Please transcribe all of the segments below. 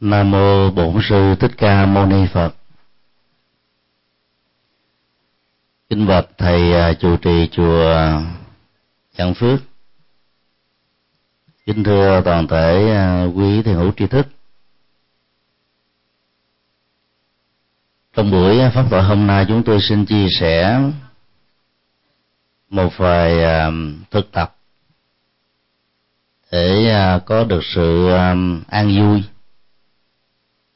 Nam mô Bổn sư Thích Ca Mâu Ni Phật. Kính bạch thầy à, chủ trì chùa Chẳng Phước. Kính thưa toàn thể à, quý thiền hữu tri thức. Trong buổi pháp thoại hôm nay chúng tôi xin chia sẻ một vài à, thực tập để có được sự an vui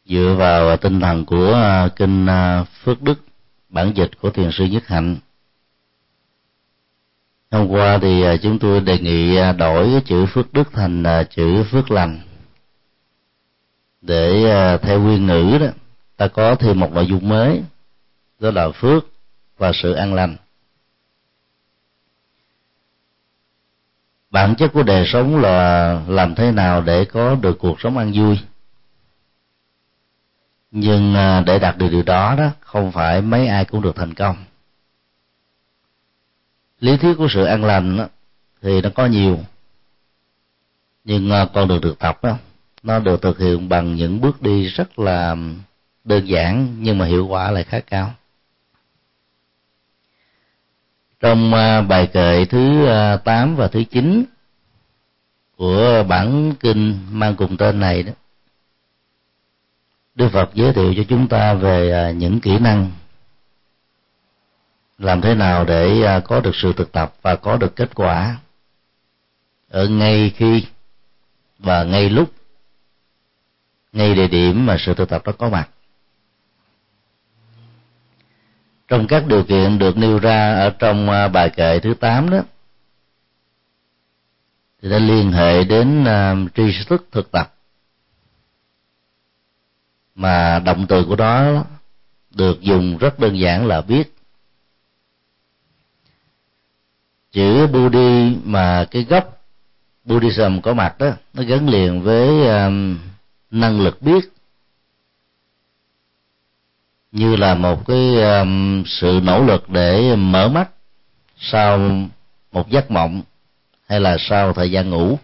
dựa vào tinh thần của à, kinh à, phước đức, bản dịch của thiền sư nhất hạnh. Hôm qua thì à, chúng tôi đề nghị đổi cái chữ phước đức thành chữ phước lành. Để theo nguyên ngữ đó, ta có thêm một nội dung mới, đó là phước và sự an lành. Bản chất của đời sống là làm thế nào để có được cuộc sống an vui? Nhưng à, để đạt được điều đó đó không phải mấy ai cũng được thành công. Lý thuyết của sự an lành đó, thì nó có nhiều. Nhưng à, con đường được tập đó nó được thực hiện bằng những bước đi rất là đơn giản nhưng mà hiệu quả lại khá cao. Trong à, bài kệ thứ 8 và thứ 9 của bản kinh mang cùng tên này đó Đức Phật giới thiệu cho chúng ta về à, những kỹ năng làm thế nào để à, có được sự thực tập và có được kết quả. Ở ngay khi và ngay lúc, ngay địa điểm mà sự thực tập đó có mặt. Trong các điều kiện được nêu ra ở trong à, bài kệ thứ 8 đó, thì đã liên hệ đến tri thức thực tập mà động từ của đó được dùng rất đơn giản là biết. Chữ Budi mà cái gốc Buddhism có mặt đó nó gắn liền với um, năng lực biết. Như là một cái um, sự nỗ lực để mở mắt sau một giấc mộng hay là sau thời gian ngủ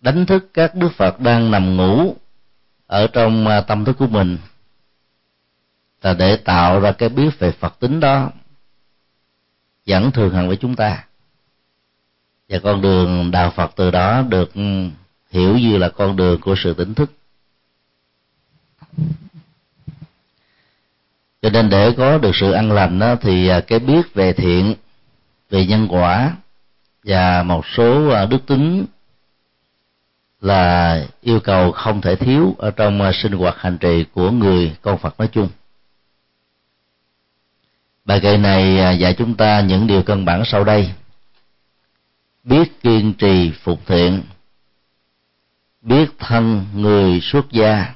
đánh thức các đức phật đang nằm ngủ ở trong à, tâm thức của mình. Là để tạo ra cái biết về phật tính đó vẫn thường hằng với chúng ta. Và con đường đạo phật từ đó được ừ, hiểu như là con đường của sự tỉnh thức. Cho nên để có được sự ăn lành đó, thì à, cái biết về thiện về nhân quả và một số à, đức tính là yêu cầu không thể thiếu ở trong à, sinh hoạt hành trì của người con Phật nói chung. Bài kệ này à, dạy chúng ta những điều căn bản sau đây. Biết kiên trì phục thiện, biết thân người xuất gia,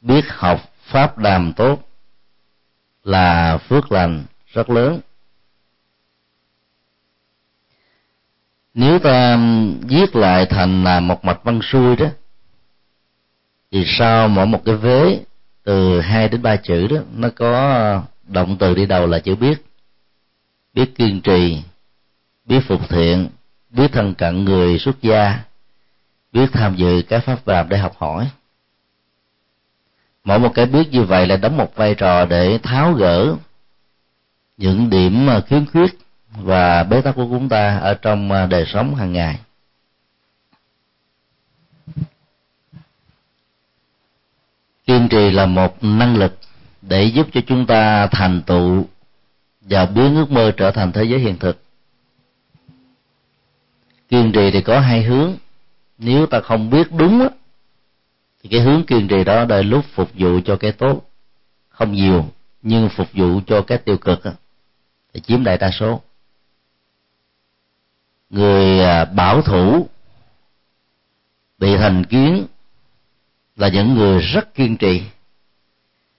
biết học pháp đàm tốt là phước lành rất lớn nếu ta viết lại thành là một mạch văn xuôi đó, thì sau mỗi một cái vế, từ hai đến ba chữ đó, nó có động từ đi đầu là chữ biết. Biết kiên trì, biết phục thiện, biết thân cận người xuất gia, biết tham dự các pháp làm để học hỏi. Mỗi một cái biết như vậy là đóng một vai trò để tháo gỡ những điểm khiếm khuyết và bế tắc của chúng ta ở trong à, đời sống hàng ngày. Kiên trì là một năng lực để giúp cho chúng ta thành tựu và biến ước mơ trở thành thế giới hiện thực. Kiên trì thì có hai hướng. Nếu ta không biết đúng thì cái hướng kiên trì đó đôi lúc phục vụ cho cái tốt. Không nhiều, nhưng phục vụ cho cái tiêu cực thì chiếm đại đa số người à, bảo thủ, bị thành kiến là những người rất kiên trì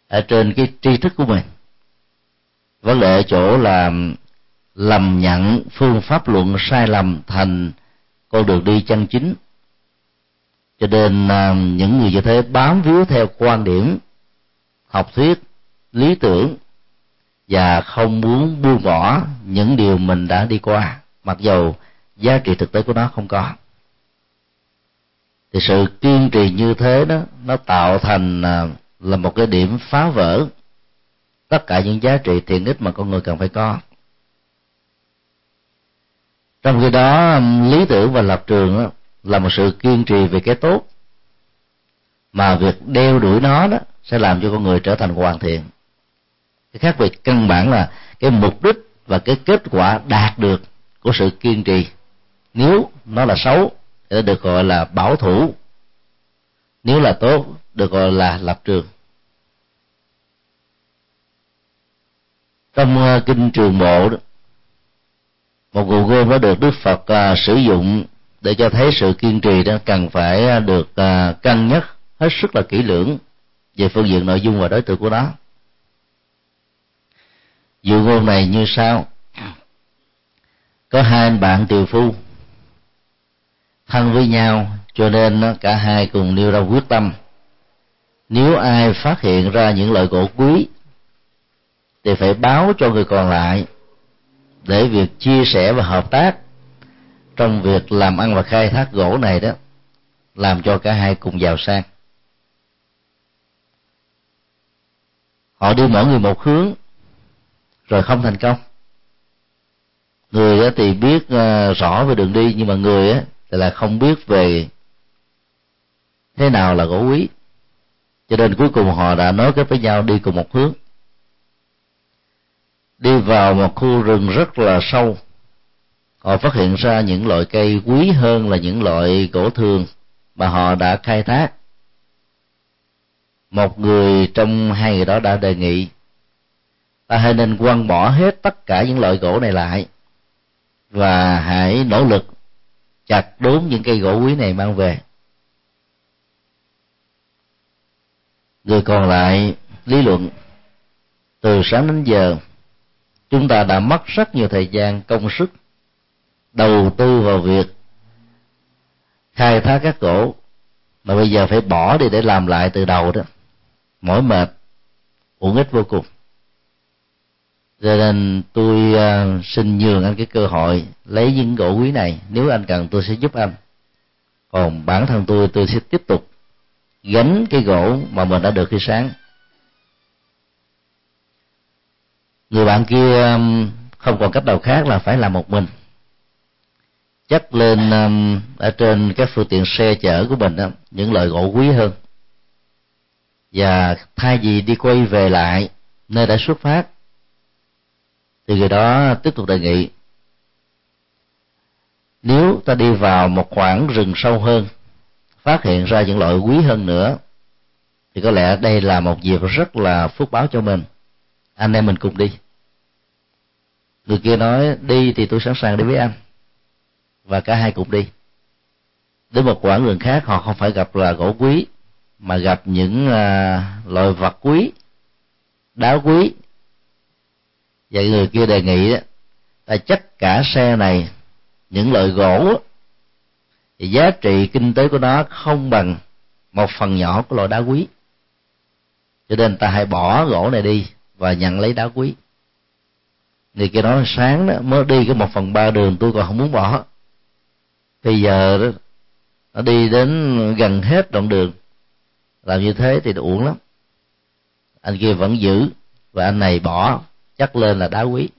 ở trên cái tri thức của mình. Vấn đề ở chỗ là lầm nhận phương pháp luận sai lầm thành con đường đi chân chính. Cho nên à, những người như thế bám víu theo quan điểm, học thuyết, lý tưởng và không muốn buông bỏ những điều mình đã đi qua. Mặc dầu giá trị thực tế của nó không có. Thì sự kiên trì như thế đó nó tạo thành à, là một cái điểm phá vỡ tất cả những giá trị thiện ích mà con người cần phải có. Trong khi đó lý tưởng và lập trường đó, là một sự kiên trì về cái tốt mà việc đeo đuổi nó đó sẽ làm cho con người trở thành hoàn thiện. Cái khác biệt căn bản là cái mục đích và cái kết quả đạt được của sự kiên trì nếu nó là xấu thì được gọi là bảo thủ. Nếu là tốt được gọi là lập trường. Trong ờ, kinh trường bộ đó, một cụ gươm đã được đức phật à, sử dụng để cho thấy sự kiên trì đó cần phải ờ, được à, cân nhắc hết sức là kỹ lưỡng về phương diện nội dung và đối tượng của nó. Dụ ngôn này như sau. Có hai anh bạn tiều phu thân với nhau, cho nên cả hai cùng nêu ra quyết tâm. Nếu ai phát hiện ra những loại gỗ quý thì phải báo cho người còn lại để việc chia sẻ và hợp tác. Trong việc làm ăn và khai thác gỗ này đó, làm cho cả hai cùng giàu sang. Họ đi mỗi người một hướng, rồi không thành công. Người thì biết ờ, rõ về đường đi, nhưng mà người là không biết về thế nào là gỗ quý. Cho nên cuối cùng họ đã nói kết với nhau đi cùng một hướng. Đi vào một khu rừng rất là sâu. Họ phát hiện ra những loại cây quý hơn là những loại gỗ thường mà họ đã khai thác. Một người trong hai người đó đã đề nghị, ta hãy nên quăng bỏ hết tất cả những loại gỗ này lại và hãy nỗ lực chặt đốn những cây gỗ quý này mang về. Người còn lại lý luận, từ sáng đến giờ, chúng ta đã mất rất nhiều thời gian, công sức, đầu tư vào việc khai thác các gỗ, mà bây giờ phải bỏ đi để làm lại từ đầu đó. Mỏi mệt, uổng ích vô cùng cho nên tôi uh, xin nhường anh cái cơ hội lấy những gỗ quý này. Nếu anh cần tôi sẽ giúp anh. Còn bản thân tôi tôi sẽ tiếp tục gánh cái gỗ mà mình đã được khi sáng. Người bạn kia um, không còn cách nào khác là phải làm một mình. Chất lên um, ở trên các phương tiện xe chở của mình đó, những loại gỗ quý hơn. Và thay vì đi quay về lại nơi đã xuất phát thì người đó tiếp tục đề nghị nếu ta đi vào một khoảng rừng sâu hơn phát hiện ra những loại quý hơn nữa thì có lẽ đây là một việc rất là phước báo cho mình. Anh em mình cùng đi. Người kia nói đi thì tôi sẵn sàng đi với anh và cả hai cùng đi. Đến một quãng đường khác họ không phải gặp là gỗ quý mà gặp những à, uh, loại vật quý đá quý vậy người kia đề nghị đó là chất cả xe này, những loại gỗ thì giá trị kinh tế của nó không bằng một phần nhỏ của loại đá quý. Cho nên ta hãy bỏ gỗ này đi và nhận lấy đá quý. Người kia nói sáng đó, mới đi cái một phần ba đường, tôi còn không muốn bỏ. Bây giờ đó, nó đi đến gần hết đoạn đường. Làm như thế thì uổng lắm. Anh kia vẫn giữ và anh này bỏ chắc lên là đá quý.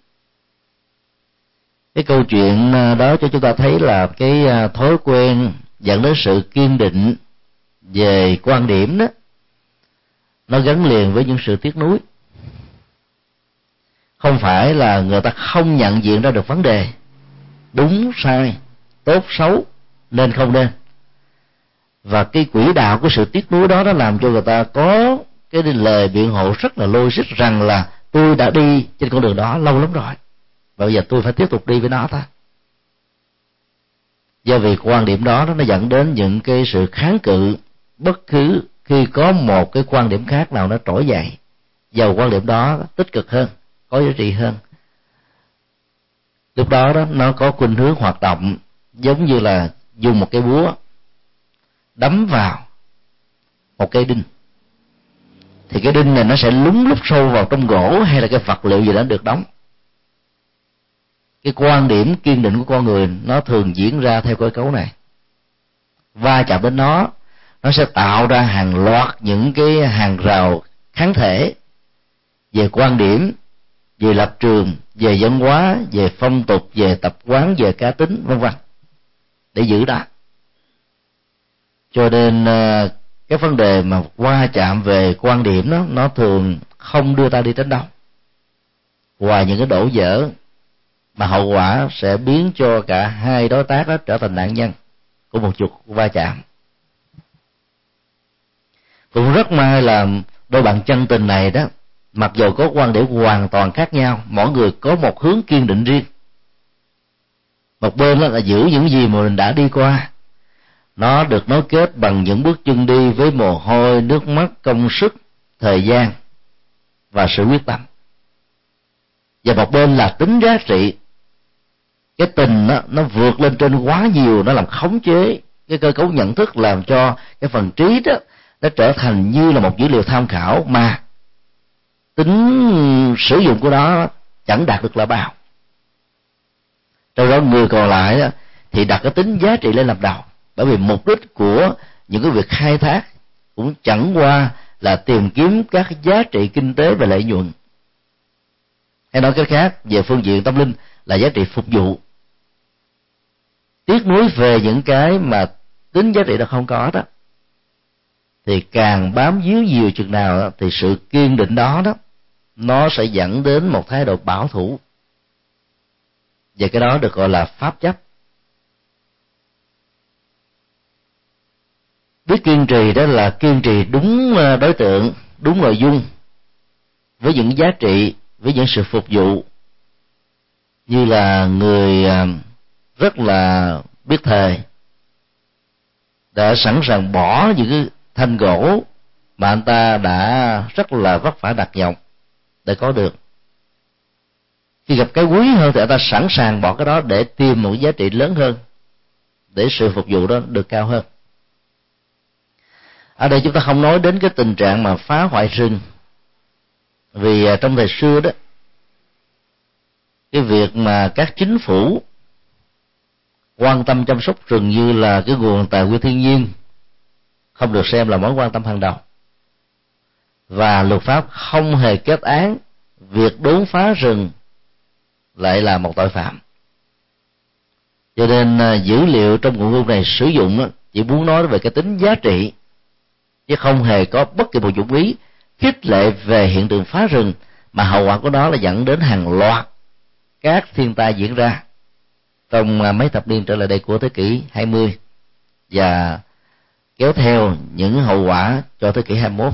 Cái câu chuyện à, đó cho chúng ta thấy là cái à, thói quen dẫn đến sự kiên định về quan điểm đó, nó gắn liền với những sự tiếc nuối. Không phải là người ta không nhận diện ra được vấn đề, đúng, sai, tốt, xấu, nên không nên. Và cái quỹ đạo của sự tiếc nuối đó, nó làm cho người ta có cái lời biện hộ rất là logic rằng là tôi đã đi trên con đường đó lâu lắm rồi. Và bây giờ tôi phải tiếp tục đi với nó ta, do vì quan điểm đó nó dẫn đến những cái sự kháng cự bất cứ khi có một cái quan điểm khác nào nó trỗi dậy. Dầu quan điểm đó tích cực hơn có giá trị hơn. Lúc đó đó nó có khuynh hướng hoạt động giống như là dùng một cái búa đấm vào một cây đinh thì cái đinh này nó sẽ lúng lúc sâu vào trong gỗ hay là cái vật liệu gì đó được đóng. Cái quan điểm kiên định của con người nó thường diễn ra theo cơ cấu này. Va chạm đến nó nó sẽ tạo ra hàng loạt những cái hàng rào kháng thể về quan điểm, về lập trường, về văn hóa, về phong tục, về tập quán, về cá tính, vân vân. Để giữ đó. Cho nên ờ, cái vấn đề mà qua chạm về quan điểm đó, nó thường không đưa ta đi đến đâu ngoài những cái đổ vỡ mà hậu quả sẽ biến cho cả hai đối tác đó trở thành nạn nhân của một chuột va chạm. Cũng rất may là đôi bạn chân tình này đó, mặc dù có quan điểm hoàn toàn khác nhau, mỗi người có một hướng kiên định riêng. Một bên đó là giữ những gì mà mình đã đi qua nó được nối kết bằng những bước chân đi với mồ hôi nước mắt công sức thời gian và sự quyết tâm. Và một bên là tính giá trị. Cái tình nó nó vượt lên trên quá nhiều nó làm khống chế cái cơ cấu nhận thức làm cho cái phần trí đó nó trở thành như là một dữ liệu tham khảo mà tính sử dụng của nó chẳng đạt được là bao. Trong đó người còn lại đó, thì đặt cái tính giá trị lên làm đầu bởi vì mục đích của những cái việc khai thác cũng chẳng qua là tìm kiếm các giá trị kinh tế và lợi nhuận. Hay nói cách khác về phương diện tâm linh là giá trị phục vụ. Tiếc nuối về những cái mà tính giá trị nó không có đó thì càng bám víu nhiều chừng nào đó, thì sự kiên định đó đó nó sẽ dẫn đến một thái độ bảo thủ. Và cái đó được gọi là pháp chấp. Biết kiên trì đó là kiên trì đúng ờ, đối tượng, đúng nội dung, với những giá trị, với những sự phục vụ. Như là người ờ, rất là biết thề, đã sẵn sàng bỏ những cái thanh gỗ mà anh ta đã rất là vất vả đặt nhọc để có được. Khi gặp cái quý hơn thì anh ta sẵn sàng bỏ cái đó để tìm một giá trị lớn hơn, để sự phục vụ đó được cao hơn ở đây chúng ta không nói đến cái tình trạng mà phá hoại rừng. Vì à, trong thời xưa đó, cái việc mà các chính phủ quan tâm chăm sóc rừng như là cái nguồn tài nguyên thiên nhiên không được xem là mối quan tâm hàng đầu. Và luật pháp không hề kết án việc đốn phá rừng lại là một tội phạm. Cho nên à, dữ liệu trong nguồn ngôn này sử dụng chỉ muốn nói về cái tính giá trị chứ không hề có bất kỳ một dụng ý khích lệ về hiện tượng phá rừng, mà hậu quả của đó là dẫn đến hàng loạt các thiên tai diễn ra trong à, mấy thập niên trở lại đây của thế kỷ 20 và kéo theo những hậu quả cho thế kỷ 21.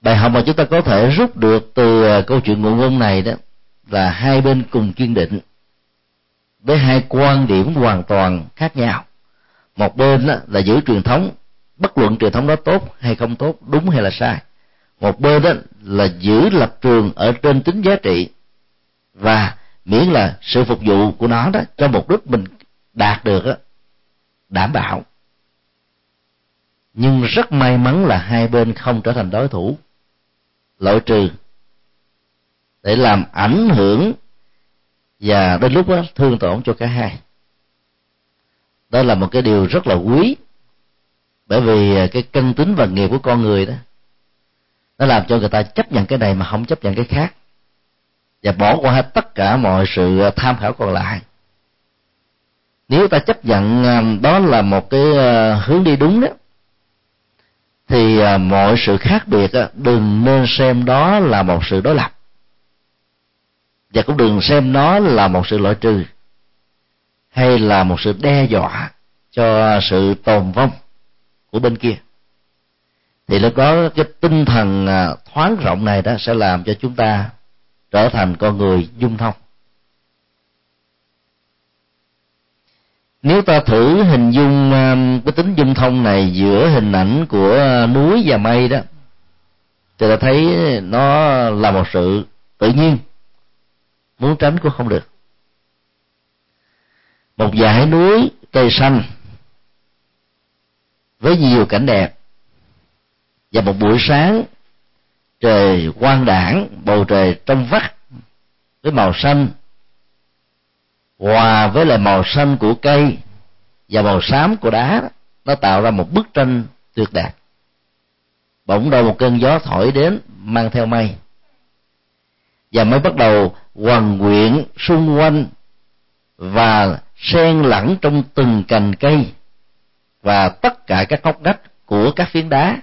Bài học mà chúng ta có thể rút được từ à, câu chuyện ngụ ngôn này đó là hai bên cùng kiên định với hai quan điểm hoàn toàn khác nhau một bên đó là giữ truyền thống bất luận truyền thống đó tốt hay không tốt đúng hay là sai. Một bên đó là giữ lập trường ở trên tính giá trị và miễn là sự phục vụ của nó đó cho mục đích mình đạt được đó, đảm bảo. Nhưng rất may mắn là hai bên không trở thành đối thủ. Loại trừ để làm ảnh hưởng và đến lúc đó thương tổn cho cả hai đó là một cái điều rất là quý. Bởi vì à, cái cân tính và nghiệp của con người đó, nó làm cho người ta chấp nhận cái này mà không chấp nhận cái khác. Và bỏ qua hết tất cả mọi sự à, tham khảo còn lại. Nếu ta chấp nhận à, đó là một cái hướng đi đúng đó, thì mọi sự khác biệt đừng nên xem đó là một sự đối lập. Và cũng đừng xem nó là một sự loại trừ hay là một sự đe dọa cho sự tồn vong của bên kia? Thì lúc đó cái tinh thần à, thoáng rộng này đó sẽ làm cho chúng ta trở thành con người dung thông. Nếu ta thử hình dung à, cái tính dung thông này giữa hình ảnh của núi và mây đó, thì ta thấy nó là một sự tự nhiên, muốn tránh cũng không được một dải núi cây xanh với nhiều cảnh đẹp. Và một buổi sáng, trời quang đảng bầu trời trong vắt với màu xanh, hòa với lại màu xanh của cây và màu xám của đá, nó tạo ra một bức tranh tuyệt đẹp. Bỗng đâu một cơn gió thổi đến, mang theo mây. Và mới bắt đầu hoàn nguyện xung quanh và sen lẫn trong từng cành cây và tất cả các góc ngách của các phiến đá.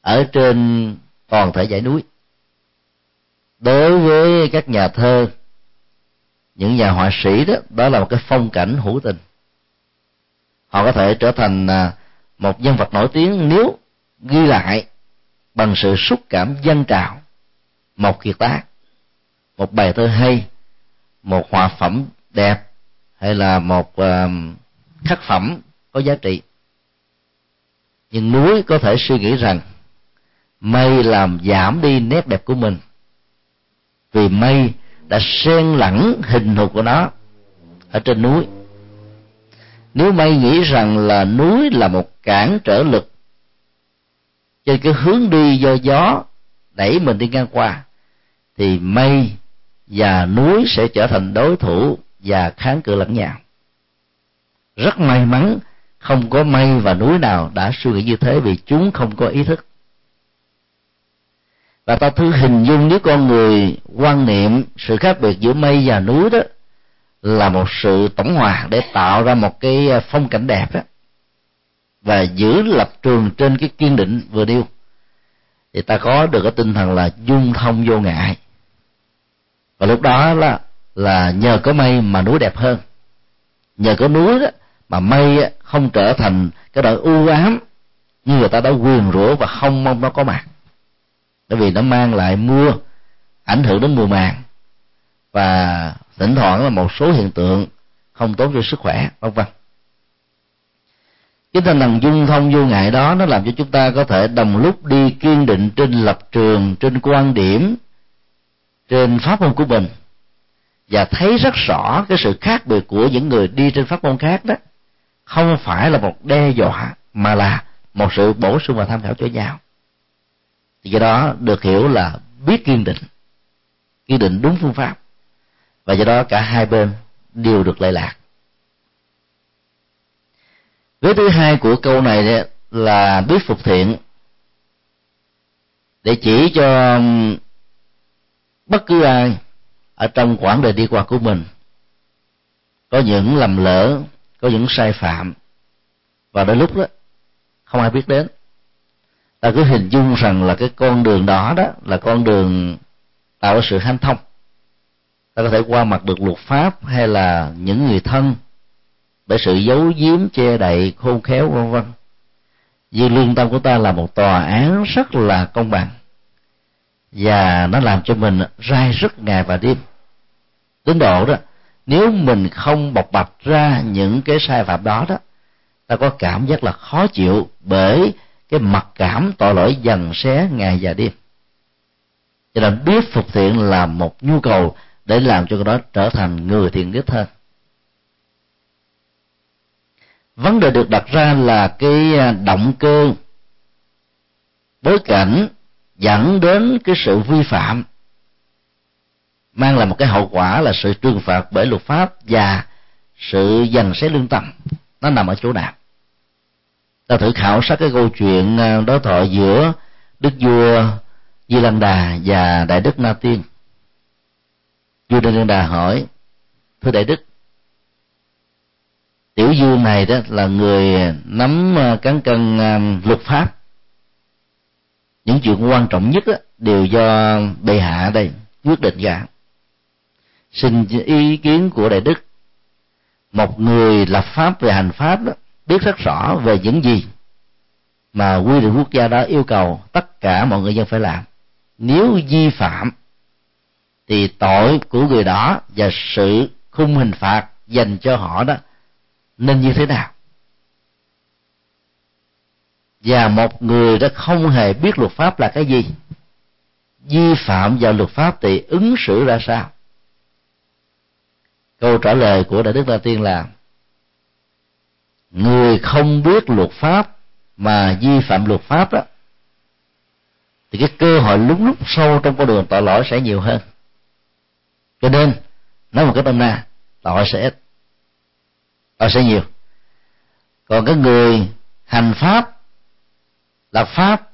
Ở trên toàn thể dãy núi. Đối với các nhà thơ, những nhà họa sĩ đó đó là một cái phong cảnh hữu tình. Họ có thể trở thành à, một nhân vật nổi tiếng nếu ghi lại bằng sự xúc cảm dân trào, một kiệt tác, một bài thơ hay, một họa phẩm đẹp hay là một uh, khắc phẩm có giá trị. Nhưng núi có thể suy nghĩ rằng mây làm giảm đi nét đẹp của mình vì mây đã xen lẫn hình thù của nó ở trên núi. Nếu mây nghĩ rằng là núi là một cản trở lực trên cái hướng đi do gió đẩy mình đi ngang qua thì mây và núi sẽ trở thành đối thủ và kháng cự lẫn nhau. Rất may mắn, không có mây và núi nào đã suy nghĩ như thế vì chúng không có ý thức. Và ta thử hình dung nếu con người quan niệm sự khác biệt giữa mây và núi đó là một sự tổng hòa để tạo ra một cái phong cảnh đẹp đó và giữ lập trường trên cái kiên định vừa điêu, thì ta có được cái tinh thần là dung thông vô ngại. Và lúc đó là là nhờ có mây mà núi đẹp hơn. Nhờ có núi đó mà mây không trở thành cái đội u ám như người ta đã quyền rủa và không mong nó có mặt. Bởi vì nó mang lại mưa, ảnh hưởng đến mùa màng. Và thỉnh thoảng là một số hiện tượng không tốt cho sức khỏe, vân vân. Cái tinh thần dung thông vô ngại đó, nó làm cho chúng ta có thể đồng lúc đi kiên định trên lập trường, trên quan điểm, trên pháp môn của mình và thấy rất rõ cái sự khác biệt của những người đi trên pháp môn khác đó, không phải là một đe dọa, mà là một sự bổ sung và tham khảo cho nhau. Thì do đó được hiểu là biết kiên định kiên định đúng phương pháp, và do đó cả hai bên đều được lệ lạc. Vế thứ hai của câu này là biết phục thiện, để chỉ cho bất cứ ai ở trong quãng đời đi qua của mình. Có những lầm lỡ, có những sai phạm, và đến lúc đó, không ai biết đến. Ta cứ hình dung rằng là cái con đường đó đó là con đường tạo ra sự hanh thông. Ta có thể qua mặt được luật pháp hay là những người thân bởi sự giấu giếm, che đậy, khôn khéo, vân vân. Vì lương tâm của ta là một tòa án rất là công bằng, và nó làm cho mình rai rất ngày và đêm đến độ đó, nếu mình không bộc bạch ra những cái sai phạm đó đó, ta có cảm giác là khó chịu bởi cái mặc cảm tội lỗi dần xé ngày và đêm. Cho nên biết phục thiện là một nhu cầu để làm cho cái đó trở thành người thiện đích hơn. Vấn đề được đặt ra là cái à, động cơ, bối cảnh dẫn đến cái sự vi phạm mang lại một cái hậu quả là sự trừng phạt bởi luật pháp và sự dành xét lương tâm. Nó nằm ở chỗ nào? Ta thử khảo sát cái câu chuyện ờ, đối thoại giữa đức vua di Lan đà và đại đức na tiên. Vua di Lan đà hỏi thưa đại đức tiểu dương này đó là người nắm ờ, cán cân ờ, luật pháp. Những chuyện quan trọng nhất đó, đều do bệ hạ đây quyết định ra xin ý kiến của đại đức. Một người lập pháp về hành pháp đó, biết rất rõ về những gì mà quy định quốc gia đó yêu cầu tất cả mọi người dân phải làm. Nếu vi phạm, thì tội của người đó và sự khung hình phạt dành cho họ đó nên như thế nào? Và một người đã không hề biết luật pháp là cái gì, vi phạm vào luật pháp thì ứng xử ra sao? Câu trả lời của đại đức la tiên là, người không biết luật pháp mà vi phạm luật pháp đó, thì cái cơ hội lúng lúc sâu trong con đường tội lỗi sẽ nhiều hơn. Cho nên, nói một cái tâm na, tội sẽ ít tội sẽ nhiều. Còn cái người hành pháp, lập pháp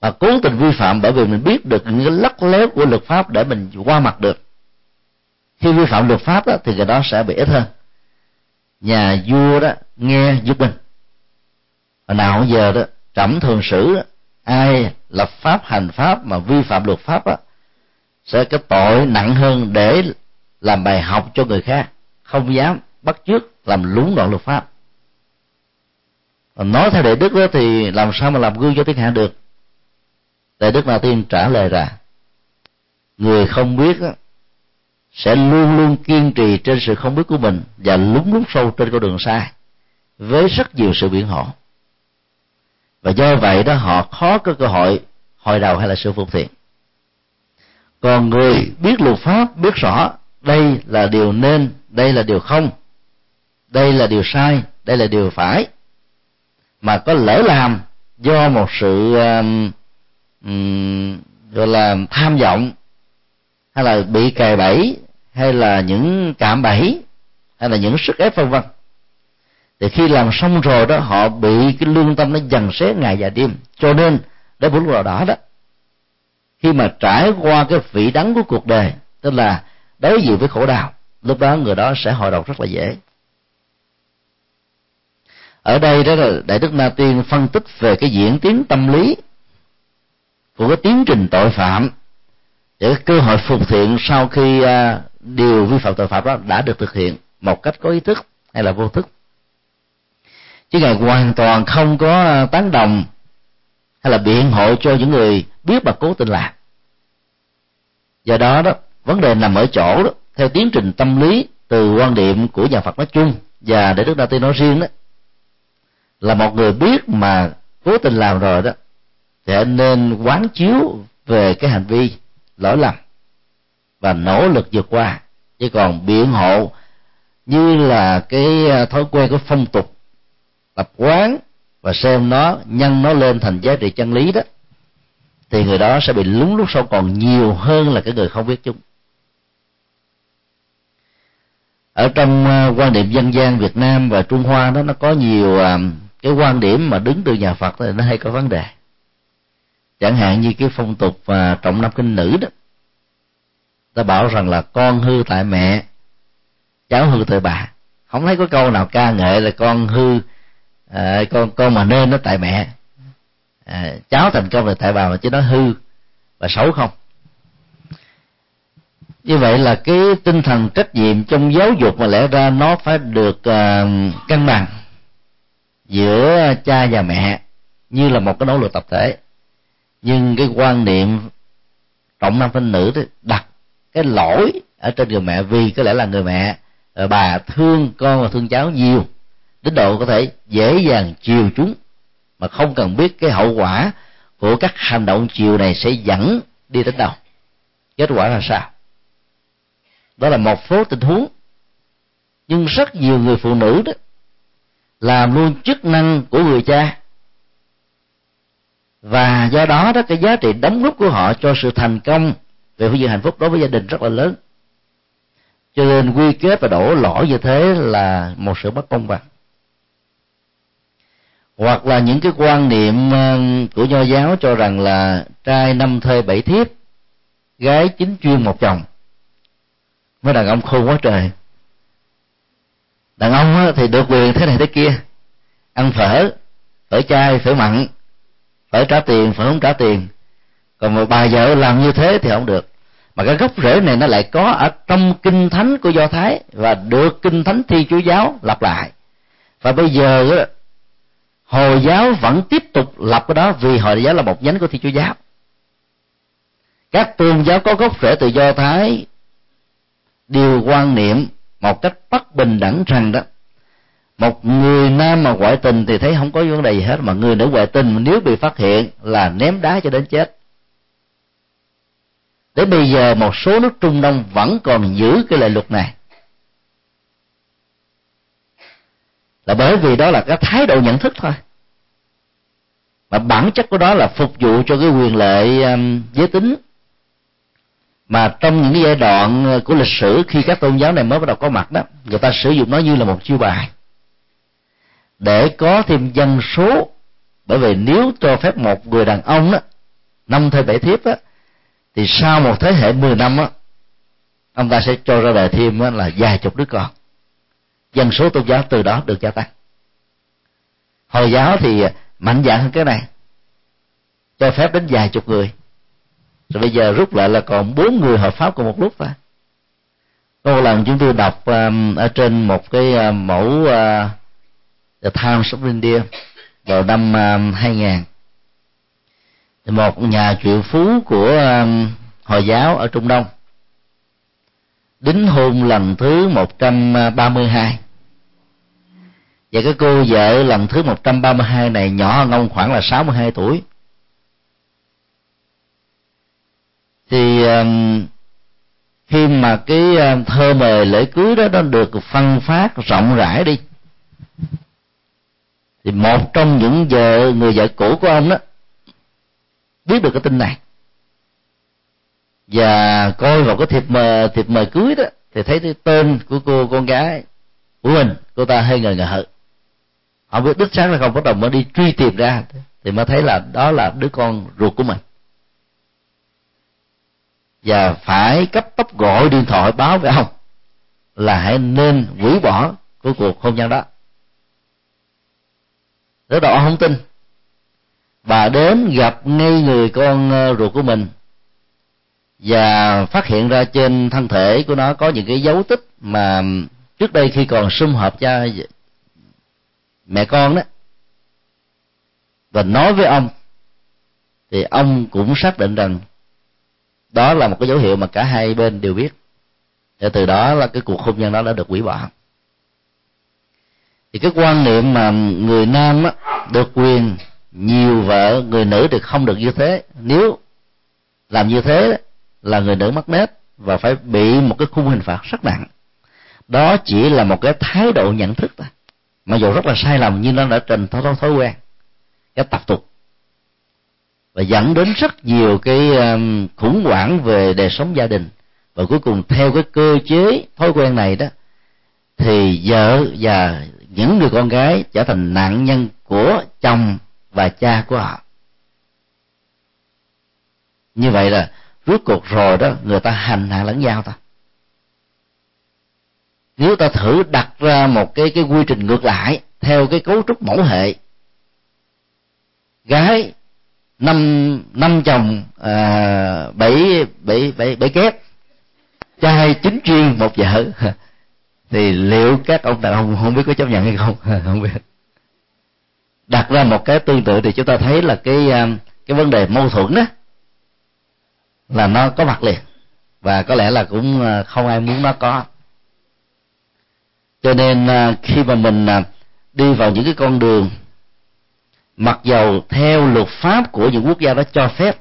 mà cố tình vi phạm bởi vì mình biết được những cái lắc léo của luật pháp để mình qua mặt được khi vi phạm luật pháp đó, thì người đó sẽ bị ít hơn. Nhà vua đó nghe giúp mình hồi nào giờ đó trẫm thường xử ai lập pháp hành pháp mà vi phạm luật pháp đó, sẽ cái tội nặng hơn để làm bài học cho người khác. Không dám bắt chước làm lúng đoạn luật pháp. Còn nói theo đệ đức đó thì làm sao mà làm gương cho thiên hạ được? Đệ đức la tiên trả lời ra người không biết đó, sẽ luôn luôn kiên trì trên sự không biết của mình và lúng lút sâu trên con đường sai với rất nhiều sự biện hộ và do vậy đó họ khó có cơ hội hồi đầu hay là sự phục thiện còn người biết luật pháp biết rõ đây là điều nên đây là điều không đây là điều sai đây là điều phải mà có lỡ làm do một sự um, um, gọi là tham vọng hay là bị cài bẫy hay là những cạm bẫy, hay là những sức ép vân vân. Thì khi làm xong rồi đó, họ bị cái lương tâm nó dần xé ngày và đêm. Cho nên để bốn vào đó đó, khi mà trải qua cái vị đắng của cuộc đời, tức là đối diện với khổ đau, lúc đó người đó sẽ hồi đầu rất là dễ. Ở đây đó là đại đức na tiên phân tích về cái diễn tiến tâm lý của cái tiến trình tội phạm, để cơ hội phục thiện sau khi à, điều vi phạm tội phạm đó đã được thực hiện một cách có ý thức hay là vô thức. Chứ ngài hoàn toàn không có ờ, tán đồng hay là biện hộ cho những người biết mà cố tình làm. Do đó đó, vấn đề nằm ở chỗ đó, theo tiến trình tâm lý từ quan điểm của nhà Phật nói chung và để Đức Đa Tiên nói riêng đó, là một người biết mà cố tình làm rồi đó, thì anh nên quán chiếu về cái hành vi lỗi lầm và nỗ lực vượt qua. Chứ còn biện hộ như là cái ờ, thói quen của phong tục tập quán và xem nó, nhân nó lên thành giá trị chân lý đó, thì người đó sẽ bị lúng lúc sau còn nhiều hơn là cái người không biết chúng. Ở trong ờ, quan niệm dân gian Việt Nam và Trung Hoa đó, nó có nhiều ờ, cái quan điểm mà đứng từ nhà Phật thì nó hay có vấn đề. Chẳng hạn như cái phong tục và trọng nam kinh nữ đó ta bảo rằng là con hư tại mẹ. Cháu hư tại bà. Không thấy có câu nào ca ngợi là con hư à, con con mà nên nó tại mẹ. À, cháu thành công là tại bà mà chứ nó hư. Và xấu không? Như vậy là cái tinh thần trách nhiệm trong giáo dục mà lẽ ra nó phải được uh, cân bằng giữa cha và mẹ như là một cái nỗ lực tập thể. Nhưng cái quan niệm trọng nam phân nữ đặt cái lỗi ở trên người mẹ, vì có lẽ là người mẹ ờ, bà thương con và thương cháu nhiều, đến độ có thể dễ dàng chiều chúng, mà không cần biết cái hậu quả của các hành động chiều này sẽ dẫn đi đến đâu. Kết quả là sao? Đó là một số tình huống, nhưng rất nhiều người phụ nữ đó làm luôn chức năng của người cha. Và do đó đó, cái giá trị đóng góp của họ cho sự thành công về phương diện hạnh phúc đối với gia đình rất là lớn. Cho nên quy kết và đổ lỗi như thế là một sự bất công bằng. Hoặc là những cái quan niệm ờ, của nho giáo cho rằng là trai năm thê bảy thiếp, gái chính chuyên một chồng. Mới đàn ông khôn quá trời. Đàn ông thì được quyền thế này thế kia. Ăn phở phở chai phở mặn phải trả tiền phải không trả tiền còn một bà vợ làm như thế thì không được. Mà cái gốc rễ này nó lại có ở trong kinh thánh của do thái và được kinh thánh thi chúa giáo lặp lại. Và bây giờ hồi giáo vẫn tiếp tục lập cái đó vì hồi giáo là một nhánh của thi chúa giáo. Các tôn giáo có gốc rễ từ do thái đều quan niệm một cách bất bình đẳng rằng đó, một người nam mà ngoại tình thì thấy không có vấn đề gì hết, mà người nữ ngoại tình nếu bị phát hiện là ném đá cho đến chết đến bây giờ một số nước trung đông vẫn còn giữ cái lệ luật này. Là bởi vì đó là cái thái độ nhận thức thôi. Mà bản chất của đó là phục vụ cho cái quyền lợi um, giới tính. Mà trong những giai đoạn uh, của lịch sử khi các tôn giáo này mới bắt đầu có mặt đó người ta sử dụng nó như là một chiêu bài. Để có thêm dân số. Bởi vì nếu cho phép một người đàn ông đó năm thê bảy thiếp á thì sau một thế hệ mười năm á ông ta sẽ cho ra đời thêm á, là vài chục đứa con. Dân số tôn giáo từ đó được gia tăng. Hồi giáo thì mạnh dạng hơn cái này cho phép đến vài chục người. Rồi bây giờ rút lại là còn bốn người hợp pháp cùng một lúc thôi. Có một lần chúng tôi đọc um, ở trên một cái uh, mẫu uh, The Times of India vào năm um, 2000 một nhà triệu phú của um, hồi giáo ở Trung Đông. Đính hôn lần thứ 132 và cái cô vợ lần thứ 132 này nhỏ hơn ông khoảng là 62 tuổi. Thì um, khi mà cái um, thơ mời lễ cưới đó, nó được phân phát rộng rãi đi, thì một trong những vợ, người vợ cũ của ông đó biết được cái tin này. Và coi vào cái thiệp mời thiệp mời cưới đó, thì thấy cái tên của cô, con gái của mình, cô ta hơi ngờ ngợ họ biết đích sáng là không bắt đầu mới đi truy tìm ra, thì mới thấy là đó là đứa con ruột của mình. Và phải cấp tốc gọi điện thoại báo với ông là hãy nên hủy bỏ của cuộc hôn nhân đó. Đó đó không tin bà đến gặp ngay người con ờ, ruột của mình. Và phát hiện ra trên thân thể của nó có những cái dấu tích mà trước đây khi còn sum họp cha mẹ con đó. Và nói với ông thì ông cũng xác định rằng đó là một cái dấu hiệu mà cả hai bên đều biết. Và từ đó là cái cuộc hôn nhân đó đã được hủy bỏ. Thì cái quan niệm mà người nam á, được quyền nhiều vợ người nữ thì không được như thế. Nếu làm như thế, là người nữ mất nết và phải bị một cái khung hình phạt rất nặng. Đó chỉ là một cái thái độ nhận thức thôi. Mặc dù rất là sai lầm, nhưng nó đã trình thói thói quen, cái tập tục. Và dẫn đến rất nhiều cái um, khủng hoảng về đời sống gia đình. Và cuối cùng, theo cái cơ chế, thói quen này đó, thì vợ và những người con gái trở thành nạn nhân của chồng và cha của họ. Như vậy là rốt cuộc rồi đó người ta hành hạ lẫn nhau ta. Nếu ta thử đặt ra một cái cái quy trình ngược lại theo cái cấu trúc mẫu hệ gái năm năm chồng à, bảy bảy bảy bảy kép trai chính chuyên một vợ thì liệu các ông đàn ông không biết có chấp nhận hay không? Không biết đặt ra một cái tương tự thì chúng ta thấy là cái à, cái vấn đề mâu thuẫn đó là nó có mặt liền. Và có lẽ là cũng à, không ai muốn nó có. Cho nên à, khi mà mình đi vào những cái con đường, mặc dầu theo luật pháp của những quốc gia đó cho phép,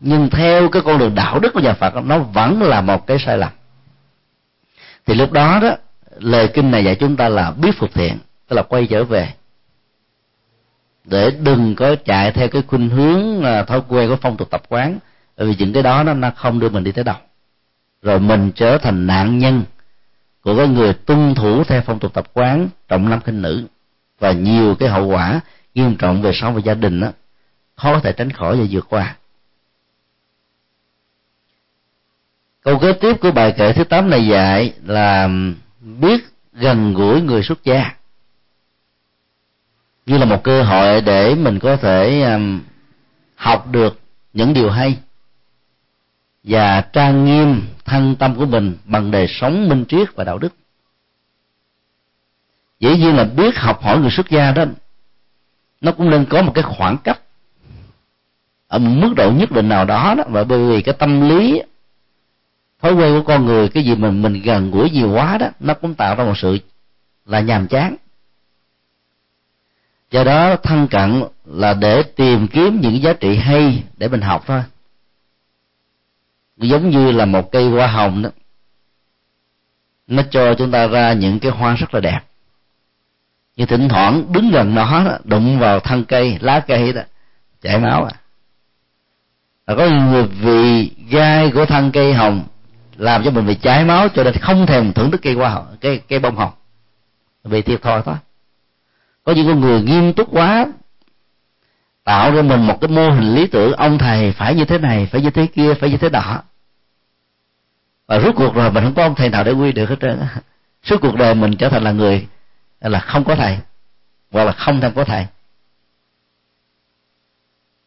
nhưng theo cái con đường đạo đức của nhà Phật nó vẫn là một cái sai lầm. Thì lúc đó đó, lời kinh này dạy chúng ta là biết phục thiện, tức là quay trở về để đừng có chạy theo cái khuynh hướng là thói quen của phong tục tập quán. Bởi vì những cái đó nó, nó không đưa mình đi tới đâu. Rồi mình trở thành nạn nhân của cái người tuân thủ theo phong tục tập quán trọng nam khinh nữ. Và nhiều cái hậu quả nghiêm trọng về sau về gia đình đó khó có thể tránh khỏi và vượt qua. Câu kế tiếp của bài kệ thứ tám này dạy là biết gần gũi người xuất gia như là một cơ hội để mình có thể um, học được những điều hay và trang nghiêm thân tâm của mình bằng đời sống minh triết và đạo đức. Dĩ nhiên là biết học hỏi người xuất gia đó, nó cũng nên có một cái khoảng cách ở một mức độ nhất định nào đó đó và bởi vì cái tâm lý, thói quen của con người, cái gì mình mình gần gũi nhiều quá đó, nó cũng tạo ra một sự là nhàm chán do đó thân cận là để tìm kiếm những giá trị hay để mình học thôi. Giống như là một cây hoa hồng đó nó cho chúng ta ra những cái hoa rất là đẹp. Nhưng thỉnh thoảng đứng gần nó đụng vào thân cây lá cây đó chảy máu à. Và có người vì gai của thân cây hồng làm cho mình bị cháy máu cho nên không thèm thưởng thức cây hoa hồng, cây cây bông hồng. Vì thiệt thòi thôi có những con người nghiêm túc quá, tạo ra mình một cái mô hình lý tưởng, ông thầy phải như thế này, phải như thế kia, phải như thế đó và rốt cuộc rồi mình không có ông thầy nào để quy được hết trơn suốt cuộc đời mình trở thành là người là không có thầy, hoặc là không thèm có thầy.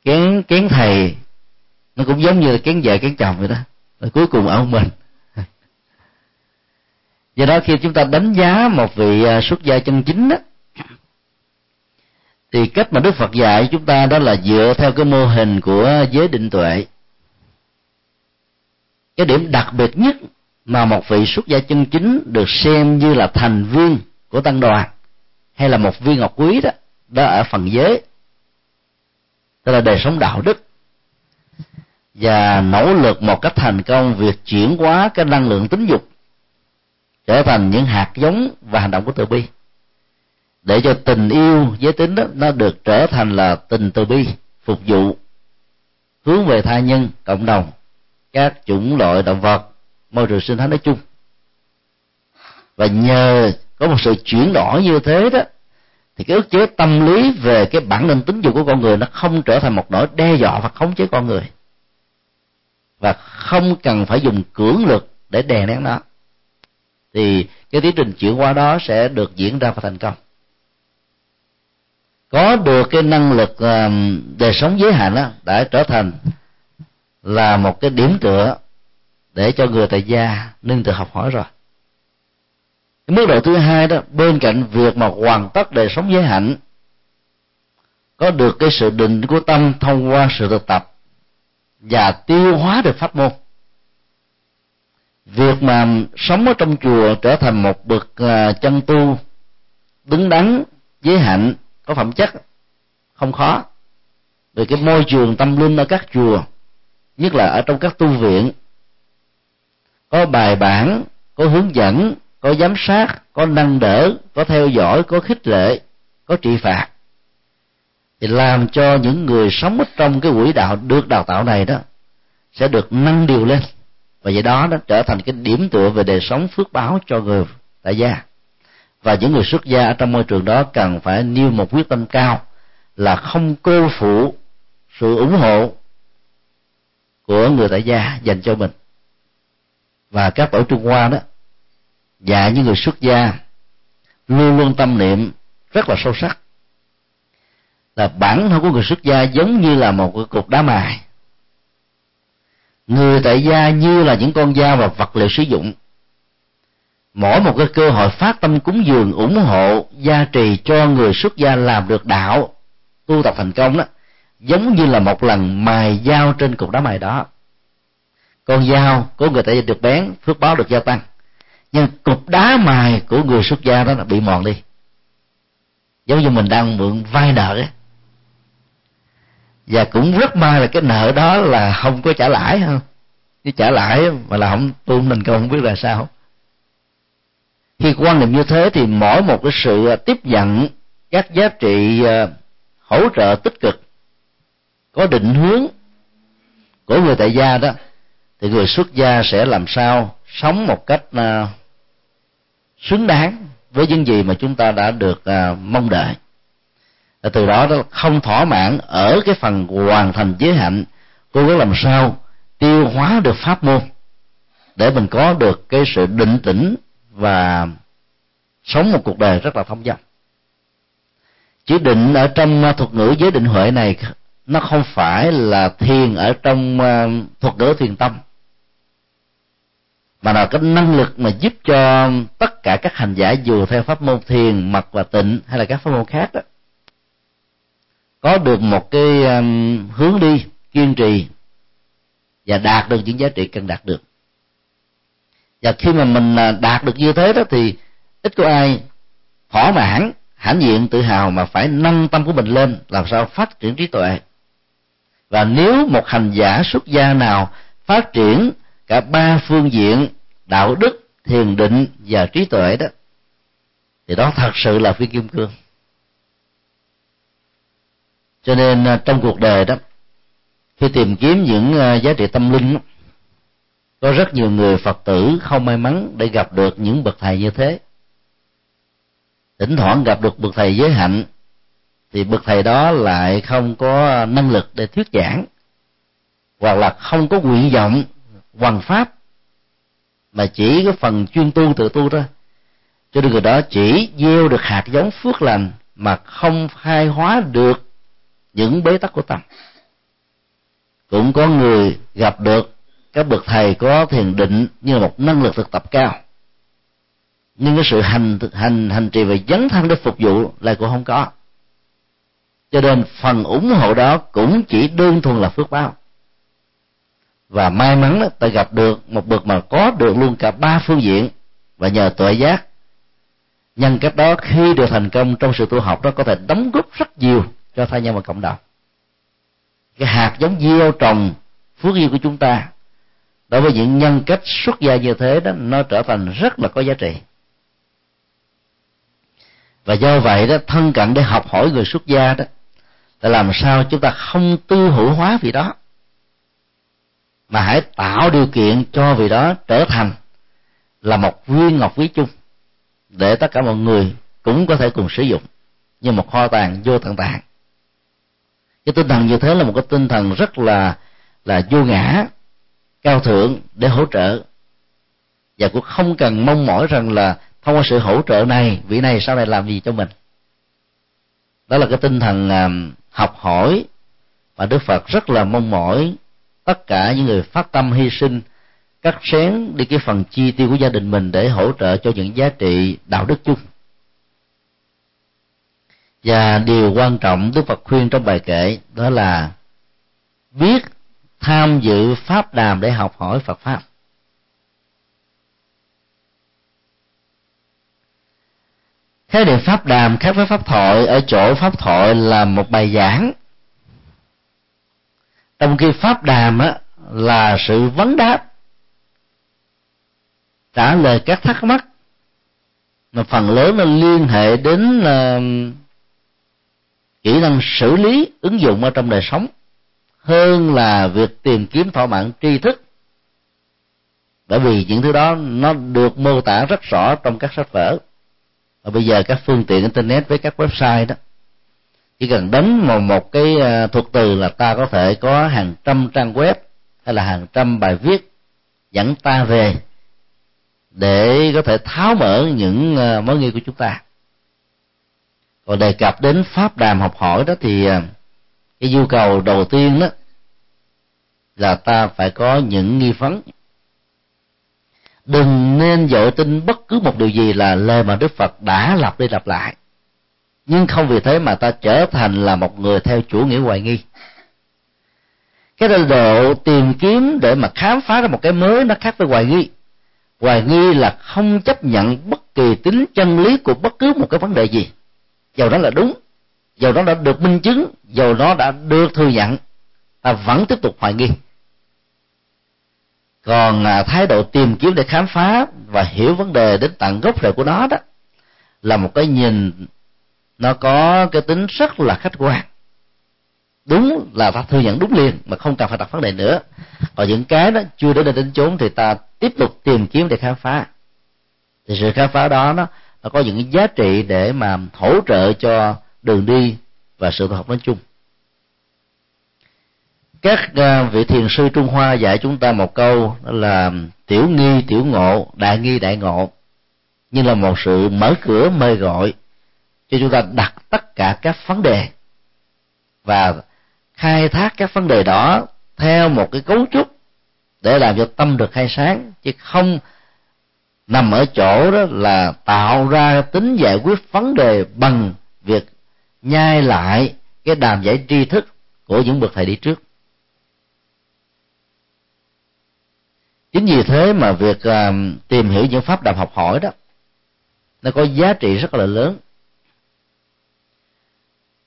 Kén kén thầy, nó cũng giống như là kén vợ, kén chồng vậy đó. Rồi cuối cùng ông mình. Do đó khi chúng ta đánh giá một vị à, xuất gia chân chính đó thì cách mà đức phật dạy chúng ta đó là dựa theo cái mô hình của giới định tuệ. Cái điểm đặc biệt nhất mà một vị xuất gia chân chính được xem như là thành viên của tăng đoàn hay là một viên ngọc quý đó đó ở phần giới tức là đời sống đạo đức. Và nỗ lực một cách thành công, việc chuyển hóa cái năng lượng tính dục trở thành những hạt giống và hành động của từ bi để cho tình yêu giới tính đó, nó được trở thành là tình từ bi, phục vụ, hướng về tha nhân, cộng đồng, các chủng loại động vật. Môi trường sinh thái nói chung. Và nhờ có một sự chuyển đổi như thế đó, thì cái ước chế tâm lý về cái bản năng tính dục của con người nó không trở thành một nỗi đe dọa và khống chế con người. Và không cần phải dùng cưỡng lực để đè nén nó. Thì cái tiến trình chuyển hóa đó sẽ được diễn ra và thành công có được cái năng lực ờ, đời sống giới hạn đó đã trở thành là một cái điểm tựa để cho người tại gia nương tự học hỏi rồi. Cái mức độ thứ hai đó, bên cạnh việc mà hoàn tất đời sống giới hạnh có được cái sự định của tâm thông qua sự thực tập và tiêu hóa được pháp môn. Việc mà sống ở trong chùa trở thành một bậc ờ, chân tu đứng đắn, giới hạnh có phẩm chất, không khó. Về cái môi trường tâm linh ở các chùa, nhất là ở trong các tu viện, có bài bản, có hướng dẫn, có giám sát, có nâng đỡ, có theo dõi, có khích lệ, có trị phạt. Thì làm cho những người sống ở trong cái quỹ đạo, được đào tạo này đó, sẽ được nâng điều lên. Và vậy đó nó trở thành cái điểm tựa về đời sống phước báo cho người tại gia và những người xuất gia ở trong môi trường đó cần phải nêu một quyết tâm cao là không cô phụ sự ủng hộ của người tại gia dành cho mình. Và các tổ trung hoa đó dạy những người xuất gia luôn luôn tâm niệm rất là sâu sắc là bản thân của người xuất gia giống như là một cái cục đá mài. Người tại gia như là những con dao và vật liệu sử dụng mỗi một cái cơ hội phát tâm cúng dường ủng hộ, gia trì cho người xuất gia làm được đạo, tu tập thành công đó, giống như là một lần mài dao trên cục đá mài đó. Con dao của người ta được bén, phước báo được gia tăng, nhưng cục đá mài của người xuất gia đó là bị mòn đi. Giống như mình đang mượn vay nợ ấy. Và cũng rất may là cái nợ đó là không có trả lãi không chứ trả lãi mà là không tu mình công không biết là sao khi quan niệm như thế thì mỗi một cái sự à, tiếp nhận các giá trị à, hỗ trợ tích cực, có định hướng của người tại gia đó, thì người xuất gia sẽ làm sao sống một cách à, xứng đáng với những gì mà chúng ta đã được mong đợi. Từ đó đó không thỏa mãn ở cái phần hoàn thành giới hạnh cô có làm sao tiêu hóa được pháp môn để mình có được cái sự định tĩnh và sống một cuộc đời rất là thông dong chữ định ở trong uh, thuật ngữ giới định huệ này nó không phải là thiền ở trong uh, thuật ngữ thiền tâm, mà là cái năng lực mà giúp cho tất cả các hành giả dù theo pháp môn thiền mật và tịnh hay là các pháp môn khác đó, có được một cái um, hướng đi kiên trì và đạt được những giá trị cần đạt được và khi mà mình à, đạt được như thế đó thì ít có ai thỏa mãn, hãnh diện tự hào mà phải nâng tâm của mình lên, làm sao phát triển trí tuệ. Và nếu một hành giả xuất gia nào phát triển cả ba phương diện, đạo đức, thiền định và trí tuệ đó, thì đó thật sự là phi kim cương. Cho nên à, trong cuộc đời đó, khi tìm kiếm những à, giá trị tâm linh có rất nhiều người phật tử không may mắn để gặp được những bậc thầy như thế. Thỉnh thoảng gặp được bậc thầy giới hạnh, thì bậc thầy đó lại không có năng lực để thuyết giảng, hoặc là không có nguyện vọng hoàn pháp, mà chỉ có phần chuyên tu tự tu thôi. Cho nên người đó chỉ gieo được hạt giống phước lành mà không khai hóa được những bế tắc của tâm. Cũng có người gặp được các bậc thầy có thiền định như là một năng lực thực tập cao. Nhưng cái sự hành hành hành trì và dấn thân để phục vụ lại cũng không có. Cho nên phần ủng hộ đó cũng chỉ đơn thuần là phước báo. Và may mắn đó, ta gặp được một bậc mà có được luôn cả ba phương diện và nhờ tuệ giác. Nhân cách đó khi được thành công trong sự tu học đó có thể đóng góp rất nhiều cho thai nhân và cộng đồng. Cái hạt giống gieo trồng phước duyên của chúng ta đối với những nhân cách xuất gia như thế đó, nó trở thành rất là có giá trị. Và do vậy đó, thân cận để học hỏi người xuất gia đó, là làm sao chúng ta không tư hữu hóa vị đó, mà hãy tạo điều kiện cho vị đó trở thành là một viên ngọc quý chung, để tất cả mọi người cũng có thể cùng sử dụng như một kho tàng vô tận tạng. Cái tinh thần như thế là một cái tinh thần rất là là vô ngã cao thượng để hỗ trợ. Và cũng không cần mong mỏi rằng là thông qua sự hỗ trợ này, vị này sau này làm gì cho mình. Đó là cái tinh thần à, học hỏi. Và đức phật rất là mong mỏi tất cả những người phát tâm hy sinh, cắt xén đi cái phần chi tiêu của gia đình mình để hỗ trợ cho những giá trị đạo đức chung. Và điều quan trọng đức phật khuyên trong bài kệ đó là biết tham dự pháp đàm để học hỏi phật pháp. Khái niệm pháp đàm khác với pháp thoại ở chỗ pháp thoại là một bài giảng. Trong khi pháp đàm á, là sự vấn đáp trả lời các thắc mắc. Mà phần lớn nó liên hệ đến uh, kỹ năng xử lý ứng dụng ở trong đời sống hơn là việc tìm kiếm thỏa mãn tri thức. Bởi vì những thứ đó nó được mô tả rất rõ trong các sách vở. Và bây giờ các phương tiện internet với các website đó, chỉ cần đánh vào một cái à, thuật từ là ta có thể có hàng trăm trang web hay là hàng trăm bài viết dẫn ta về để có thể tháo mở những à, mối nghi của chúng ta. Còn đề cập đến pháp đàm học hỏi đó thì à, cái nhu cầu đầu tiên đó là ta phải có những nghi vấn. Đừng nên dội tin bất cứ một điều gì là lời mà đức phật đã lặp đi lặp lại. Nhưng không vì thế mà ta trở thành là một người theo chủ nghĩa hoài nghi. Cái độ tìm kiếm để mà khám phá ra một cái mới nó khác với hoài nghi. Hoài nghi là không chấp nhận bất kỳ tính chân lý của bất cứ một cái vấn đề gì. Dầu đó là đúng dầu nó đã được minh chứng dầu nó đã được thừa nhận ta vẫn tiếp tục hoài nghi. Còn à, thái độ tìm kiếm để khám phá và hiểu vấn đề đến tận gốc rễ của nó đó là một cái nhìn nó có cái tính rất là khách quan. Đúng là ta thừa nhận đúng liền mà không cần phải đặt vấn đề nữa. Còn những cái đó chưa đến đến chốn thì ta tiếp tục tìm kiếm để khám phá. Thì sự khám phá đó nó, nó có những giá trị để mà hỗ trợ cho đường đi và sự học nói chung. Các à, vị thiền sư trung hoa dạy chúng ta một câu đó là, tiểu nghi, tiểu ngộ, đại nghi, đại ngộ. Như là một sự mở cửa mời gọi cho chúng ta đặt tất cả các vấn đề và khai thác các vấn đề đó theo một cái cấu trúc để làm cho tâm được khai sáng, chứ không nằm ở chỗ đó là tạo ra tính giải quyết vấn đề bằng việc nhai lại cái đàm giải tri thức của những bậc thầy đi trước. Chính vì thế mà việc uh, tìm hiểu những pháp đàm học hỏi đó nó có giá trị rất là lớn.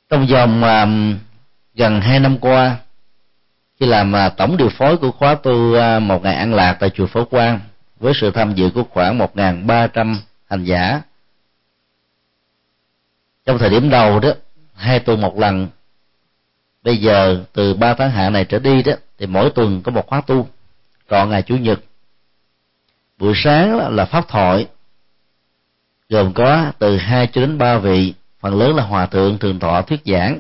Trong vòng uh, gần hai năm qua khi làm uh, tổng điều phối của khóa tu uh, một ngày an lạc tại chùa Phổ Quang với sự tham dự của khoảng một ngàn ba trăm hành giả trong thời điểm đầu đó, hai tuần một lần. Bây giờ từ ba tháng hạ này trở đi đó, thì mỗi tuần có một khóa tu. Còn ngày chủ nhật, buổi sáng là pháp thoại. Gồm có từ hai cho đến ba vị, phần lớn là hòa thượng thường thọ thuyết giảng.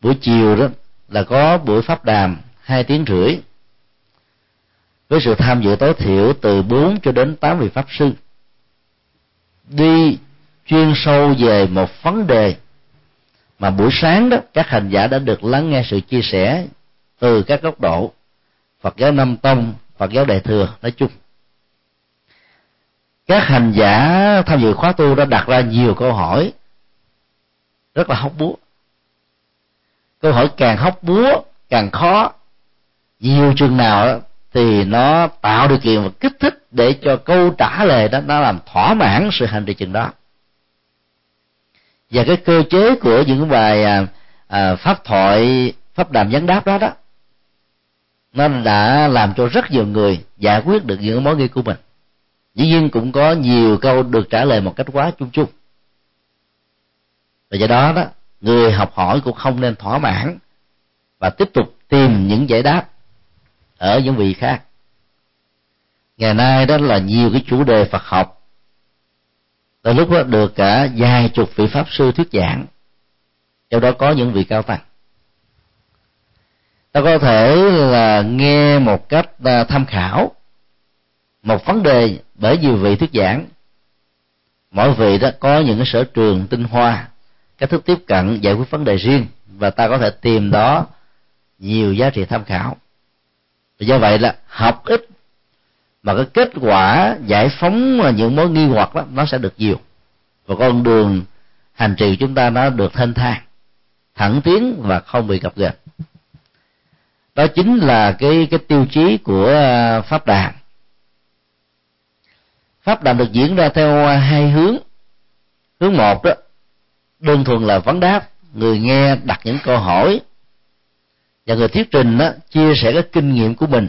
Buổi chiều đó là có buổi pháp đàm, hai tiếng rưỡi. Với sự tham dự tối thiểu từ 4 cho đến 8 vị pháp sư. Đi chuyên sâu về một vấn đề. Mà buổi sáng đó các hành giả đã được lắng nghe sự chia sẻ từ các góc độ. Phật giáo Nam Tông, Phật giáo Đại thừa nói chung. Các hành giả tham dự khóa tu đã đặt ra nhiều câu hỏi. Rất là hóc búa. Câu hỏi càng hóc búa càng khó, nhiều chừng nào thì nó tạo điều kiện và kích thích để cho câu trả lời đó nó làm thỏa mãn sự hành trì chừng đó và cái cơ chế của những bài à, à, pháp thoại pháp đàm vấn đáp đó đó nó đã làm cho rất nhiều người giải quyết được những mối nghi của mình. Dĩ nhiên cũng có nhiều câu được trả lời một cách quá chung chung. Và do đó đó người học hỏi cũng không nên thỏa mãn và tiếp tục tìm những giải đáp ở những vị khác. Ngày nay đó là nhiều cái chủ đề phật học tới lúc đó được cả vài chục vị pháp sư thuyết giảng, trong đó có những vị cao tăng. Ta có thể là nghe một cách à, tham khảo một vấn đề bởi nhiều vị thuyết giảng. Mỗi vị đó có những cái sở trường tinh hoa, cách thức tiếp cận, giải quyết vấn đề riêng, và ta có thể tìm đó nhiều giá trị tham khảo. Do vậy là học ít mà cái kết quả giải phóng những mối nghi hoặc đó, nó sẽ được nhiều. Và con đường hành trì chúng ta nó được thanh thang, thẳng tiến và không bị gặp gềnh đó chính là cái cái tiêu chí của à, pháp đàn. Pháp đàn được diễn ra theo hai hướng. Hướng một đó, đơn thuần là vấn đáp, người nghe đặt những câu hỏi, và người thuyết trình đó, chia sẻ cái kinh nghiệm của mình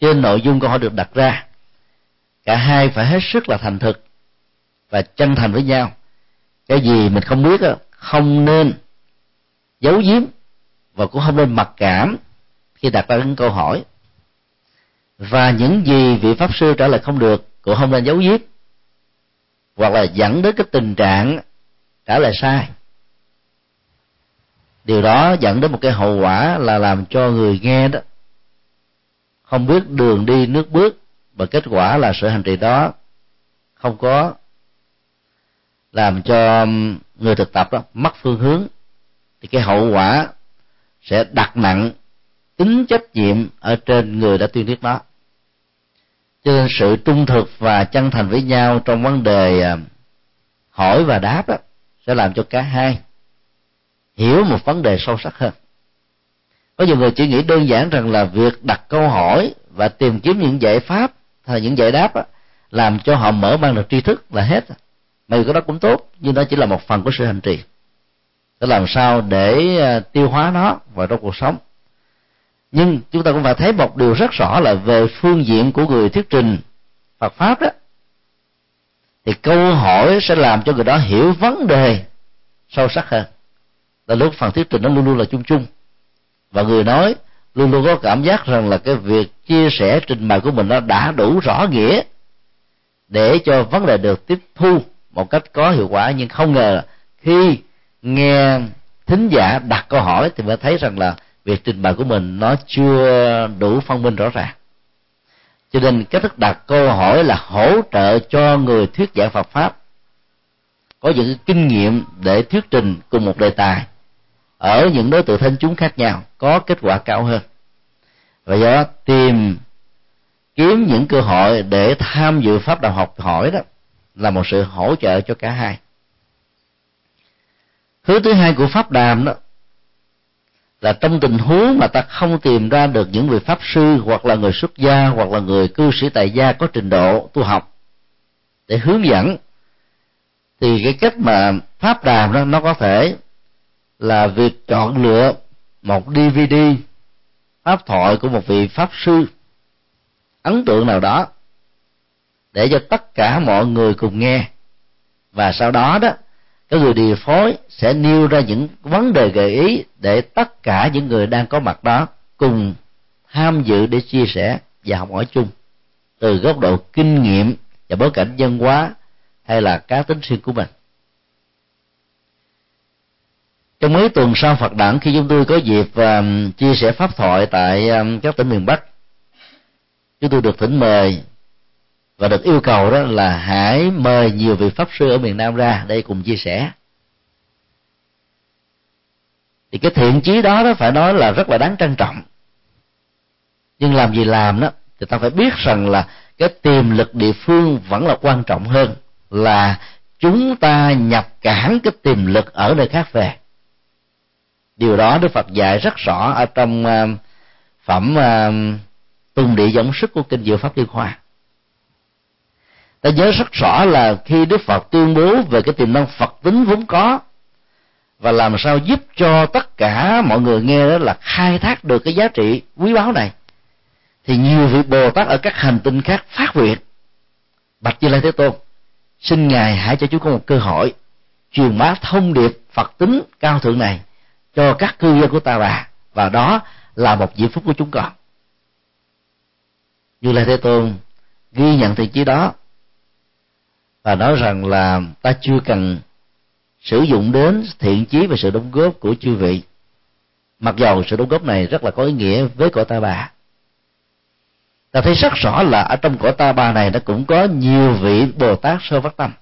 trên nội dung câu hỏi được đặt ra. Cả hai phải hết sức là thành thực và chân thành với nhau. Cái gì mình không biết không nên giấu giếm và cũng không nên mặc cảm khi đặt ra những câu hỏi. Và những gì vị pháp sư trả lời không được cũng không nên giấu giếm hoặc là dẫn đến cái tình trạng trả lời sai. Điều đó dẫn đến một cái hậu quả là làm cho người nghe đó không biết đường đi, nước bước và kết quả là sự hành trì đó không có làm cho người thực tập đó mất phương hướng, thì cái hậu quả sẽ đặt nặng tính trách nhiệm ở trên người đã tuyên thuyết đó. Cho nên sự trung thực và chân thành với nhau trong vấn đề à, hỏi và đáp đó sẽ làm cho cả hai hiểu một vấn đề sâu sắc hơn có nhiều người chỉ nghĩ đơn giản rằng là việc đặt câu hỏi và tìm kiếm những giải pháp hay những giải đáp đó, làm cho họ mở mang được tri thức là hết. Mặc dù đó cũng tốt nhưng đó chỉ là một phần của sự hành trì. Để làm sao để à, tiêu hóa nó vào trong cuộc sống. Nhưng chúng ta cũng phải thấy một điều rất rõ là về phương diện của người thuyết trình Phật pháp đó. Thì câu hỏi sẽ làm cho người đó hiểu vấn đề sâu sắc hơn. Là lúc phần thuyết trình nó luôn luôn là chung chung và người nói, luôn luôn có cảm giác rằng là cái việc chia sẻ trình bày của mình nó đã đủ rõ nghĩa để cho vấn đề được tiếp thu một cách có hiệu quả. Nhưng không ngờ khi nghe thính giả đặt câu hỏi thì mới thấy rằng là việc trình bày của mình nó chưa đủ phân minh rõ ràng. Cho nên cách thức đặt câu hỏi là hỗ trợ cho người thuyết giảng Phật pháp có những kinh nghiệm để thuyết trình cùng một đề tài ở những đối tượng thân chúng khác nhau có kết quả cao hơn. Và do đó, tìm kiếm những cơ hội để tham dự pháp đạo học hỏi đó là một sự hỗ trợ cho cả hai. Hướng thứ hai của pháp đàm đó là trong tình huống mà ta không tìm ra được những vị pháp sư hoặc là người xuất gia hoặc là người cư sĩ tại gia có trình độ tu học để hướng dẫn, thì cái cách mà pháp đàm đó nó có thể là việc chọn lựa một dvd pháp thoại của một vị pháp sư, ấn tượng nào đó, để cho tất cả mọi người cùng nghe. Và sau đó đó, cái người điều phối sẽ nêu ra những vấn đề gợi ý để tất cả những người đang có mặt đó cùng tham dự để chia sẻ và học hỏi chung, từ góc độ kinh nghiệm và bối cảnh dân hóa hay là cá tính riêng của mình trong mấy tuần sau Phật đản khi chúng tôi có dịp uh, chia sẻ pháp thoại tại um, các tỉnh miền Bắc chúng tôi được thỉnh mời và được yêu cầu đó là hãy mời nhiều vị pháp sư ở miền Nam ra đây cùng chia sẻ. Thì cái thiện chí đó đó phải nói là rất là đáng trân trọng. Nhưng làm gì làm đó thì ta phải biết rằng là cái tiềm lực địa phương vẫn là quan trọng hơn là chúng ta nhập cản cái tiềm lực ở nơi khác về điều đó đức phật dạy rất rõ ở trong ờ, phẩm ờ, uh, tuần địa giống sức của kinh diệu pháp liên hoa ta nhớ rất rõ là khi đức phật tuyên bố về cái tiềm năng phật tính vốn có và làm sao giúp cho tất cả mọi người nghe đó là khai thác được cái giá trị quý báu này thì nhiều vị bồ tát ở các hành tinh khác phát nguyện. Bạch như lai thế tôn xin ngài hãy cho chúng con một cơ hội truyền bá thông điệp phật tính cao thượng này cho các cư dân của ta bà và đó là một diễm phúc của chúng con. Như lai thế tôn ghi nhận thiện chí đó và nói rằng là ta chưa cần sử dụng đến thiện chí và sự đóng góp của chư vị. Mặc dầu sự đóng góp này rất là có ý nghĩa với cõi ta bà ta thấy rất rõ là ở trong cõi ta bà này nó cũng có nhiều vị bồ tát sơ phát tâm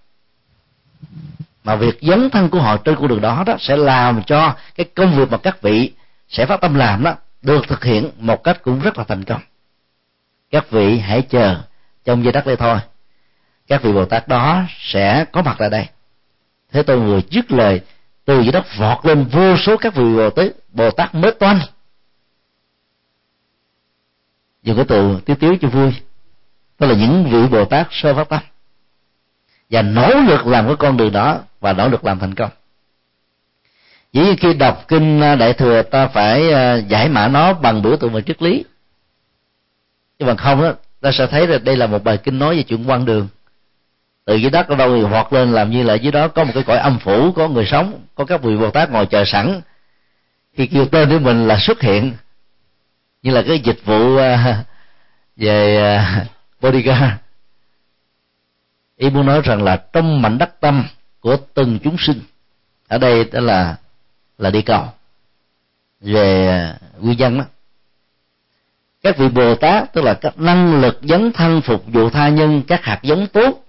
mà việc dấn thân của họ trên con đường đó đó sẽ làm cho cái công việc mà các vị sẽ phát tâm làm đó được thực hiện một cách cũng rất là thành công. Các vị hãy chờ trong giây đất đây thôi. Các vị bồ tát đó sẽ có mặt tại đây. Thế tôi vừa dứt lời, từ dưới đất vọt lên vô số các vị bồ tát bồ tát mới toanh dùng cái từ tiếu tiếu cho vui. Đó là những vị bồ tát sơ phát tâm và nỗ lực làm cái con đường đó và nỗ lực làm thành công. Dĩ nhiên khi đọc kinh à, đại thừa, ta phải à, giải mã nó bằng biểu tượng và triết lý. Nhưng mà không đó ta sẽ thấy là đây là một bài kinh nói về chuyện quan đường. Từ dưới đất ở đâu thì hoạt lên làm như là dưới đó có một cái cõi âm phủ, có người sống, có các vị bồ tát ngồi chờ sẵn. Khi kêu tên của mình là xuất hiện, như là cái dịch vụ à, về bodyguard ý muốn nói rằng là trong mảnh đất tâm của từng chúng sinh. Ở đây đó là là đi cầu. Về à, quy dân đó. Các vị bồ tát, tức là các năng lực dấn thân phục vụ tha nhân, các hạt giống tốt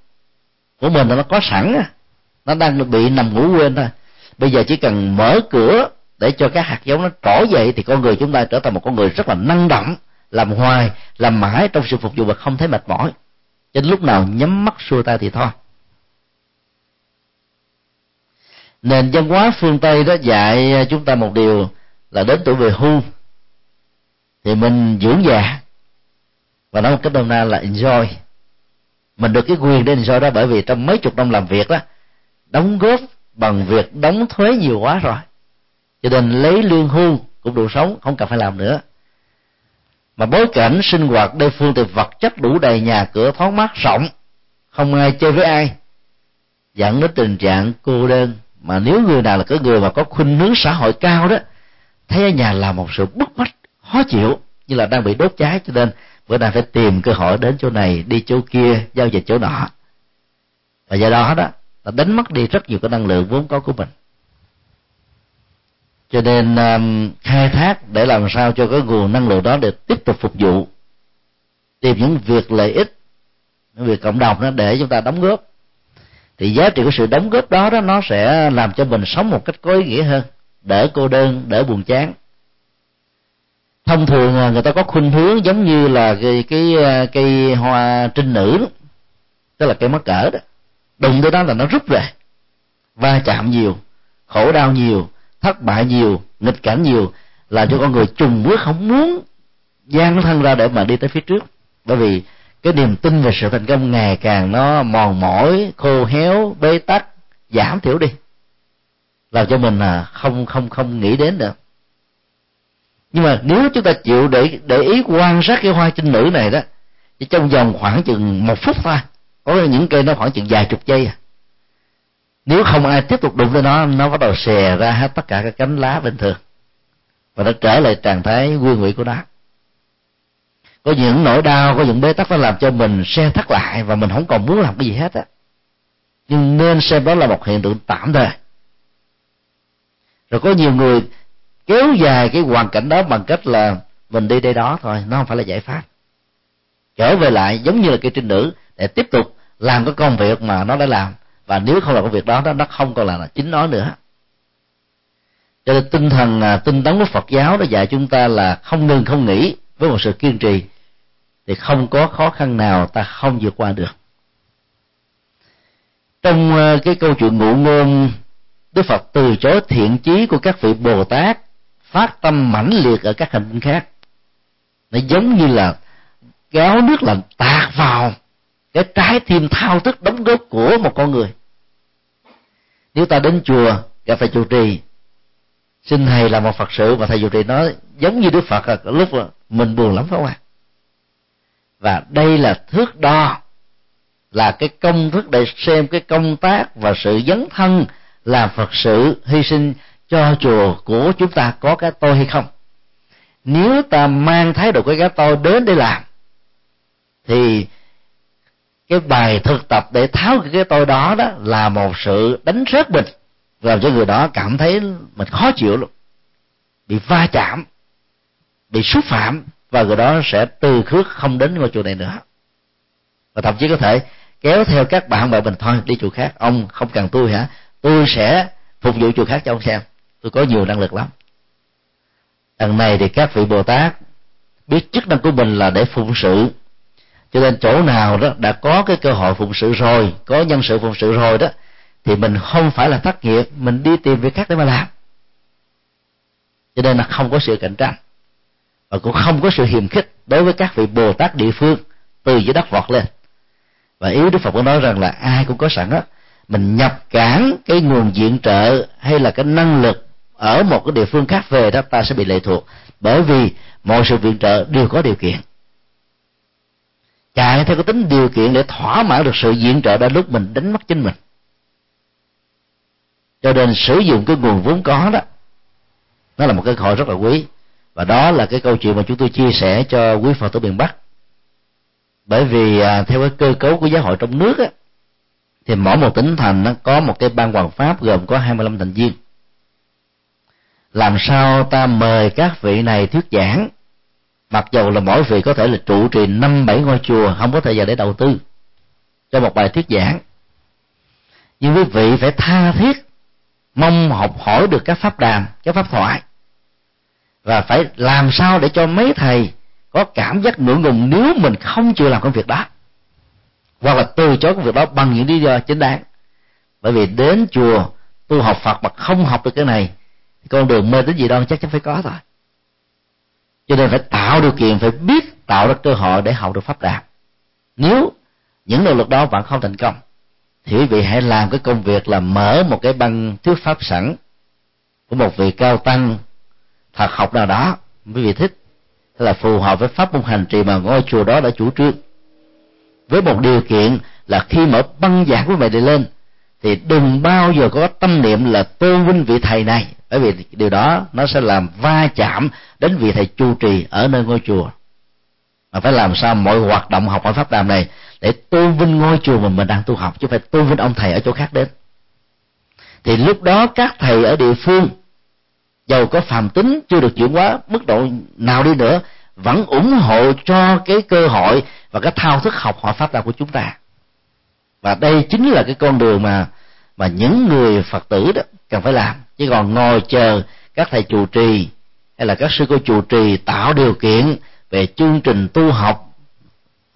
của mình, nó có sẵn nó đang bị nằm ngủ quên thôi. Bây giờ chỉ cần mở cửa để cho các hạt giống nó trỗi dậy thì con người chúng ta trở thành một con người rất là năng động, làm hoài, làm mãi trong sự phục vụ và không thấy mệt mỏi cho đến lúc nào nhắm mắt xua tay thì thôi. Nền văn hóa phương tây đó dạy chúng ta một điều là đến tuổi về hưu thì mình dưỡng già. Và nói một cách đơn na là enjoy. Mình được cái quyền để enjoy đó bởi vì trong mấy chục năm làm việc đó, đóng góp bằng việc đóng thuế nhiều quá rồi. Cho nên lấy lương hưu cũng đủ sống, không cần phải làm nữa mà bối cảnh sinh hoạt đây phương tiện vật chất đủ đầy nhà cửa thoáng mát rộng, không ai chơi với ai, dẫn đến tình trạng cô đơn. Mà nếu người nào là cái người mà có khuynh hướng xã hội cao đó, thấy ở nhà là một sự bức bách, khó chịu, như là đang bị đốt cháy. Cho nên bữa nay phải tìm cơ hội đến chỗ này, đi chỗ kia, giao dịch chỗ nọ. Và do đó đó là đánh mất đi rất nhiều cái năng lượng vốn có của mình cho nên um, khai thác để làm sao cho cái nguồn năng lượng đó để tiếp tục phục vụ. Tìm những việc lợi ích những việc cộng đồng đó để chúng ta đóng góp. Thì giá trị của sự đóng góp đó đó nó sẽ làm cho mình sống một cách có ý nghĩa hơn. Đỡ cô đơn đỡ buồn chán. Thông thường à, người ta có khuynh hướng giống như là cái cái à, cây hoa trinh nữ đó. tức là cây mắc cỡ đó. Đụng tới đó là nó rút về va chạm nhiều khổ đau nhiều thất bại nhiều, nghịch cảnh nhiều là cho con người trùng bước không muốn gian thân ra để mà đi tới phía trước. Bởi vì cái niềm tin về sự thành công ngày càng nó mòn mỏi, khô héo, bế tắc, giảm thiểu đi. Làm cho mình là không không không nghĩ đến được. Nhưng mà nếu chúng ta chịu để để ý quan sát cái hoa trinh nữ này đó thì trong vòng khoảng chừng một phút thôi, có những cây nó khoảng chừng vài chục giây à nếu không ai tiếp tục đụng tới nó nó bắt đầu xè ra hết tất cả các cánh lá bình thường. Và nó trở lại trạng thái nguyên nguyện của nó. Có những nỗi đau, có những bế tắc nó làm cho mình xe thắt lại và mình không còn muốn làm cái gì hết á. Nhưng nên xem đó là một hiện tượng tạm thời. Rồi có nhiều người kéo dài cái hoàn cảnh đó bằng cách là mình đi đây đó thôi, nó không phải là giải pháp. Trở về lại giống như là cái trinh nữ để tiếp tục làm cái công việc mà nó đã làm và nếu không làm công việc đó nó không còn là chính nó nữa. Cho nên tinh thần à, tinh tấn của Phật giáo nó dạy chúng ta là không ngừng, không nghỉ với một sự kiên trì thì không có khó khăn nào ta không vượt qua được. Trong à, cái câu chuyện ngụ ngôn, Đức Phật từ chối thiện chí của các vị Bồ Tát, phát tâm mãnh liệt ở các hành tinh khác. Nó giống như là gáo nước lạnh tạt vào cái trái tim thao thức đóng góp của một con người nếu ta đến chùa gặp thầy chủ trì, xin thầy là một phật sự và thầy chủ trì nói giống như đức phật là lúc là mình buồn lắm phải không ạ? Và đây là thước đo, là cái công thức để xem cái công tác và sự dấn thân làm phật sự hy sinh cho chùa của chúng ta có cái tôi hay không. Nếu ta mang thái độ cái cái tôi đến để làm, thì cái bài thực tập để tháo cái tôi đó đó là một sự đánh rớt mình. Làm cho người đó cảm thấy mình khó chịu luôn bị va chạm, bị xúc phạm và người đó sẽ từ khước không đến ngôi chùa này nữa. Và thậm chí có thể kéo theo các bạn bè mình thôi, đi chùa khác. Ông không cần tôi hả? Tôi sẽ phục vụ chùa khác cho ông xem. Tôi có nhiều năng lực lắm. Đằng này thì các vị bồ tát biết chức năng của mình là để phụng sự cho nên chỗ nào đó đã có cái cơ hội phụng sự rồi, có nhân sự phụng sự rồi đó, thì mình không phải là thất nghiệp, mình đi tìm việc khác để mà làm. Cho nên là không có sự cạnh tranh, và cũng không có sự hiềm khích đối với các vị bồ tát địa phương từ dưới đất vọt lên. Và yếu đức phật có nói rằng là ai cũng có sẵn á, mình nhập cản cái nguồn viện trợ hay là cái năng lực ở một cái địa phương khác về đó, ta sẽ bị lệ thuộc. Bởi vì mọi sự viện trợ đều có điều kiện chạy theo cái tính điều kiện để thỏa mãn được sự diện trợ đã lúc mình đánh mất chính mình. Cho nên sử dụng cái nguồn vốn có đó nó là một cái hội rất là quý. Và đó là cái câu chuyện mà chúng tôi chia sẻ cho quý phật tử miền bắc. Bởi vì à, theo cái cơ cấu của giáo hội trong nước á, thì mỗi một tỉnh thành nó có một cái ban hoàng pháp gồm có 25 thành viên. Làm sao ta mời các vị này thuyết giảng mặc dù là mỗi vị có thể là trụ trì năm, bảy ngôi chùa, không có thời gian để đầu tư cho một bài thuyết giảng. Nhưng quý vị phải tha thiết, mong học hỏi được các pháp đàm, các pháp thoại. Và phải làm sao để cho mấy thầy có cảm giác ngượng ngùng nếu mình không chịu làm công việc đó. Hoặc là từ chối công việc đó bằng những lý do chính đáng. Bởi vì đến chùa tu học phật mà không học được cái này con đường mê tới gì đâu chắc chắn phải có thôi cho nên phải tạo điều kiện, phải biết tạo ra cơ hội để học được pháp đạt. nếu những nỗ lực đó vẫn không thành công, thì quý vị hãy làm cái công việc là mở một cái băng thuyết pháp sẵn của một vị cao tăng thật học nào đó. Quý vị thích là phù hợp với pháp môn hành trì mà ngôi chùa đó đã chủ trương. Với một điều kiện là khi mở băng giảng của vị này lên, thì đừng bao giờ có tâm niệm là tôn vinh vị thầy này bởi vì điều đó nó sẽ làm va chạm đến vị thầy chu trì ở nơi ngôi chùa. Mà phải làm sao mọi hoạt động học hỏi pháp đàm này để tôn vinh ngôi chùa mà mình đang tu học, chứ phải tôn vinh ông thầy ở chỗ khác đến. Thì lúc đó các thầy ở địa phương dầu có phàm tính, chưa được chuyển hóa mức độ nào đi nữa, vẫn ủng hộ cho cái cơ hội và cái thao thức học hỏi pháp đạo của chúng ta. Và đây chính là cái con đường mà mà những người phật tử đó cần phải làm chứ còn ngồi chờ các thầy chủ trì hay là các sư cô chủ trì tạo điều kiện về chương trình tu học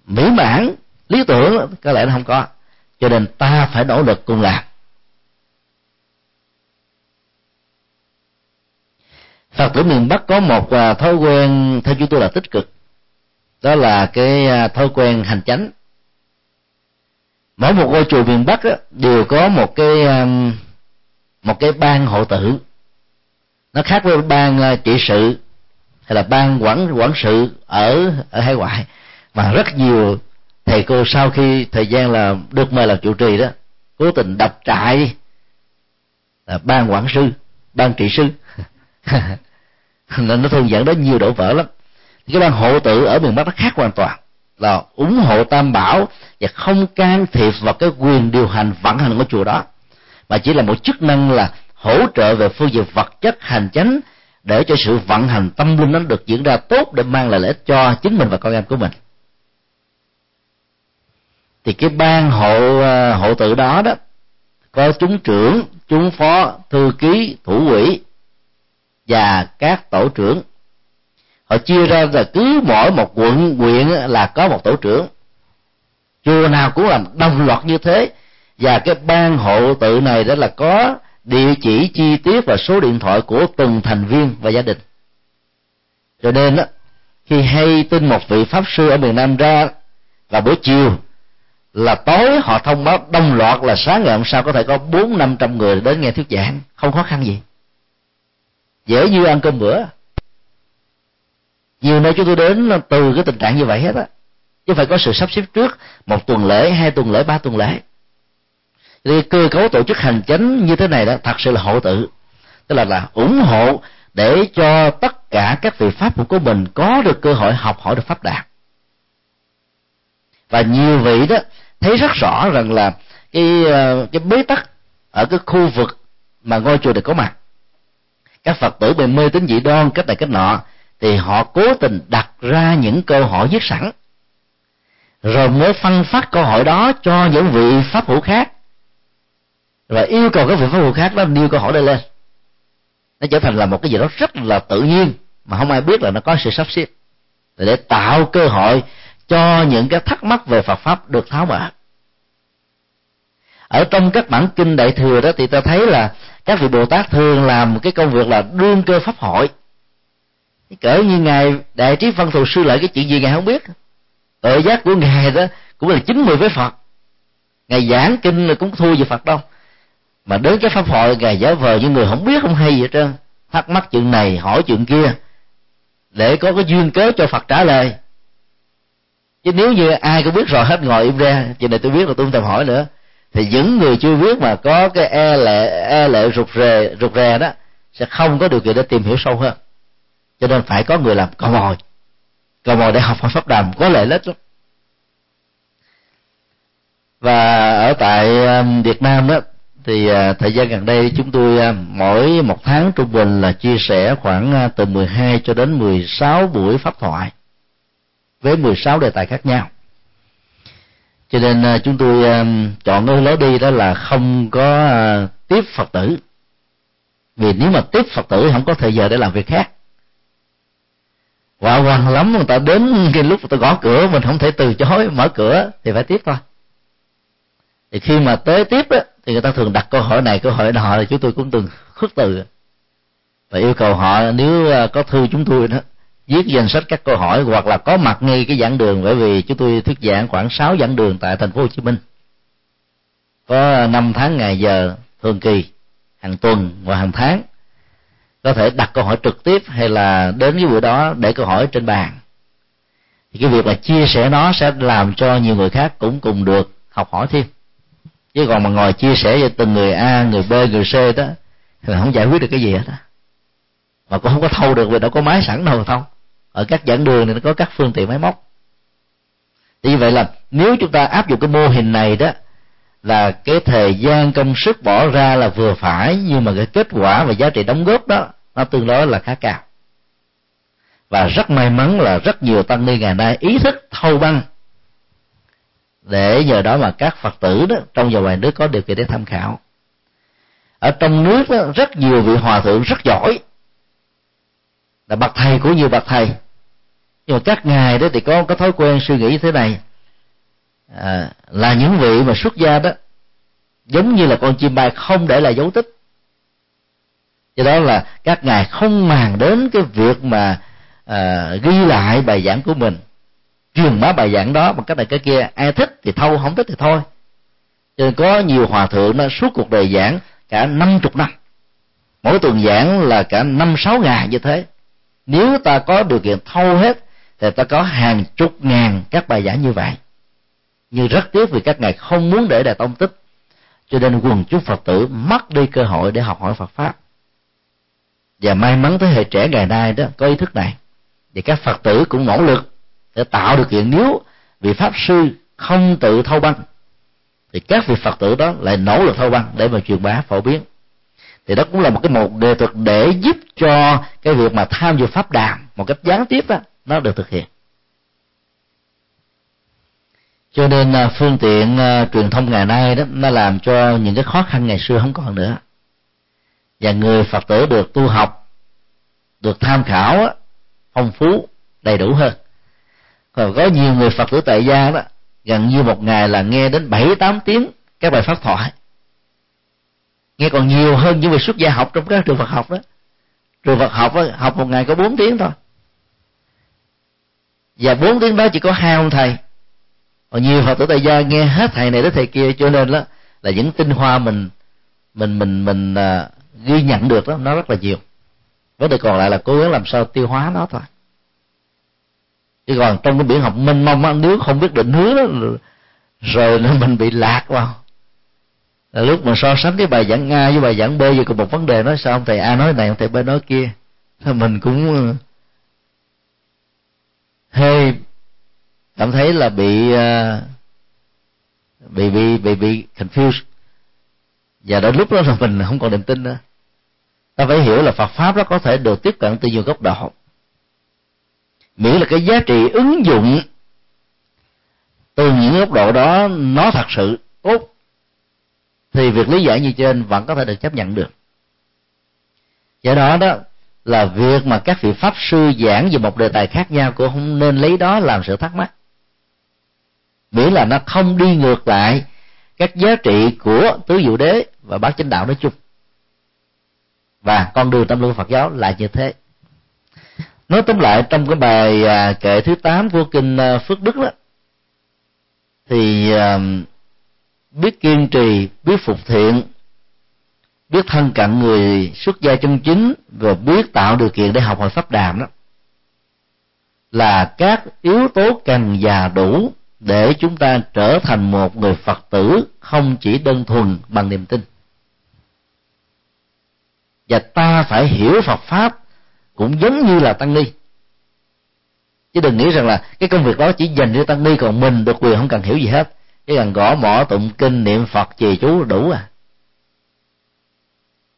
mỹ mãn lý tưởng có lẽ nó không có. Cho nên ta phải nỗ lực cùng làm phật tử miền bắc có một à, thói quen theo chúng tôi là tích cực. Đó là cái à, thói quen hành chánh. Mỗi một ngôi chùa miền bắc đó, đều có một cái à, một cái ban hộ tử. Nó khác với ban ờ, trị sự, hay là ban quản quản sự ở ở hải ngoại. Mà rất nhiều thầy cô sau khi thời gian là được mời làm chủ trì đó, cố tình đập trại, là ban quản sư, ban trị sư. Nên nó thường dẫn đến nhiều đổ vỡ lắm. Cái ban hộ tự ở miền bắc nó khác hoàn toàn. Là ủng hộ tam bảo và không can thiệp vào cái quyền điều hành vận hành của chùa đó mà chỉ là một chức năng là hỗ trợ về phương diện vật chất hành chánh để cho sự vận hành tâm linh nó được diễn ra tốt để mang lại lợi ích cho chính mình và con em của mình. Thì cái ban hộ ờ, hộ tự đó đó, có chúng trưởng, chúng phó, thư ký, thủ quỹ và các tổ trưởng. Họ chia ra là cứ mỗi một quận huyện là có một tổ trưởng. Chùa nào cũng làm đồng loạt như thế và cái ban hộ tự này đó là có địa chỉ, chi tiết và số điện thoại của từng thành viên và gia đình. Cho nên đó khi hay tin một vị pháp sư ở miền nam ra là buổi chiều, là tối họ thông báo đông loạt là sáng ngày hôm sau có thể có bốn năm trăm người đến nghe thuyết giảng. Không khó khăn gì. Dễ như ăn cơm bữa. Nhiều nơi chúng tôi đến từ cái tình trạng như vậy hết á. Chứ phải có sự sắp xếp trước, một tuần lễ, hai tuần lễ, ba tuần lễ cái cơ cấu tổ chức hành chánh như thế này đó, thật sự là hộ tự. Tức là là ủng hộ để cho tất cả các vị pháp của mình có được cơ hội học hỏi được pháp đạt. Và nhiều vị đó thấy rất rõ rằng là cái ờ, cái bế tắc ở cái khu vực mà ngôi chùa này có mặt. Các phật tử bị mê tín dị đoan, cách này cách nọ, thì họ cố tình đặt ra những câu hỏi viết sẵn. Rồi mới phân phát câu hỏi đó cho những vị pháp hữu khác và yêu cầu các vị pháp hữu khác đó nêu câu hỏi đây lên. Nó trở thành là một cái gì đó rất là tự nhiên, mà không ai biết là nó có sự sắp xếp. Để tạo cơ hội cho những cái thắc mắc về Phật pháp được tháo mở ở trong các bản kinh đại thừa đó thì ta thấy là các vị bồ tát thường làm cái công việc là đương cơ pháp hội. Cỡ như ngài đại trí văn thù sư lại cái chuyện gì ngài không biết. Tội giác của ngài đó cũng là chín mươi với phật. Ngài giảng kinh là cũng thua về phật đâu mà đến cái pháp hội ngài giả vờ những người không biết không hay gì hết trơn. Thắc mắc chuyện này, hỏi chuyện kia. Để có cái duyên cớ cho phật trả lời. Chứ nếu như ai cũng biết rồi hết, ngồi im ra chuyện này tôi biết là tôi không thèm hỏi nữa. Thì những người chưa biết mà có cái e lệ e lệ rụt rè rụt rè đó, sẽ không có điều kiện để tìm hiểu sâu hơn. Cho nên phải có người làm cò mồi cò mồi để học hỏi pháp đàm, có lợi lết lắm. Và ở tại um, Việt Nam đó thì à, thời gian gần đây chúng tôi à, mỗi một tháng trung bình là chia sẻ khoảng à, từ 12 cho đến 16 buổi pháp thoại với 16 đề tài khác nhau. Cho nên à, chúng tôi à, chọn cái lối đi đó là không có à, tiếp phật tử. Vì nếu mà tiếp phật tử không có thời giờ để làm việc khác. Quả hoàng lắm người ta đến cái lúc người ta gõ cửa mình không thể từ chối mở cửa thì phải tiếp thôi thì khi mà tới tiếp đó thì người ta thường đặt câu hỏi này, câu hỏi nọ thì chúng tôi cũng từng khước từ. Và yêu cầu họ nếu à, có thư chúng tôi đó, viết danh sách các câu hỏi hoặc là có mặt ngay cái giảng đường, bởi vì chúng tôi thuyết giảng khoảng 6 giảng đường tại thành phố Hồ Chí Minh. Có năm tháng ngày giờ thường kỳ, hàng tuần và hàng tháng, có thể đặt câu hỏi trực tiếp hay là đến cái buổi đó để câu hỏi trên bàn. Thì cái việc là chia sẻ nó sẽ làm cho nhiều người khác cũng cùng được học hỏi thêm chứ còn mà ngồi chia sẻ cho từng người a, người b, người c đó, thì không giải quyết được cái gì hết á. Mà cũng không có thâu được vì đâu có máy sẵn đâu thâu. Ở các giảng đường này nó có các phương tiện máy móc. Thì như vậy là nếu chúng ta áp dụng cái mô hình này đó, là cái thời gian công sức bỏ ra là vừa phải, nhưng mà cái kết quả và giá trị đóng góp đó, nó tương đối là khá cao. Và rất may mắn là rất nhiều tăng ni ngày nay ý thức thâu băng để nhờ đó mà các phật tử đó trong và ngoài nước có điều kiện để tham khảo. Ở trong nước đó, rất nhiều vị hòa thượng rất giỏi. Là bậc thầy của nhiều bậc thầy. Nhưng mà các ngài đó thì có có thói quen suy nghĩ thế này. À, là những vị mà xuất gia đó giống như là con chim bay không để lại dấu tích. Do đó là các ngài không màng đến cái việc mà à, ghi lại bài giảng của mình truyền bá bài giảng đó bằng cách này cái kia. Ai thích thì thâu, không thích thì thôi. Cho nên có nhiều hòa thượng nó suốt cuộc đời giảng cả năm chục năm. Mỗi tuần giảng là cả năm sáu ngày như thế. Nếu ta có điều kiện thâu hết, thì ta có hàng chục ngàn các bài giảng như vậy. Nhưng rất tiếc vì các ngài không muốn để đại tông tích. Cho nên quần chúng phật tử mất đi cơ hội để học hỏi phật pháp. Và may mắn thế hệ trẻ ngày nay đó có ý thức này. Và các phật tử cũng nỗ lực để tạo điều kiện. Nếu vị pháp sư không tự thâu băng thì các vị phật tử đó lại nỗ lực thâu băng để mà truyền bá phổ biến. Thì đó cũng là một cái một đề thuật để giúp cho cái việc mà tham dự pháp đàm một cách gián tiếp đó nó được thực hiện. Cho nên à, phương tiện uh, truyền thông ngày nay đó nó làm cho những cái khó khăn ngày xưa không còn nữa. Và người phật tử được tu học được tham khảo phong phú đầy đủ hơn còn có nhiều người phật tử tại gia đó gần như một ngày là nghe đến bảy tám tiếng các bài pháp thoại. Nghe còn nhiều hơn những người xuất gia học trong các trường Phật học đó. Trường Phật học đó, học một ngày có bốn tiếng thôi. Và bốn tiếng đó chỉ có hai ông thầy. Còn nhiều Phật tử tại gia nghe hết thầy này đến thầy kia cho nên đó là những tinh hoa mình mình mình mình uh, ghi nhận được đó nó rất là nhiều. Vấn đề còn lại là cố gắng làm sao tiêu hóa nó thôi chứ còn trong cái biển học mênh mông á nếu không biết định hướng đó, rồi nó mình bị lạc vào. Là lúc mà so sánh cái bài giảng a với bài giảng b về cùng một vấn đề nói sao ông thầy a nói này ông thầy b nói kia. Mình cũng ờ, hơi cảm thấy là bị ờ, bị bị bị bị confused. Và đến lúc đó là mình không còn niềm tin nữa. Ta phải hiểu là Phật pháp nó có thể được tiếp cận từ nhiều góc độ miễn là cái giá trị ứng dụng. Từ những góc độ đó, nó thật sự tốt. Thì việc lý giải như trên vẫn có thể được chấp nhận được. Do đó đó, là việc mà các vị pháp sư giảng về một đề tài khác nhau cũng không nên lấy đó làm sự thắc mắc. Miễn là nó không đi ngược lại các giá trị của tứ diệu đế và bát chánh đạo nói chung. Và con đường tâm luân Phật giáo là như thế nói tóm lại trong cái bài à, kệ thứ 8 của kinh à, Phước Đức đó thì à, biết kiên trì biết phục thiện biết thân cận người xuất gia chân chính và biết tạo điều kiện để học hỏi pháp đàm đó là các yếu tố cần và đủ để chúng ta trở thành một người phật tử không chỉ đơn thuần bằng niềm tin. Và ta phải hiểu phật pháp cũng giống như là tăng ni. Chứ đừng nghĩ rằng là cái công việc đó chỉ dành cho tăng ni, còn mình được quyền không cần hiểu gì hết. Chỉ cần gõ mỏ tụng kinh, niệm phật, trì chú, đủ à.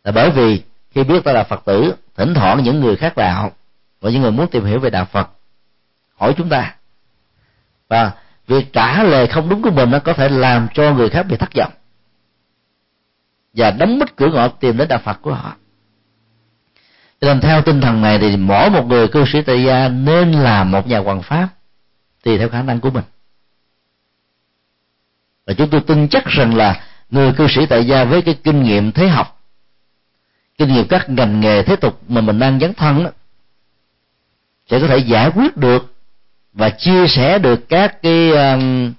Là bởi vì khi biết ta là phật tử, thỉnh thoảng những người khác đạo và những người muốn tìm hiểu về đạo phật, hỏi chúng ta. Và việc trả lời không đúng của mình nó có thể làm cho người khác bị thất vọng. Và đóng mất cửa ngõ tìm đến đạo phật của họ cho nên theo tinh thần này thì mỗi một người cư sĩ tại gia nên là một nhà hoàng pháp tùy theo khả năng của mình và chúng tôi tin chắc rằng là người cư sĩ tại gia với cái kinh nghiệm thế học kinh nghiệm các ngành nghề thế tục mà mình đang dấn thân đó, sẽ có thể giải quyết được và chia sẻ được các cái um,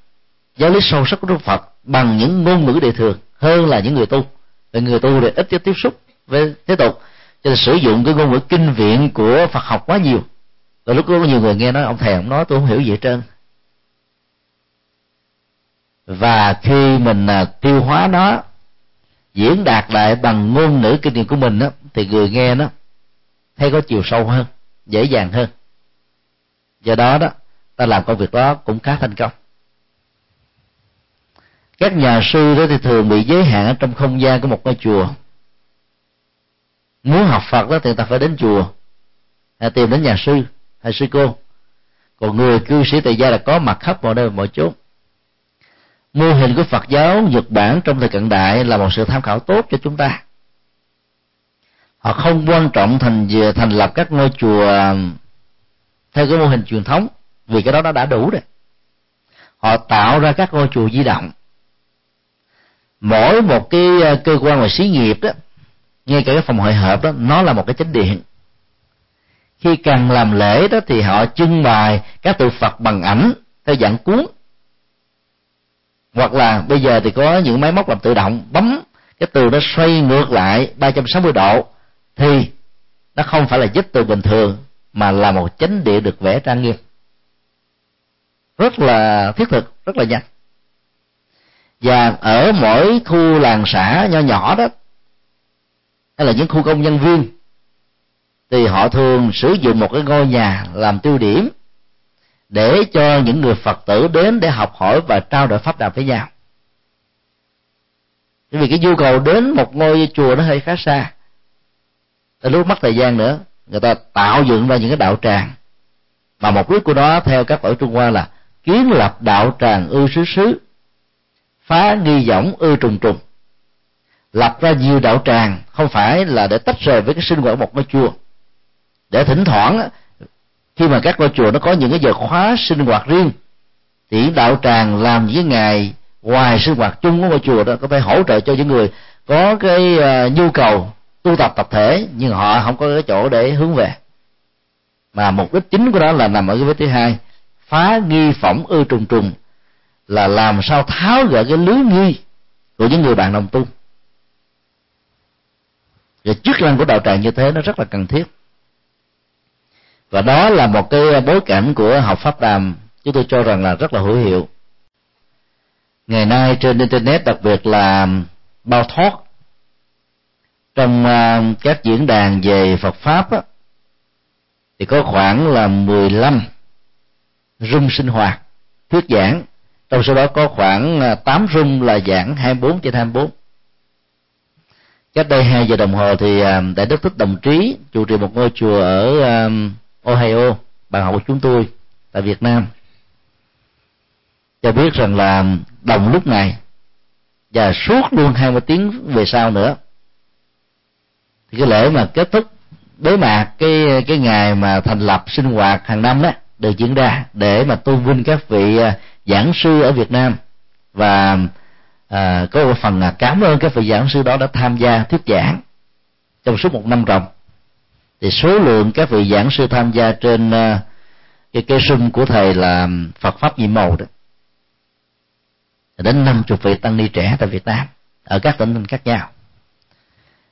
giáo lý sâu sắc của Đức Phật bằng những ngôn ngữ đời thường hơn là những người tu. Vì người tu thì ít tiếp xúc với thế tục cho nên sử dụng cái ngôn ngữ kinh viện của Phật học quá nhiều. Rồi lúc đó có nhiều người nghe nói ông thầy ông nói tôi không hiểu gì hết trơn. Và khi mình à, tiêu hóa nó diễn đạt lại bằng ngôn ngữ kinh nghiệm của mình đó, thì người nghe nó thấy có chiều sâu hơn dễ dàng hơn. Do đó đó ta làm công việc đó cũng khá thành công. Các nhà sư đó thì thường bị giới hạn ở trong không gian của một ngôi chùa muốn học phật đó thì ta phải đến chùa, hay tìm đến nhà sư hay sư cô. Còn người cư sĩ tại gia là có mặt khắp mọi nơi, mọi chốn. Mô hình của Phật giáo Nhật Bản trong thời cận đại là một sự tham khảo tốt cho chúng ta. Họ không quan trọng thành thành lập các ngôi chùa theo cái mô hình truyền thống, vì cái đó nó đã đủ rồi. Họ tạo ra các ngôi chùa di động. Mỗi một cái ờ, cơ quan và xí nghiệp đó ngay cả cái phòng hội hợp đó, nó là một cái chánh điện. Khi cần làm lễ đó thì họ trưng bày các tượng phật bằng ảnh theo dạng cuốn. Hoặc là bây giờ thì có những máy móc làm tự động, bấm cái tường nó xoay ngược lại 360 độ, thì nó không phải là vết tường bình thường, mà là một chánh điện được vẽ trang nghiêm. Rất là thiết thực, rất là nhanh. Và ở mỗi khu làng xã nho nhỏ đó hay là những khu công nhân viên. Thì họ thường sử dụng một cái ngôi nhà làm tiêu điểm để cho những người phật tử đến để học hỏi và trao đổi pháp đạo với nhau. Bởi vì cái nhu cầu đến một ngôi chùa nó hơi khá xa. Tới lúc mất thời gian nữa, người ta tạo dựng ra những cái đạo tràng. Mà mục đích của nó theo các tổ trung hoa là kiến lập đạo tràng ư xứ xứ, phá nghi võng ư trùng trùng lập ra nhiều đạo tràng không phải là để tách rời với cái sinh hoạt một ngôi chùa. Để thỉnh thoảng khi mà các ngôi chùa nó có những cái giờ khóa sinh hoạt riêng thì đạo tràng làm những ngày ngoài sinh hoạt chung của ngôi chùa đó có thể hỗ trợ cho những người có cái uh, nhu cầu tu tập tập thể nhưng họ không có cái chỗ để hướng về. Mà mục đích chính của đó là nằm ở cái vết thứ hai phá nghi phỏng ư trùng trùng là làm sao tháo gỡ cái lưới nghi của những người bạn đồng tu và chức năng của đạo tràng như thế nó rất là cần thiết. Và đó là một cái bối cảnh của học pháp đàm chúng tôi cho rằng là rất là hữu hiệu. Ngày nay trên internet đặc biệt là bao thoát trong à, các diễn đàn về Phật pháp á, thì có khoảng là 15 room sinh hoạt thuyết giảng. Trong số đó có khoảng à, 8 room là giảng 24 trên 24 cách đây hai giờ đồng hồ thì à, đại đức thích đồng trí chủ trì một ngôi chùa ở à, Ohio, bạn học của chúng tôi, tại Việt Nam. Cho biết rằng là đồng lúc này, và suốt luôn 20 tiếng về sau nữa, thì cái lễ mà kết thúc, bế mạc cái cái ngày mà thành lập sinh hoạt hàng năm đó được diễn ra để mà tôn vinh các vị à, giảng sư ở Việt Nam. Và à, có một phần là cảm ơn các vị giảng sư đó đã tham gia thuyết giảng trong suốt một năm ròng. Thì số lượng các vị giảng sư tham gia trên uh, cái cây sung của thầy là Phật pháp nhiệm màu đó. Đến năm chục vị tăng ni trẻ tại Việt Nam ở các tỉnh thành khác nhau.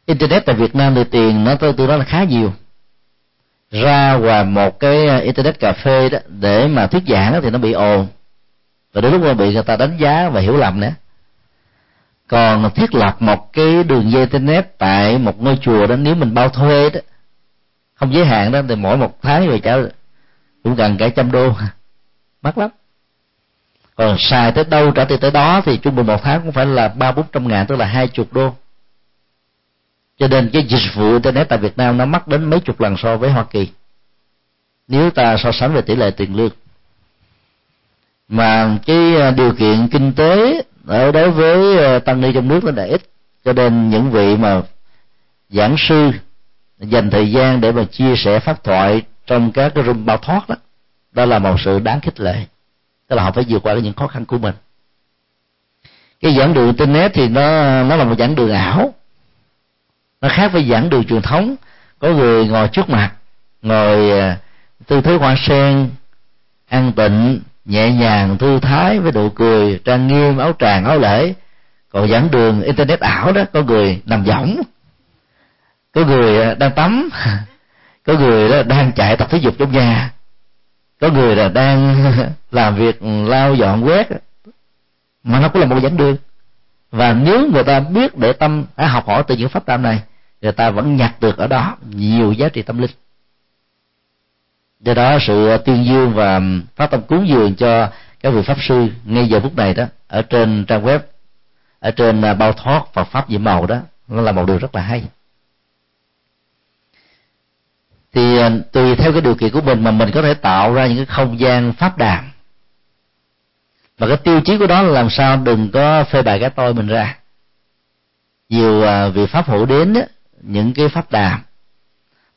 Internet tại Việt Nam thì tiền nó tôi tôi nói là khá nhiều. Ra ngoài một cái à, internet cà phê đó để mà thuyết giảng thì nó bị ồn. Và đến lúc mà bị người ta đánh giá và hiểu lầm nữa còn thiết lập một cái đường dây internet tại một ngôi chùa đó, nếu mình bao thuê đó, không giới hạn đó, thì mỗi một tháng rồi trả cũng gần cả trăm đô. Mắc lắm. Còn xài tới đâu, trả tiền tới đó, thì trung bình một tháng cũng phải là ba bốn trăm ngàn, tức là hai chục đô. Cho nên cái dịch vụ internet tại Việt Nam nó mắc đến mấy chục lần so với Hoa Kỳ. Nếu ta so sánh về tỷ lệ tiền lương. Mà cái à, điều kiện kinh tế ở đối với ờ, tăng ni trong nước nó đã ít, cho nên những vị mà giảng sư dành thời gian để mà chia sẻ pháp thoại trong các cái room bao thoát đó đó là một sự đáng khích lệ. Tức là họ phải vượt qua những khó khăn của mình. Cái giảng đường internet thì nó nó là một giảng đường ảo. Nó khác với giảng đường truyền thống. Có người ngồi trước mặt, ngồi ờ, tư thế hoa sen, an tịnh nhẹ nhàng thư thái với độ cười, trang nghiêm áo tràng áo lễ. Còn giảng đường internet ảo đó, có người nằm võng. Có người à, đang tắm. Có người đó đang chạy tập thể dục trong nhà. Có người là đang làm việc lau dọn quét. Mà nó cũng là một giảng đường. Và nếu người ta biết để tâm học hỏi từ những pháp tam này người ta vẫn nhặt được ở đó nhiều giá trị tâm linh do đó sự tuyên dương và phát tâm cúng dường cho các vị pháp sư ngay giờ phút này đó, ở trên trang web, ở trên à, bao thoát Phật pháp diễm màu đó, nó là một điều rất là hay. Thì à, tùy theo cái điều kiện của mình mà mình có thể tạo ra những cái không gian pháp đàm. Và cái tiêu chí của đó là làm sao đừng có phê bài cái tôi mình ra. Nhiều à, vị pháp hữu đến những cái pháp đàm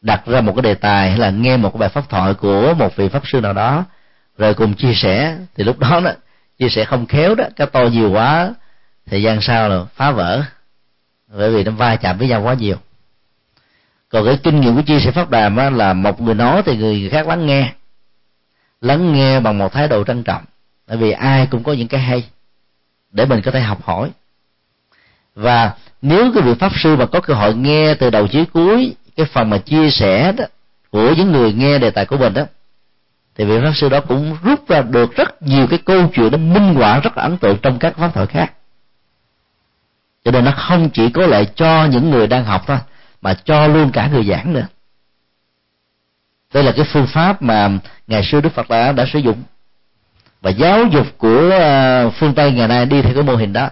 đặt ra một cái đề tài hay là nghe một cái bài pháp thoại của một vị pháp sư nào đó rồi cùng chia sẻ thì lúc đó đó chia sẻ không khéo đó cái tôi nhiều quá thời gian sau là phá vỡ. Bởi vì nó va chạm với nhau quá nhiều. Còn cái kinh nghiệm của chia sẻ pháp đàm á, là một người nói thì người khác lắng nghe. Lắng nghe bằng một thái độ trân trọng. Bởi vì ai cũng có những cái hay để mình có thể học hỏi. Và nếu cái vị pháp sư mà có cơ hội nghe từ đầu chí cuối cái phần mà chia sẻ đó của những người nghe đề tài của mình đó, thì vị pháp sư đó cũng rút ra được rất nhiều cái câu chuyện nó minh họa rất là ấn tượng trong các pháp thoại khác. Cho nên nó không chỉ có lợi cho những người đang học thôi, mà cho luôn cả người giảng nữa. Đây là cái phương pháp mà ngày xưa đức phật đã đã sử dụng. Và giáo dục của à, phương tây ngày nay đi theo cái mô hình đó.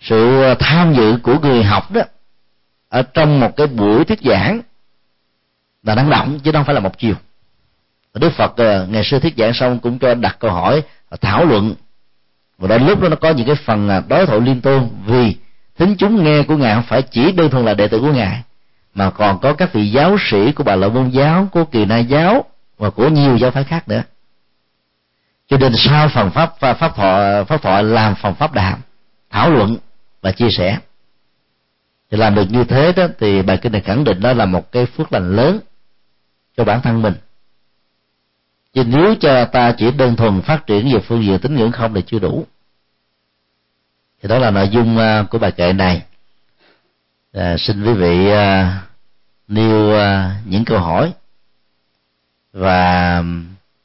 Sự tham dự của người học đó ở trong một cái buổi thuyết giảng là năng động chứ không phải là một chiều. Đức phật ờ, ngày xưa thuyết giảng xong cũng cho đặt câu hỏi ờ, thảo luận. Và đến lúc đó nó có những cái phần ờ, đối thoại liên tôn, vì thính chúng nghe của ngài không phải chỉ đơn thuần là đệ tử của ngài, mà còn có các vị giáo sĩ của bà lợi môn giáo, của kỳ na giáo và của nhiều giáo phái khác nữa. Cho nên sau phần pháp pháp thọ pháp thọ làm phần pháp đàm, thảo luận và chia sẻ thì làm được như thế đó thì bài kinh này khẳng định đó là một cái phước lành lớn cho bản thân mình. Chứ nếu cho ta chỉ đơn thuần phát triển về phương diện tín ngưỡng không thì chưa đủ. Thì đó là nội dung à, của bài kệ này. À, xin quý vị à, nêu à, những câu hỏi. Và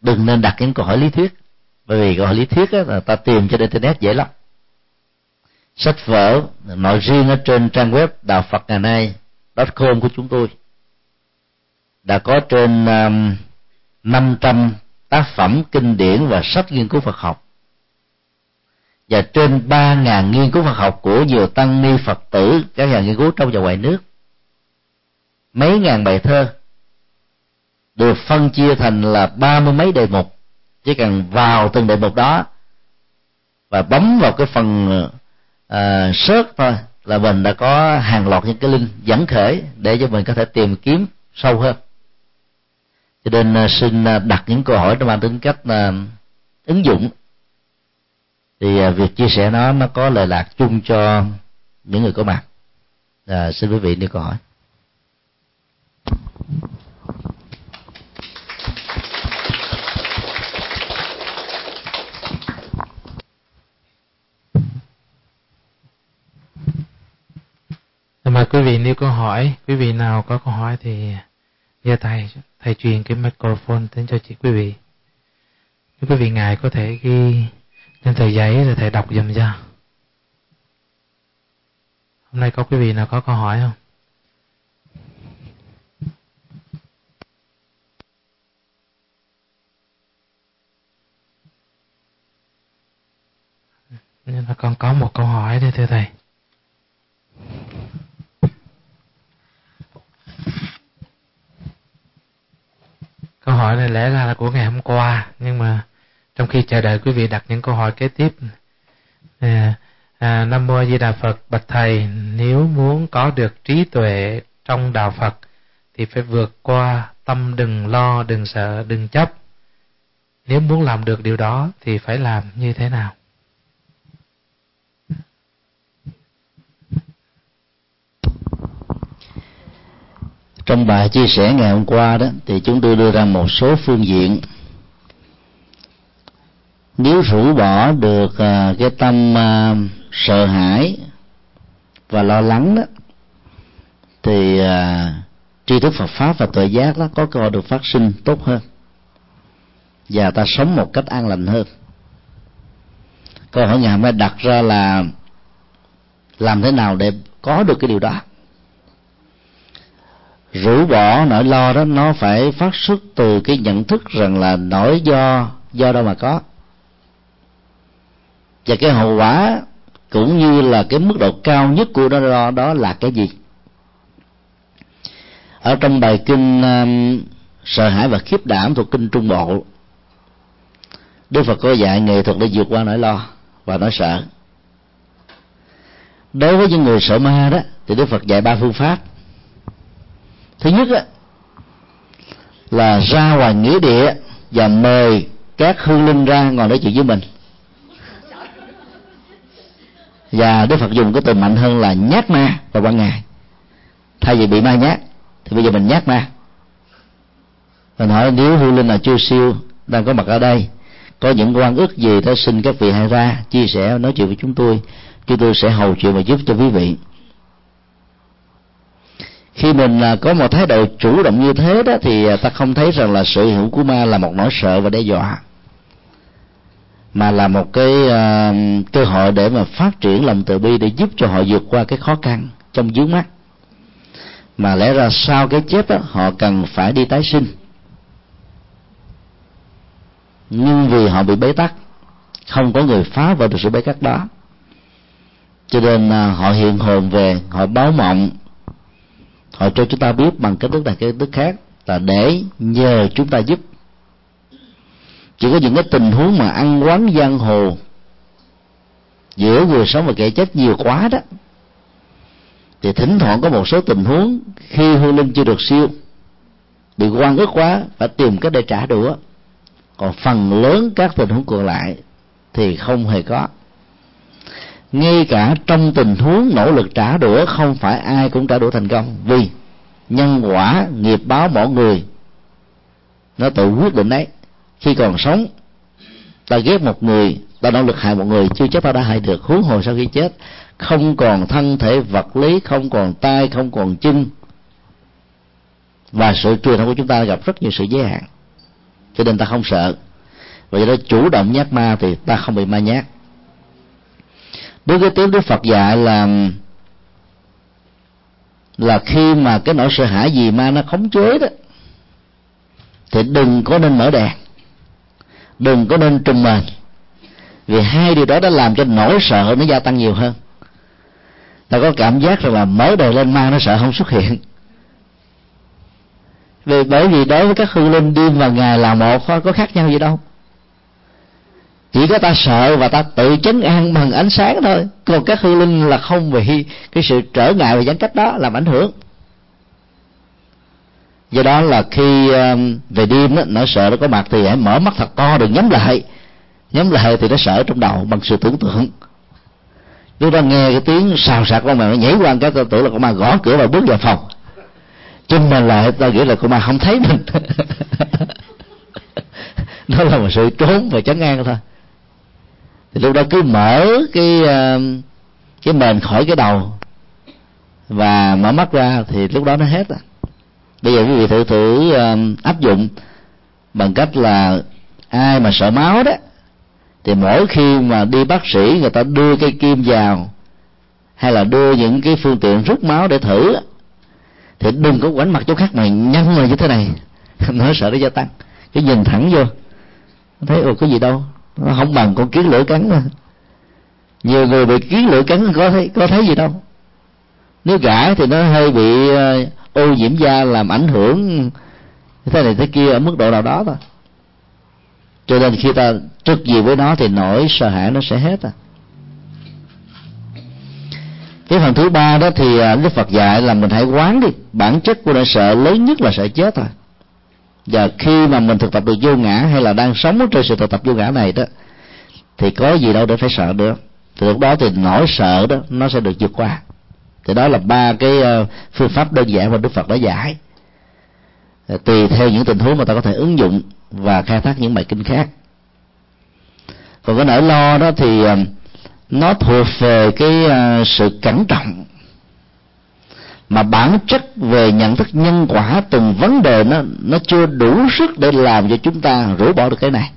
đừng nên đặt những câu hỏi lý thuyết. Bởi vì câu hỏi lý thuyết là ta tìm trên internet dễ lắm sách vở nội riêng ở trên trang web đạo phật ngày nay com của chúng tôi đã có trên um, 500 tác phẩm kinh điển và sách nghiên cứu Phật học. Và trên 3 ngàn nghiên cứu Phật học của nhiều tăng ni Phật tử các nhà nghiên cứu trong và ngoài nước mấy ngàn bài thơ được phân chia thành là ba mươi mấy đề mục chỉ cần vào từng đề mục đó và bấm vào cái phần Ờ, à, search thôi là mình đã có hàng loạt những cái link dẫn khởi để cho mình có thể tìm kiếm sâu hơn. Cho nên ờ, xin ờ, đặt những câu hỏi nó mang tính cách uh, ứng dụng. Thì việc chia sẻ nó nó có lời lạc chung cho những người có mặt. À, xin quý vị nêu câu hỏi. Mời quý vị nếu có hỏi, quý vị nào có câu hỏi thì giơ tay thầy truyền cái microphone đến cho chị quý vị. Nếu quý vị ngài có thể ghi trên tờ giấy rồi thầy đọc dùm cho. Hôm nay có quý vị nào có câu hỏi không? Nhưng mà con có một câu hỏi đây, thưa thầy câu hỏi này lẽ ra là của ngày hôm qua nhưng mà trong khi chờ đợi quý vị đặt những câu hỏi kế tiếp à, à, nam mô di đà phật bạch thầy nếu muốn có được trí tuệ trong đạo phật thì phải vượt qua tâm đừng lo đừng sợ đừng chấp. Nếu muốn làm được điều đó thì phải làm như thế nào? Trong bài chia sẻ ngày hôm qua đó, thì chúng tôi đưa ra một số phương diện. Nếu rũ bỏ được à, cái tâm à, sợ hãi và lo lắng đó, thì à, tri thức Phật pháp và tuệ giác đó có cơ hội được phát sinh tốt hơn. Và ta sống một cách an lành hơn. Câu hỏi ngày hôm nay đặt ra là làm thế nào để có được cái điều đó? Rũ bỏ nỗi lo đó nó phải phát xuất từ cái nhận thức rằng là nỗi do do đâu mà có. Và cái hậu quả cũng như là cái mức độ cao nhất của nỗi lo đó là cái gì? Ở trong bài kinh um, sợ hãi và khiếp đảm thuộc kinh trung bộ đức phật có dạy nghệ thuật để vượt qua nỗi lo và nỗi sợ. Đối với những người sợ ma đó thì đức phật dạy ba phương pháp thứ nhất á, là ra ngoài nghĩa địa và mời các hương linh ra ngồi nói chuyện với mình. Và đức phật dùng cái từ mạnh hơn là nhát ma vào ban ngày. Thay vì bị ma nhát thì bây giờ mình nhát ma. Mình hỏi nếu hương linh là chưa siêu đang có mặt ở đây có những quan ước gì đó xin các vị hãy ra chia sẻ nói chuyện với chúng tôi chúng tôi sẽ hầu chuyện và giúp cho quý vị khi mình à, có một thái độ chủ động như thế đó thì à, ta không thấy rằng là sự hữu của ma là một nỗi sợ và đe dọa mà là một cái uh, cơ hội để mà phát triển lòng từ bi để giúp cho họ vượt qua cái khó khăn trong vướng mắt mà lẽ ra sau cái chết đó, họ cần phải đi tái sinh. Nhưng vì họ bị bế tắc không có người phá vỡ được sự bế tắc đó cho nên uh, họ hiện hồn về họ báo mộng họ cho chúng ta biết bằng cái thức này cái thức khác là để nhờ chúng ta giúp. Chỉ có những cái tình huống mà ăn quán giang hồ giữa người sống và kẻ chết nhiều quá đó, thì thỉnh thoảng có một số tình huống khi hương linh chưa được siêu, bị quan ức quá, phải tìm cách để trả đũa. Còn phần lớn các tình huống còn lại thì không hề có ngay cả trong tình huống nỗ lực trả đũa, không phải ai cũng trả đũa thành công. Vì nhân quả, nghiệp báo mỗi người, nó tự quyết định đấy. Khi còn sống, ta ghét một người, ta nỗ lực hại một người, chưa chắc ta đã hại được. Huống hồ sau khi chết, không còn thân thể vật lý, không còn tay, không còn chân. Và sự truyền thông của chúng ta gặp rất nhiều sự giới hạn, cho nên ta không sợ. Và do đó chủ động nhát ma thì ta không bị ma nhát bước kế tiếng đức phật dạy là là khi mà cái nỗi sợ hãi gì ma nó khống chế đó, thì đừng có nên mở đèn, đừng có nên trùm mền. Vì hai điều đó đã làm cho nỗi sợ nó gia tăng nhiều hơn. Ta có cảm giác rằng là mở đèn lên ma nó sợ không xuất hiện. Vì bởi vì đối với các hương linh đêm và ngày là một thôi có khác nhau gì đâu chỉ có ta sợ và ta tự chấn an bằng ánh sáng thôi. Còn các hương linh là không vì cái sự trở ngại và giãn cách đó làm ảnh hưởng. Do đó là khi um, về đêm đó, nó sợ nó có mặt thì hãy mở mắt thật to đừng nhắm lại. Nhắm lại thì nó sợ trong đầu bằng sự tưởng tượng. Lúc đó nghe cái tiếng xào sạc con mèo nó nhảy qua cái tưởng là con ma gõ cửa và bước vào phòng. Chung mình lại ta nghĩ là con ma không thấy mình. Nó là một sự trốn và chấn an thôi thì lúc đó cứ mở cái ờ, cái mền khỏi cái đầu và mở mắt ra thì lúc đó nó hết rồi. Bây giờ quý vị thử thử ờ, áp dụng bằng cách là ai mà sợ máu đó, thì mỗi khi mà đi bác sĩ người ta đưa cây kim vào hay là đưa những cái phương tiện rút máu để thử thì đừng có quánh mặt chỗ khác mà nhăn rồi như thế này. Nó sợ nó gia tăng. Cái nhìn thẳng vô, thấy ồ cái gì đâu nó không bằng con kiến lửa cắn mà nhiều người bị kiến lửa cắn có thấy có thấy gì đâu. Nếu gã thì nó hơi bị ờ, ô nhiễm da, làm ảnh hưởng thế này thế kia ở mức độ nào đó thôi. Cho nên khi ta trực gì với nó thì nỗi sợ hãi nó sẽ hết à. Cái phần thứ ba đó thì ờ, đức phật dạy là mình hãy quán đi. Bản chất của nỗi sợ lớn nhất là sợ chết thôi và khi mà mình thực tập được vô ngã hay là đang sống trên sự thực tập vô ngã này đó, thì có gì đâu để phải sợ nữa. Thì lúc đó thì nỗi sợ đó, nó sẽ được vượt qua. Thì đó là ba cái ờ, phương pháp đơn giản mà đức phật đã giải ờ, tùy theo những tình huống mà ta có thể ứng dụng và khai thác những bài kinh khác. Còn cái nỗi lo đó thì ờ, nó thuộc về cái sự cẩn trọng mà bản chất về nhận thức nhân quả từng vấn đề nó nó chưa đủ sức để làm cho chúng ta rũ bỏ được cái này.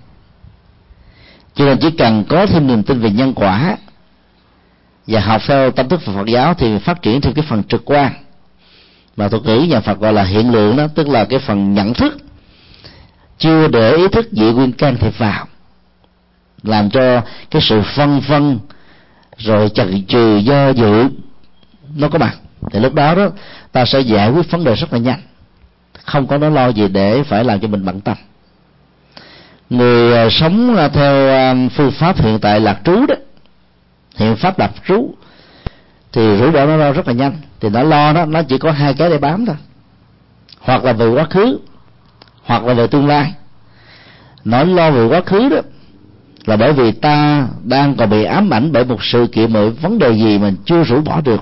Cho nên chỉ cần có thêm niềm tin về nhân quả và học theo tâm thức Phật giáo thì phát triển thêm cái phần trực quan. Mà thuật ngữ nhà Phật gọi là hiện lượng đó, tức là cái phần nhận thức. Chưa để ý thức dị nguyên can thiệp vào, làm cho cái sự phân vân rồi chần chừ do dự, nó có mặt thì lúc đó đó, ta sẽ giải quyết vấn đề rất là nhanh. Không có nỗi lo gì để phải làm cho mình bận tâm. Người ờ, sống ờ, theo ờ, phương pháp hiện tại lạc trú đó. Hiện pháp lạc trú. Thì rủi ro nó lo rất là nhanh. Thì nó lo đó, nó chỉ có hai cái để bám thôi. Hoặc là về quá khứ, hoặc là về tương lai. Nó lo về quá khứ đó là bởi vì ta đang còn bị ám ảnh bởi một sự kiện, một vấn đề gì mình chưa rũ bỏ được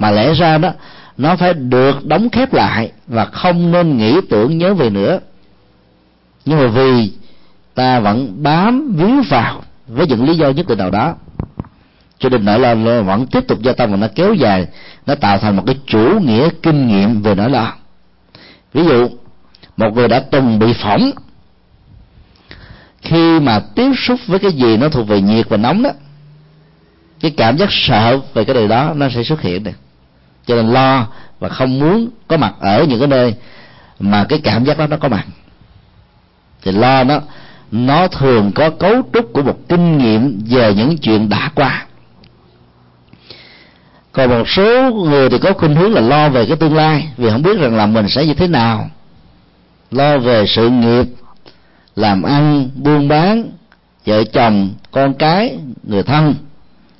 mà lẽ ra đó, nó phải được đóng khép lại và không nên nghĩ tưởng nhớ về nữa. Nhưng mà vì ta vẫn bám víu vào với những lý do nhất định nào đó, cho nên nỗi lo vẫn tiếp tục gia tăng và nó kéo dài, nó tạo thành một cái chủ nghĩa kinh nghiệm về nỗi lo ví dụ, một người đã từng bị phỏng, khi mà tiếp xúc với cái gì nó thuộc về nhiệt và nóng đó, cái cảm giác sợ về cái điều đó nó sẽ xuất hiện được cho nên lo và không muốn có mặt ở những cái nơi mà cái cảm giác đó nó có mặt. Thì lo nó nó thường có cấu trúc của một kinh nghiệm về những chuyện đã qua. Còn một số người thì có khuynh hướng là lo về cái tương lai, vì không biết rằng là mình sẽ như thế nào. Lo về sự nghiệp, làm ăn, buôn bán, vợ chồng, con cái, người thân.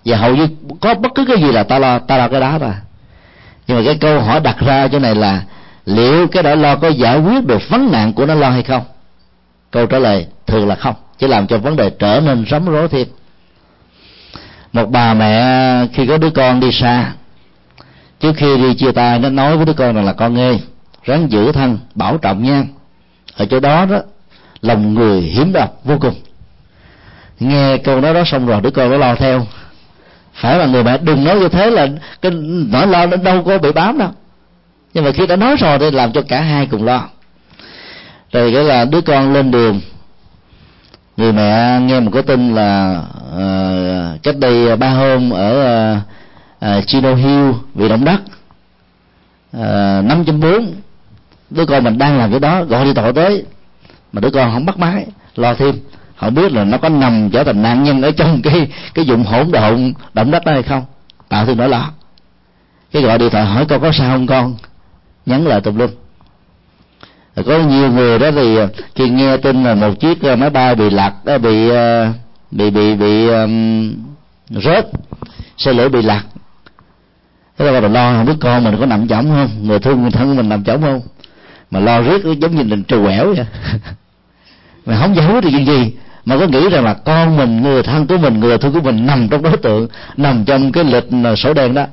Và hầu như có bất cứ cái gì là ta lo ta lo cái đó rồi nhưng mà cái câu hỏi đặt ra chỗ này là, liệu cái nỗi lo có giải quyết được vấn nạn của nó lo hay không? Câu trả lời thường là không, chỉ làm cho vấn đề trở nên rắm rối thêm. Một bà mẹ khi có đứa con đi xa, trước khi đi chia tay nó nói với đứa con rằng là, con nghe ráng giữ thân, bảo trọng nha. Ở chỗ đó đó, lòng người hiểm độc vô cùng. Nghe câu nói đó xong rồi, đứa con nó lo theo phải là người mẹ đừng nói như thế là cái nỗi lo nó đâu có bị bám đâu. Nhưng mà khi đã nói rồi thì làm cho cả hai cùng lo. Rồi cái là đứa con lên đường. Người mẹ nghe một cái tin là uh, cách đây ba hôm ở uh, uh, Chino Hill bị động đất. Năm trăm bốn đứa con mình đang làm cái đó gọi đi tội tới. Mà đứa con không bắt máy lo thêm họ biết là nó có nằm trở thành nạn nhân ở trong cái cái dụng hỗn độn động đất đó hay không? Tạo thêm nỗi lo cái gọi điện thoại hỏi con có sao không con? Nhắn lại tùm lum. Có nhiều người đó thì khi nghe tin là một chiếc ờ, máy bay bị lạc ờ, ờ, bị bị bị bị um, rớt xe lửa bị lạc. Thế là mình lo không biết con mình có nằm chỏng không người thương người thân mình nằm chỏng không? Mà lo riết giống như mình trù quẻo vậy. Mà không giải quyết được chuyện gì mà có nghĩ rằng là con mình người, thân của mình, người thân của mình nằm trong đối tượng, nằm trong cái lịch ờ, sổ đen đó.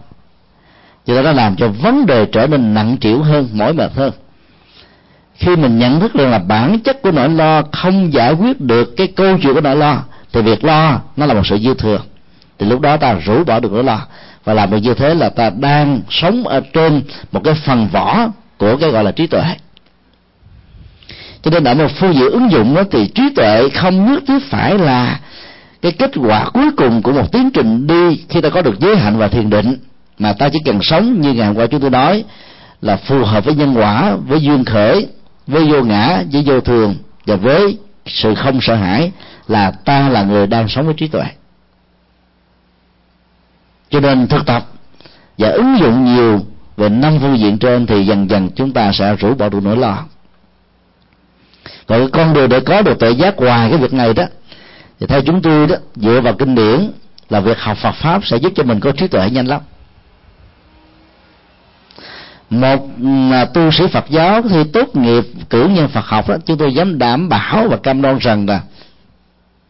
Cho nên nó làm cho vấn đề trở nên nặng trĩu hơn, mỏi mệt hơn. Khi mình nhận thức được là bản chất của nỗi lo không giải quyết được cái câu chuyện của nỗi lo, thì việc lo nó là một sự dư thừa. Thì lúc đó ta rũ bỏ được nỗi lo. Và làm được như thế là ta đang sống ở trên một cái phần vỏ của cái gọi là trí tuệ cho nên ở một phương diện ứng dụng đó thì trí tuệ không nhất thiết phải là cái kết quả cuối cùng của một tiến trình đi khi ta có được giới hạnh và thiền định, mà ta chỉ cần sống như ngày hôm qua chúng tôi nói, là phù hợp với nhân quả, với duyên khởi, với vô ngã, với vô thường, và với sự không sợ hãi là ta là người đang sống với trí tuệ. Cho nên thực tập và ứng dụng nhiều về năm phương diện trên thì dần dần chúng ta sẽ rũ bỏ được nỗi lo còn con đường để có được tự giác ngoài cái việc này đó. Thì theo chúng tôi đó, dựa vào kinh điển là việc học Phật pháp sẽ giúp cho mình có trí tuệ nhanh lắm. Một tu sĩ Phật giáo khi tốt nghiệp cử nhân Phật học đó, chúng tôi dám đảm bảo và cam đoan rằng là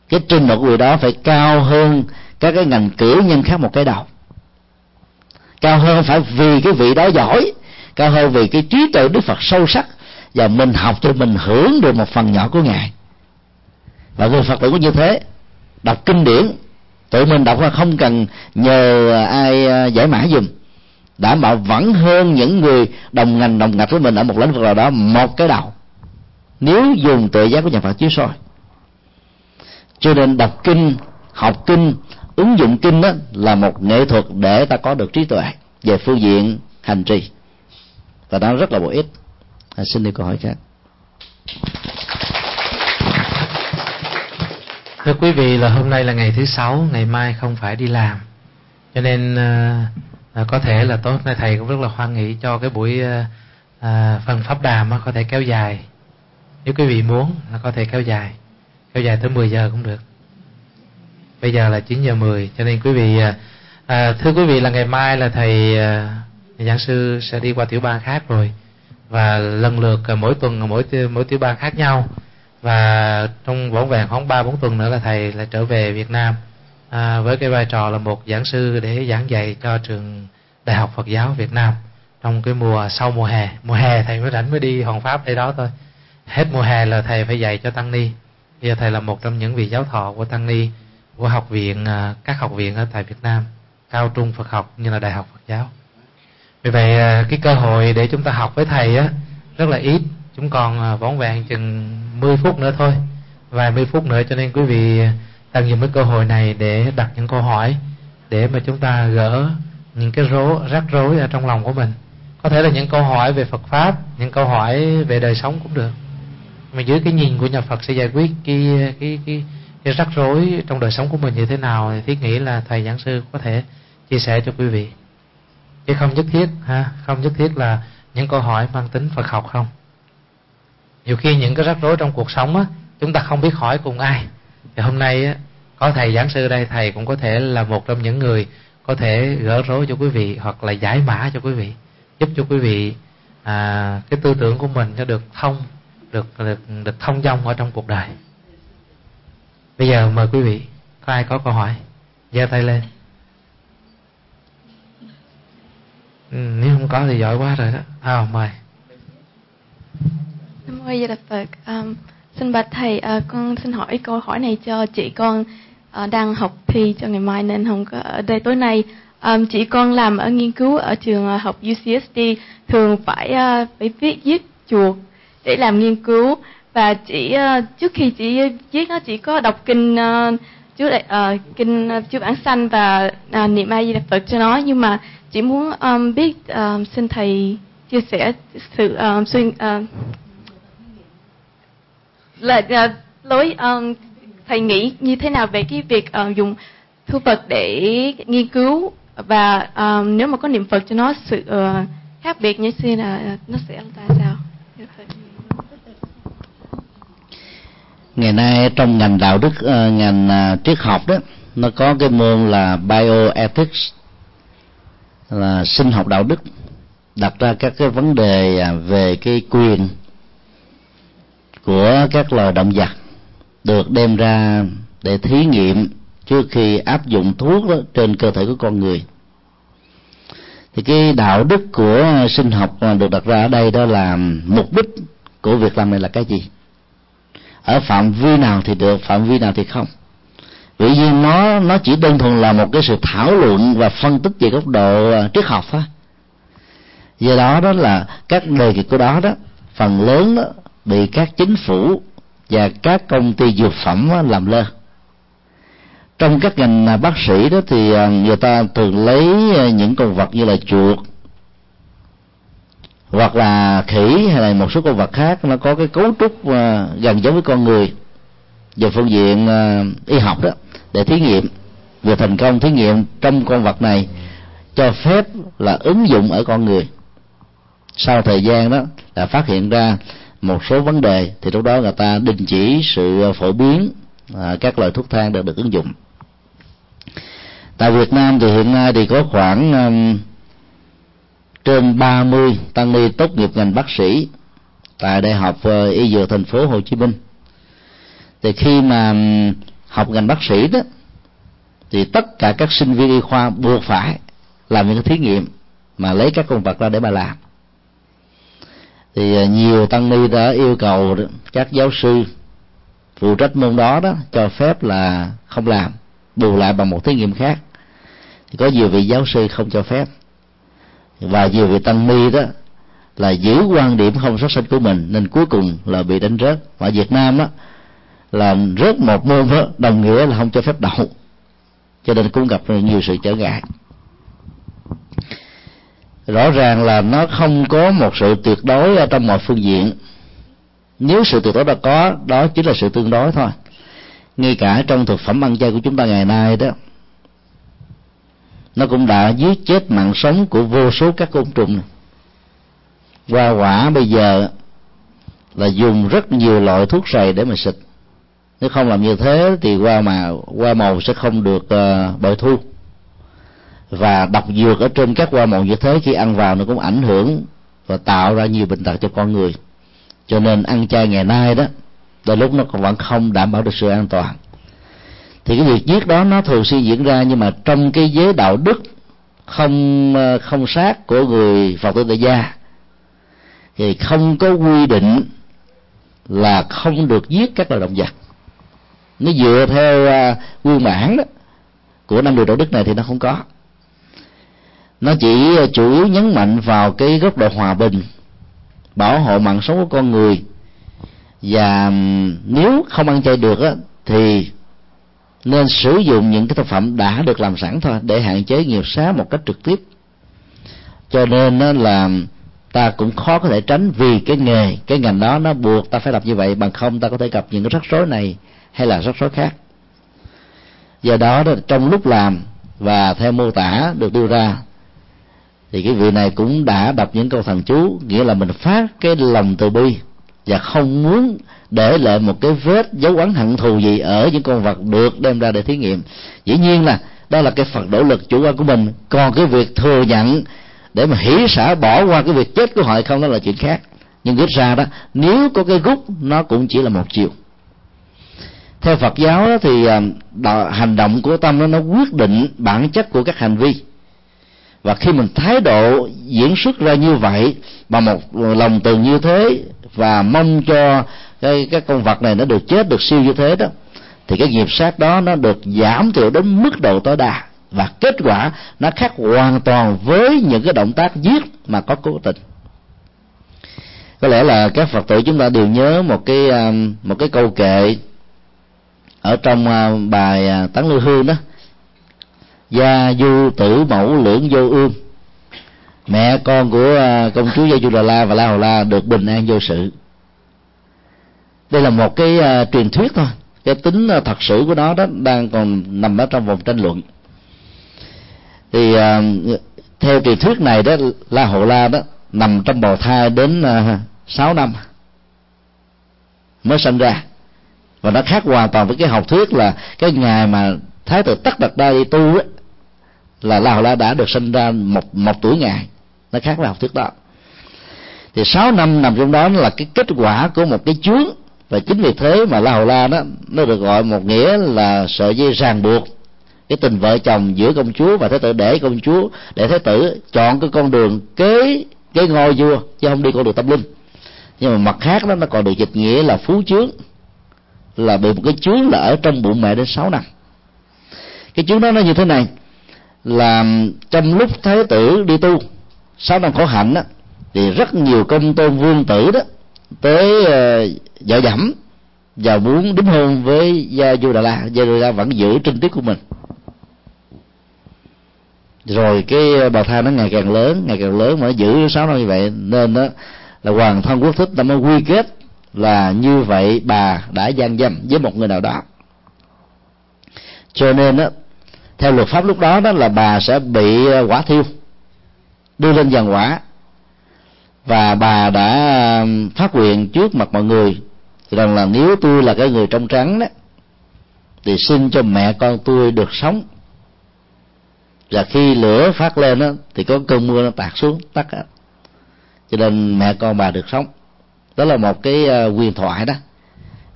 cái trình độ của người đó phải cao hơn các cái ngành cử nhân khác một cái đầu. Cao hơn phải vì cái vị đó giỏi, cao hơn vì cái trí tuệ Đức Phật sâu sắc và mình học cho mình hưởng được một phần nhỏ của ngài. Và người phật tử cũng như thế. Đọc kinh điển, tự mình đọc là không cần nhờ ai à, giải mã dùm đảm bảo vẫn hơn những người đồng ngành, đồng ngạch với mình ở một lĩnh vực nào đó một cái đầu. Nếu dùng tự giác của nhà Phật chiếu soi. Cho nên đọc kinh, học kinh, ứng dụng kinh đó là một nghệ thuật để ta có được trí tuệ về phương diện hành trì. Và nó rất là bổ ích à, xin đi câu hỏi khác. Thưa quý vị là hôm nay là ngày thứ sáu ngày mai không phải đi làm. Cho nên à, có thể là tối nay thầy cũng rất là hoan nghỉ cho cái buổi à, phần pháp đàm có thể kéo dài. Nếu quý vị muốn là có thể kéo dài. Kéo dài tới 10 giờ cũng được. Bây giờ là 9 giờ 10 cho nên quý vị à, thưa quý vị là ngày mai là thầy à, giảng sư sẽ đi qua tiểu bang khác rồi và lần lượt mỗi tuần mỗi mỗi tiểu bang khác nhau. Và trong vỏn vẹn khoảng ba bốn tuần nữa là thầy lại trở về Việt Nam. À, với cái vai trò là một giảng sư để giảng dạy cho trường Đại học Phật giáo Việt Nam. Trong cái mùa sau mùa hè mùa hè thầy mới rảnh mới đi hoàng pháp đây đó thôi. Hết mùa hè là thầy phải dạy cho tăng ni. Bây giờ thầy là một trong những vị giáo thọ của tăng ni của học viện à, các học viện ở tại Việt Nam cao trung Phật học như là Đại học Phật giáo vì vậy à, cái cơ hội để chúng ta học với thầy á, rất là ít. Chúng còn à, vỏn vẹn chừng 10 phút nữa thôi. Vài mươi phút nữa cho nên quý vị tận dụng cái cơ hội này để đặt những câu hỏi, để mà chúng ta gỡ những cái rối, rắc rối ở trong lòng của mình. Có thể là những câu hỏi về Phật pháp, những câu hỏi về đời sống cũng được. Mà dưới cái nhìn của nhà Phật sẽ giải quyết cái cái cái cái rắc rối trong đời sống của mình như thế nào thì thiết nghĩ là thầy giảng sư có thể chia sẻ cho quý vị chứ không nhất thiết ha? Không nhất thiết là những câu hỏi mang tính Phật học không? Nhiều khi những cái rắc rối trong cuộc sống á chúng ta không biết hỏi cùng ai. Thì hôm nay á có thầy giảng sư đây thầy cũng có thể là một trong những người có thể gỡ rối cho quý vị hoặc là giải mã cho quý vị giúp cho quý vị à, cái tư tưởng của mình cho được thông được được được thông dong ở trong cuộc đời. Bây giờ mời quý vị có ai có câu hỏi? Giơ tay lên. Ừ, nếu không có thì giỏi quá rồi đó à, mời Nam mô Di Đà Phật. Um, xin bạch thầy, uh, con xin hỏi câu hỏi này cho chị con uh, đang học thi cho ngày mai nên không có ở đây tối nay. Um, chị con làm ở nghiên cứu ở trường uh, học UCSD thường phải uh, phải viết viết chuột để làm nghiên cứu và chỉ uh, trước khi chị viết nó chỉ có đọc kinh uh, chú uh, kinh uh, chú bản xanh và uh, niệm a di đà phật cho nó nhưng mà chỉ muốn um, biết um, xin thầy chia sẻ sự um, suy um, là uh, lối um, thầy nghĩ như thế nào về cái việc uh, dùng thư Phật để nghiên cứu và um, nếu mà có niệm Phật cho nó sự uh, khác biệt như thế là nó sẽ ra sao? ngày nay trong ngành đạo đức uh, ngành uh, triết học đó nó có cái môn là bioethics là sinh học đạo đức, đặt ra các cái vấn đề à, về cái quyền của các loài động vật được đem ra để thí nghiệm trước khi áp dụng thuốc đó trên cơ thể của con người. Thì cái đạo đức của sinh học à, được đặt ra ở đây đó là mục đích của việc làm này là cái gì? Ở phạm vi nào thì được, phạm vi nào thì không? Vì nhiên nó nó chỉ đơn thuần là một cái sự thảo luận và phân tích về góc độ à, triết học thôi. Do đó đó là các đề nghị của đó đó, phần lớn đó bị các chính phủ và các công ty dược phẩm làm lơ. Trong các ngành à, bác sĩ đó thì à, người ta thường lấy những con vật như là chuột hoặc là khỉ hay là một số con vật khác, nó có cái cấu trúc gần giống với con người. Về phương diện y học đó để thí nghiệm vừa thành công thí nghiệm trong con vật này cho phép là ứng dụng ở con người. Sau thời gian đó là phát hiện ra một số vấn đề thì lúc đó người ta đình chỉ sự phổ biến à, các loại thuốc thang đã được ứng dụng. Tại Việt Nam thì hiện nay thì có khoảng um, trên 30 tăng ni tốt nghiệp ngành bác sĩ tại đại học uh, y dược thành phố Hồ Chí Minh. Thì khi mà học ngành bác sĩ đó, thì tất cả các sinh viên y khoa buộc phải làm những thí nghiệm mà lấy các con vật ra để mà làm. Thì à, nhiều tăng ni đã yêu cầu các giáo sư phụ trách môn đó đó cho phép là không làm, bù lại bằng một thí nghiệm khác. Thì có nhiều vị giáo sư không cho phép. Và nhiều vị tăng ni đó là giữ quan điểm không sát sanh của mình nên cuối cùng là bị đánh rớt. Và Việt Nam đó là rớt một môn đó, đồng nghĩa là không cho phép đậu. Cho nên cũng gặp nhiều sự trở ngại. Rõ ràng là nó không có một sự tuyệt đối ở trong mọi phương diện. Nếu sự tuyệt đối đã có đó chính là sự tương đối thôi. Ngay cả trong thực phẩm ăn chay của chúng ta ngày nay đó nó cũng đã giết chết mạng sống của vô số các côn trùng. Này. hoa quả bây giờ là dùng rất nhiều loại thuốc sầy để mà xịt nếu không làm như thế thì hoa mà hoa màu sẽ không được uh, bội thu. Và độc dược ở trên các hoa màu như thế khi ăn vào nó cũng ảnh hưởng và tạo ra nhiều bệnh tật cho con người. Cho nên ăn chay ngày nay đó đôi lúc nó còn vẫn không đảm bảo được sự an toàn. Thì cái việc giết đó nó thường xuyên diễn ra nhưng mà trong cái giới đạo đức không ờ, không sát của người phật tử tại gia thì không có quy định là không được giết các loài động vật nó dựa theo à, nguyên bản đó của năm điều đạo đức này thì nó không có. Nó chỉ à, chủ yếu nhấn mạnh vào cái góc độ hòa bình bảo hộ mạng sống của con người. Và nếu không ăn chay được á, thì nên sử dụng những cái thực phẩm đã được làm sẵn thôi để hạn chế nghiệp xá một cách trực tiếp. Cho nên nó là ta cũng khó có thể tránh vì cái nghề cái ngành đó nó buộc ta phải làm như vậy bằng không ta có thể gặp những cái rắc rối này hay là rắc rối khác. Do đó, đó trong lúc làm và theo mô tả được đưa ra thì cái vị này cũng đã đọc những câu thần chú nghĩa là mình phát cái lòng từ bi và không muốn để lại một cái vết dấu ấn hận thù gì ở những con vật được đem ra để thí nghiệm. Dĩ nhiên là đó là cái phật nỗ lực chủ quan của mình. Còn cái việc thừa nhận để mà hỉ xả bỏ qua cái việc chết của họ hay không đó là chuyện khác. Nhưng ít ra đó nếu có cái gút nó cũng chỉ là một chiều theo Phật giáo đó, thì ờ, đo, hành động của tâm đó, nó quyết định bản chất của các hành vi. Và khi mình thái độ diễn xuất ra như vậy bằng một lòng từ như thế và mong cho cái cái con vật này nó được chết được siêu như thế đó thì cái nghiệp sát đó nó được giảm thiểu đến mức độ tối đa. Và kết quả nó khác hoàn toàn với những cái động tác giết mà có cố tình. Có lẽ là các phật tử chúng ta đều nhớ một cái ờ, một cái câu kệ ở trong à, bài à, tán lưu hương đó gia du tử mẫu lưỡng vô ương mẹ con của à, công chúa gia du đà la và la hồ la được bình an vô sự. Đây là một cái uh, truyền thuyết thôi. Cái tính uh, thật sự của nó đó đang còn nằm ở trong vòng tranh luận. Thì uh, theo truyền thuyết này đó la hồ la đó nằm trong bào thai đến uh, 6 năm mới sinh ra và nó khác hoàn toàn với cái học thuyết là cái ngày mà thái tử tất đặt đa đi tu ấy là la hầu la đã được sinh ra một một tuổi ngày. Nó khác với học thuyết đó. Thì sáu năm nằm trong đó là cái kết quả của một cái chướng. Và chính vì thế mà la hầu la đó, nó được gọi một nghĩa là sợi dây ràng buộc cái tình vợ chồng giữa công chúa và thái tử để công chúa, để thái tử chọn cái con đường kế cái ngôi vua, chứ không đi con đường tâm linh. Nhưng mà mặt khác đó, nó còn được dịch nghĩa là phú chướng là bị một cái chướng là ở trong bụng mẹ đến 6 năm. Cái chướng đó nó như thế này là trong lúc thái tử đi tu sáu năm khổ hạnh đó, thì rất nhiều công tôn vương tử đó tới ờ, uh, vợ dẫm và muốn đính hôn với gia du đà la. Gia du đà la vẫn giữ trinh tiết của mình. Rồi cái bào thai nó ngày càng lớn ngày càng lớn mà nó giữ sáu năm như vậy nên đó là hoàng thân quốc thích đã mới quy kết là như vậy bà đã gian dâm với một người nào đó. Cho nên đó theo luật pháp lúc đó đó là bà sẽ bị ờ, quả thiêu đưa lên giàn quả. Và bà đã phát nguyện trước mặt mọi người rằng là nếu tôi là cái người trong trắng đó thì xin cho mẹ con tôi được sống. Và khi lửa phát lên đó, thì có cơn mưa nó tạt xuống tắt á. Cho nên mẹ con bà được sống đó là một cái ờ, quyền thoại đó.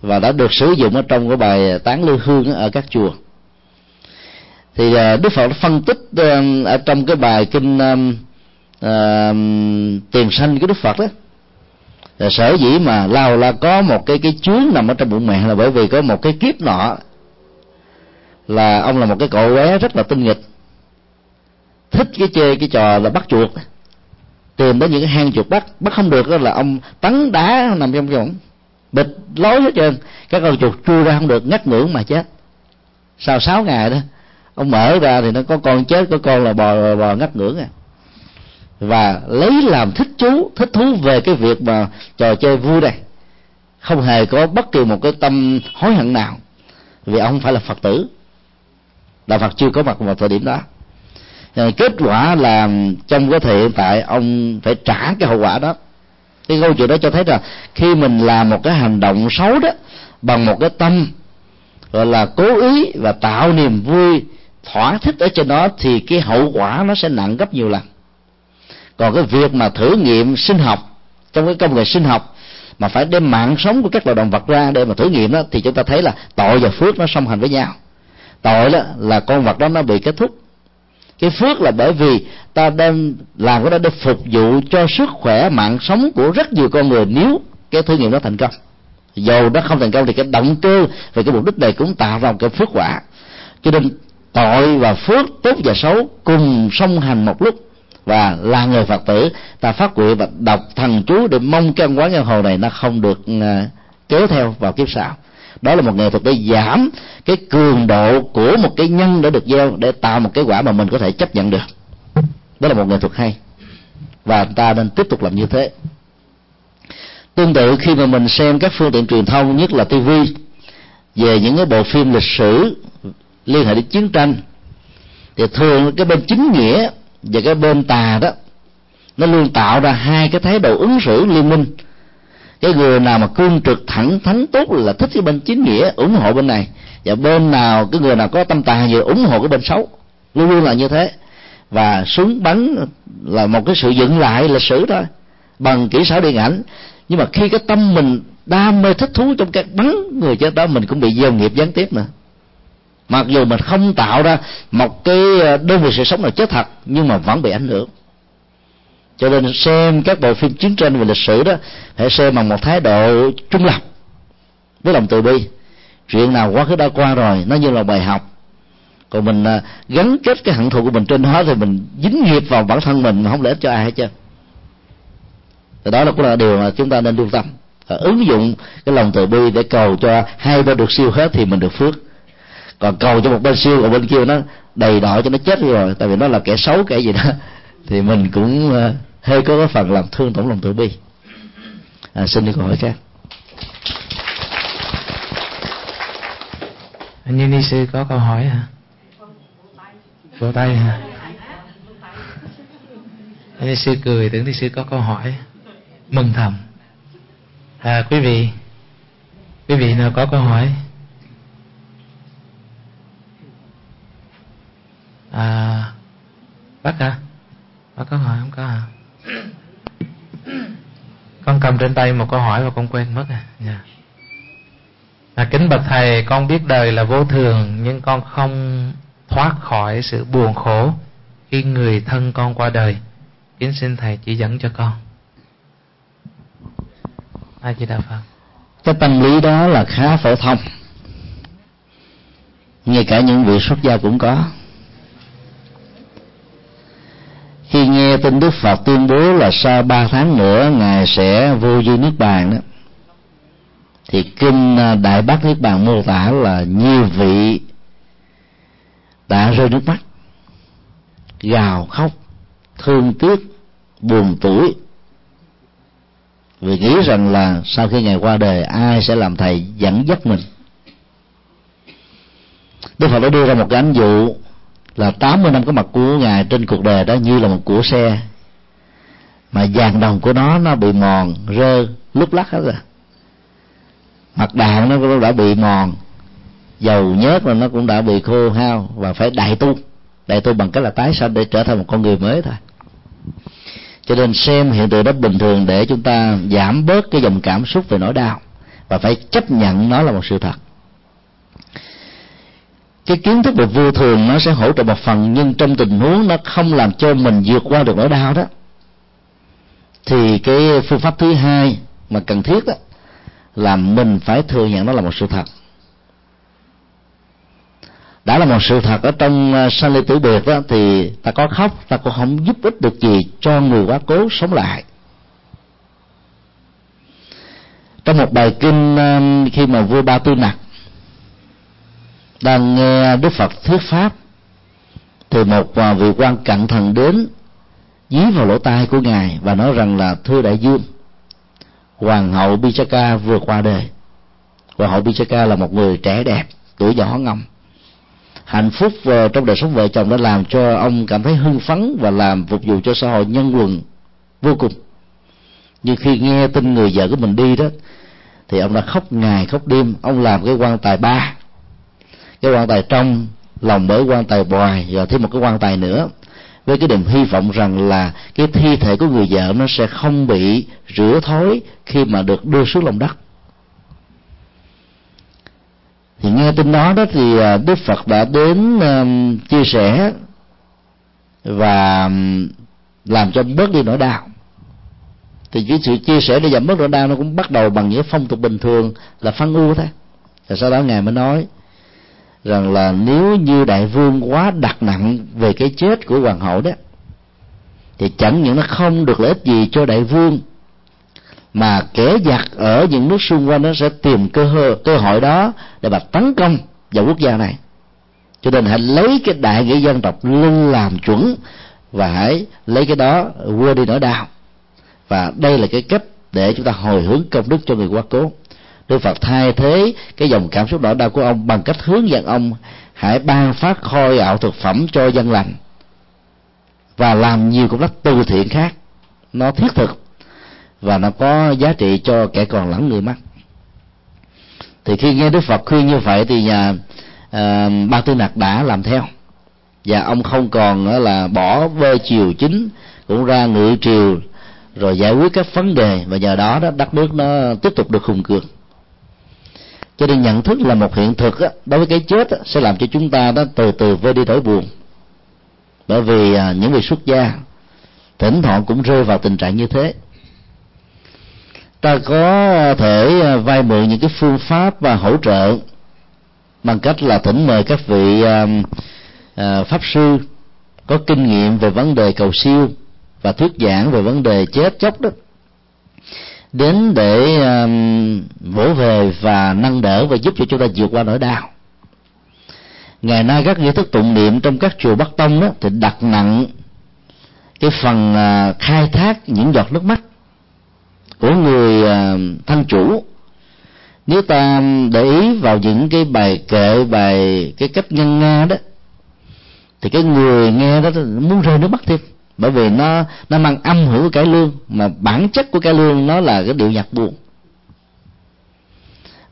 Và đã được sử dụng ở trong cái bài tán lưu hương ở các chùa. Thì ờ, đức phật đã phân tích ờ, ở trong cái bài kinh tiền sanh của đức phật đó. Là sở dĩ mà lao là có một cái cái chướng nằm ở trong bụng mẹ là bởi vì có một cái kiếp nọ là ông là một cái cậu bé rất là tinh nghịch, thích cái chơi cái trò là bắt chuột tìm đến những hang chuột bắt bắt không được đó là ông tấn đá nằm trong vòng bịch lối hết trơn. Các con chuột chui ra không được ngắt ngưỡng mà chết. Sau sáu ngày đó ông mở ra thì nó có con chết có con là bò bò, bò ngắt ngưỡng à. Và lấy làm thích chú thích thú về cái việc mà trò chơi vui này không hề có bất kỳ một cái tâm hối hận nào. Vì ông không phải là phật tử. Đạo phật chưa có mặt vào thời điểm đó rồi kết quả là trong cái thời hiện tại, ông phải trả cái hậu quả đó. Cái câu chuyện đó cho thấy rằng khi mình làm một cái hành động xấu đó, bằng một cái tâm, gọi là cố ý và tạo niềm vui, thỏa thích ở trên đó, thì cái hậu quả nó sẽ nặng gấp nhiều lần. Còn cái việc mà thử nghiệm sinh học, trong cái công nghệ sinh học, mà phải đem mạng sống của các loài động vật ra để mà thử nghiệm đó, thì chúng ta thấy là tội và phước nó song hành với nhau. Tội đó là con vật đó nó bị kết thúc cái phước là bởi vì ta đem, làm cái đó để phục vụ cho sức khỏe mạng sống của rất nhiều con người. Nếu cái thử nghiệm đó thành công, dầu nó không thành công thì cái động cơ về cái mục đích này cũng tạo ra một cái phước quả. Cho nên tội và phước tốt và xấu cùng song hành một lúc và là người phật tử, ta phát nguyện và đọc thần chú để mong cái quán nhân hồ này nó không được à, kéo theo vào kiếp sau đó là một nghệ thuật để giảm cái cường độ của một cái nhân đã được gieo, để tạo một cái quả mà mình có thể chấp nhận được. Đó là một nghệ thuật hay. Và ta nên tiếp tục làm như thế. Tương tự khi mà mình xem các phương tiện truyền thông, nhất là tv về những cái bộ phim lịch sử liên hệ đến chiến tranh, thì thường cái bên chính nghĩa và cái bên tà đó, nó luôn tạo ra hai cái thái độ ứng xử liên minh cái người nào mà cương trực thẳng thắn tốt là thích cái bên chính nghĩa, ủng hộ bên này. Và bên nào, cái người nào có tâm tà gì ủng hộ cái bên xấu. Luôn luôn là như thế. Và súng bắn là một cái sự dựng lại lịch sử thôi. Bằng kỹ xảo điện ảnh. Nhưng mà khi cái tâm mình đam mê thích thú trong các bắn người chết đó, mình cũng bị gieo nghiệp gián tiếp nữa. Mặc dù mình không tạo ra một cái ờ, đơn vị sự sống nào chết thật, nhưng mà vẫn bị ảnh hưởng cho nên xem các bộ phim chiến tranh về lịch sử đó, hãy xem bằng một thái độ trung lập với lòng từ bi. Chuyện nào quá khứ đã qua rồi, nó như là bài học. Còn mình à, gắn kết cái hận thù của mình trên đó thì mình dính nghiệp vào bản thân mình mà không để cho ai hết trơn. Thì đó là cũng là điều mà chúng ta nên lưu tâm. Và ứng dụng cái lòng từ bi để cầu cho hai bên được siêu hết thì mình được phước. Còn cầu cho một bên siêu còn bên kia nó đầy đỏ cho nó chết rồi, tại vì nó là kẻ xấu, kẻ gì đó, thì mình cũng à, hay có cái phần làm thương tổn lòng tự bi. À, xin đi câu hỏi khác. Như ni sư có câu hỏi hả? Vỗ tay hả? Ni sư cười tưởng ni sư có câu hỏi. Mừng thầm. À quý vị quý vị nào có câu hỏi? À bác hả? Bác có hỏi không có hả? Con cầm trên tay một câu hỏi và con quên mất à. Dạ. À, kính bạch thầy con biết đời là vô thường nhưng con không thoát khỏi sự buồn khổ khi người thân con qua đời. Kính xin thầy chỉ dẫn cho con. A di đà phật. Cái tâm lý đó là khá phổ thông. Ngay cả những vị xuất gia cũng có. Khi nghe tin đức phật tuyên bố là sau ba tháng nữa ngài sẽ vô dư nước bàn đó, thì kinh à, đại bác niết bàn mô tả là nhiều vị đã rơi nước mắt, gào khóc, thương tiếc, buồn tuổi vì nghĩ rằng là sau khi ngài qua đời, ai sẽ làm thầy dẫn dắt mình? Đức Phật đã đưa ra một cái ánh dụ là 80 năm có mặt của ngài trên cuộc đời đó như là một của xe. Mà vàng đồng của nó nó bị mòn rơ lúc lắc hết rồi. Mặt đạn nó cũng đã bị mòn, dầu nhớt là nó cũng đã bị khô hao và phải đại tu. Đại tu bằng cách là tái sanh để trở thành một con người mới thôi. Cho nên xem hiện tượng đó bình thường để chúng ta giảm bớt cái dòng cảm xúc về nỗi đau và phải chấp nhận nó là một sự thật cái kiến thức về vô thường nó sẽ hỗ trợ một phần, nhưng trong tình huống nó không làm cho mình vượt qua được nỗi đau đó, thì cái phương pháp thứ hai mà cần thiết đó là mình phải thừa nhận nó là một sự thật. Đã là một sự thật ở trong à, sanh ly tử biệt đó thì ta có khóc, ta cũng không giúp ích được gì cho người quá cố sống lại. Trong một bài kinh à, khi mà vua ba tư nặc đang nghe đức phật thuyết pháp, thì một à, vị quan cận thần đến, dí vào lỗ tai của ngài và nói rằng là, thưa đại dương, hoàng hậu Bichaka vừa qua đời. Hoàng hậu Bichaka là một người trẻ đẹp, tuổi nhỏ ngầm hạnh phúc à, trong đời sống vợ chồng đã làm cho ông cảm thấy hưng phấn và làm phục vụ cho xã hội nhân quần vô cùng. Nhưng khi nghe tin người vợ của mình đi đó, thì ông đã khóc ngày khóc đêm. Ông làm cái quan tài ba cái quan tài trong lòng bởi quan tài bòi và thêm một cái quan tài nữa. Với cái niềm hy vọng rằng là cái thi thể của người vợ nó sẽ không bị rửa thối khi mà được đưa xuống lòng đất. Thì nghe tin đó đó thì à, đức phật đã đến um, chia sẻ và làm cho bớt đi nỗi đau. Thì cái sự chia sẻ để giảm bớt nỗi đau nó cũng bắt đầu bằng những phong tục bình thường là phân u thôi. Rồi sau đó ngài mới nói rằng là nếu như đại vương quá đặt nặng về cái chết của hoàng hậu đó, thì chẳng những nó không được lợi ích gì cho đại vương, mà kẻ giặc ở những nước xung quanh nó sẽ tìm cơ hội cơ hội đó để mà tấn công vào quốc gia này. Cho nên hãy lấy cái đại nghĩa dân tộc lên làm chuẩn và hãy lấy cái đó quên đi nỗi đau. Và đây là cái cách để chúng ta hồi hướng công đức cho người quá cố. Đức Phật thay thế cái dòng cảm xúc nỗi đau của ông bằng cách hướng dẫn ông hãy ban phát khôi ảo thực phẩm cho dân lành và làm nhiều công tác từ thiện khác. Nó thiết thực và nó có giá trị cho kẻ còn lẫn người mắt thì khi nghe Đức Phật khuyên như vậy thì nhà uh, ba tư nặc đã làm theo. Và ông không còn là bỏ vơ chiều chính cũng ra ngự triều rồi giải quyết các vấn đề. Và nhờ đó đó đất nước nó tiếp tục được hùng cường cho nên nhận thức là một hiện thực á, đối với cái chết á, sẽ làm cho chúng ta đó từ từ vơi đi nỗi buồn. Bởi vì à, những người xuất gia thỉnh thoảng cũng rơi vào tình trạng như thế. Ta có thể à, vay mượn những cái phương pháp và hỗ trợ bằng cách là thỉnh mời các vị à, à, pháp sư có kinh nghiệm về vấn đề cầu siêu và thuyết giảng về vấn đề chết chóc đó đến để um, vỗ về và nâng đỡ và giúp cho chúng ta vượt qua nỗi đau. Ngày nay các nghi thức tụng niệm trong các chùa bắc tông đó thì đặt nặng cái phần uh, khai thác những giọt nước mắt của người à, uh, thân chủ. Nếu ta để ý vào những cái bài kệ bài cái cách ngân nga đó thì cái người nghe đó muốn rơi nước mắt thêm bởi vì nó nó mang âm hưởng của cải lương mà bản chất của cải lương nó là cái điệu nhạc buồn.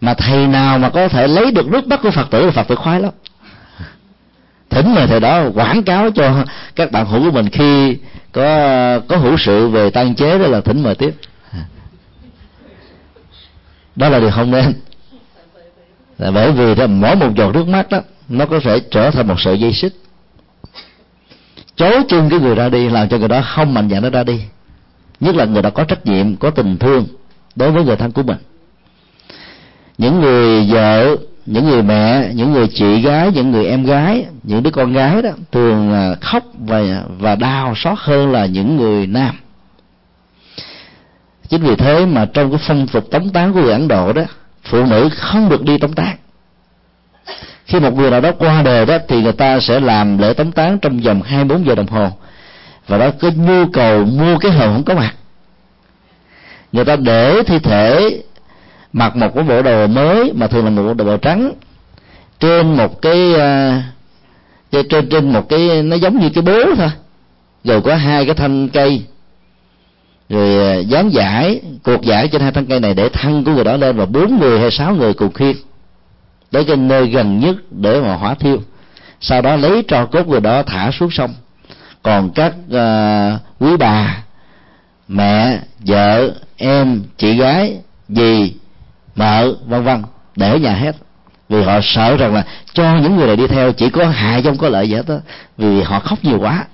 Mà thầy nào mà có thể lấy được nước mắt của phật tử là phật tử khoái lắm. Thỉnh mời thầy đó quảng cáo cho các bạn hữu của mình khi có có hữu sự về tăng chế đó là thỉnh mời tiếp. Đó là điều không nên. Là bởi vì đó, mỗi một giọt nước mắt đó nó có thể trở thành một sợi dây xích chối chung cái người ra đi, làm cho người đó không mạnh dạn nó ra đi. Nhất là người đó có trách nhiệm, có tình thương đối với người thân của mình. Những người vợ, những người mẹ, những người chị gái, những người em gái, những đứa con gái đó thường à, khóc và và đau xót hơn là những người nam. Chính vì thế mà trong cái phong tục tống tán của người ấn độ đó, phụ nữ không được đi tống tán khi một người nào đó qua đời đó thì người ta sẽ làm lễ tống tán trong vòng 24 giờ đồng hồ. Và đó có nhu cầu mua cái hồn không có mặt. Người ta để thi thể mặc một cái bộ đồ mới mà thường là một bộ đồ trắng trên một cái uh, trên trên một cái nó giống như cái bố thôi. Rồi có hai cái thanh cây. Rồi à, dán giải cuộc giải trên hai thân cây này để thân của người đó lên và bốn người hay sáu người cùng khiêng tới cái nơi gần nhất để mà hỏa thiêu. Sau đó lấy tro cốt người đó thả xuống sông. Còn các uh, quý bà mẹ vợ em chị gái dì mợ vân vân để nhà hết. Vì họ sợ rằng là cho những người này đi theo chỉ có hại không có lợi gì hết đó vì họ khóc nhiều quá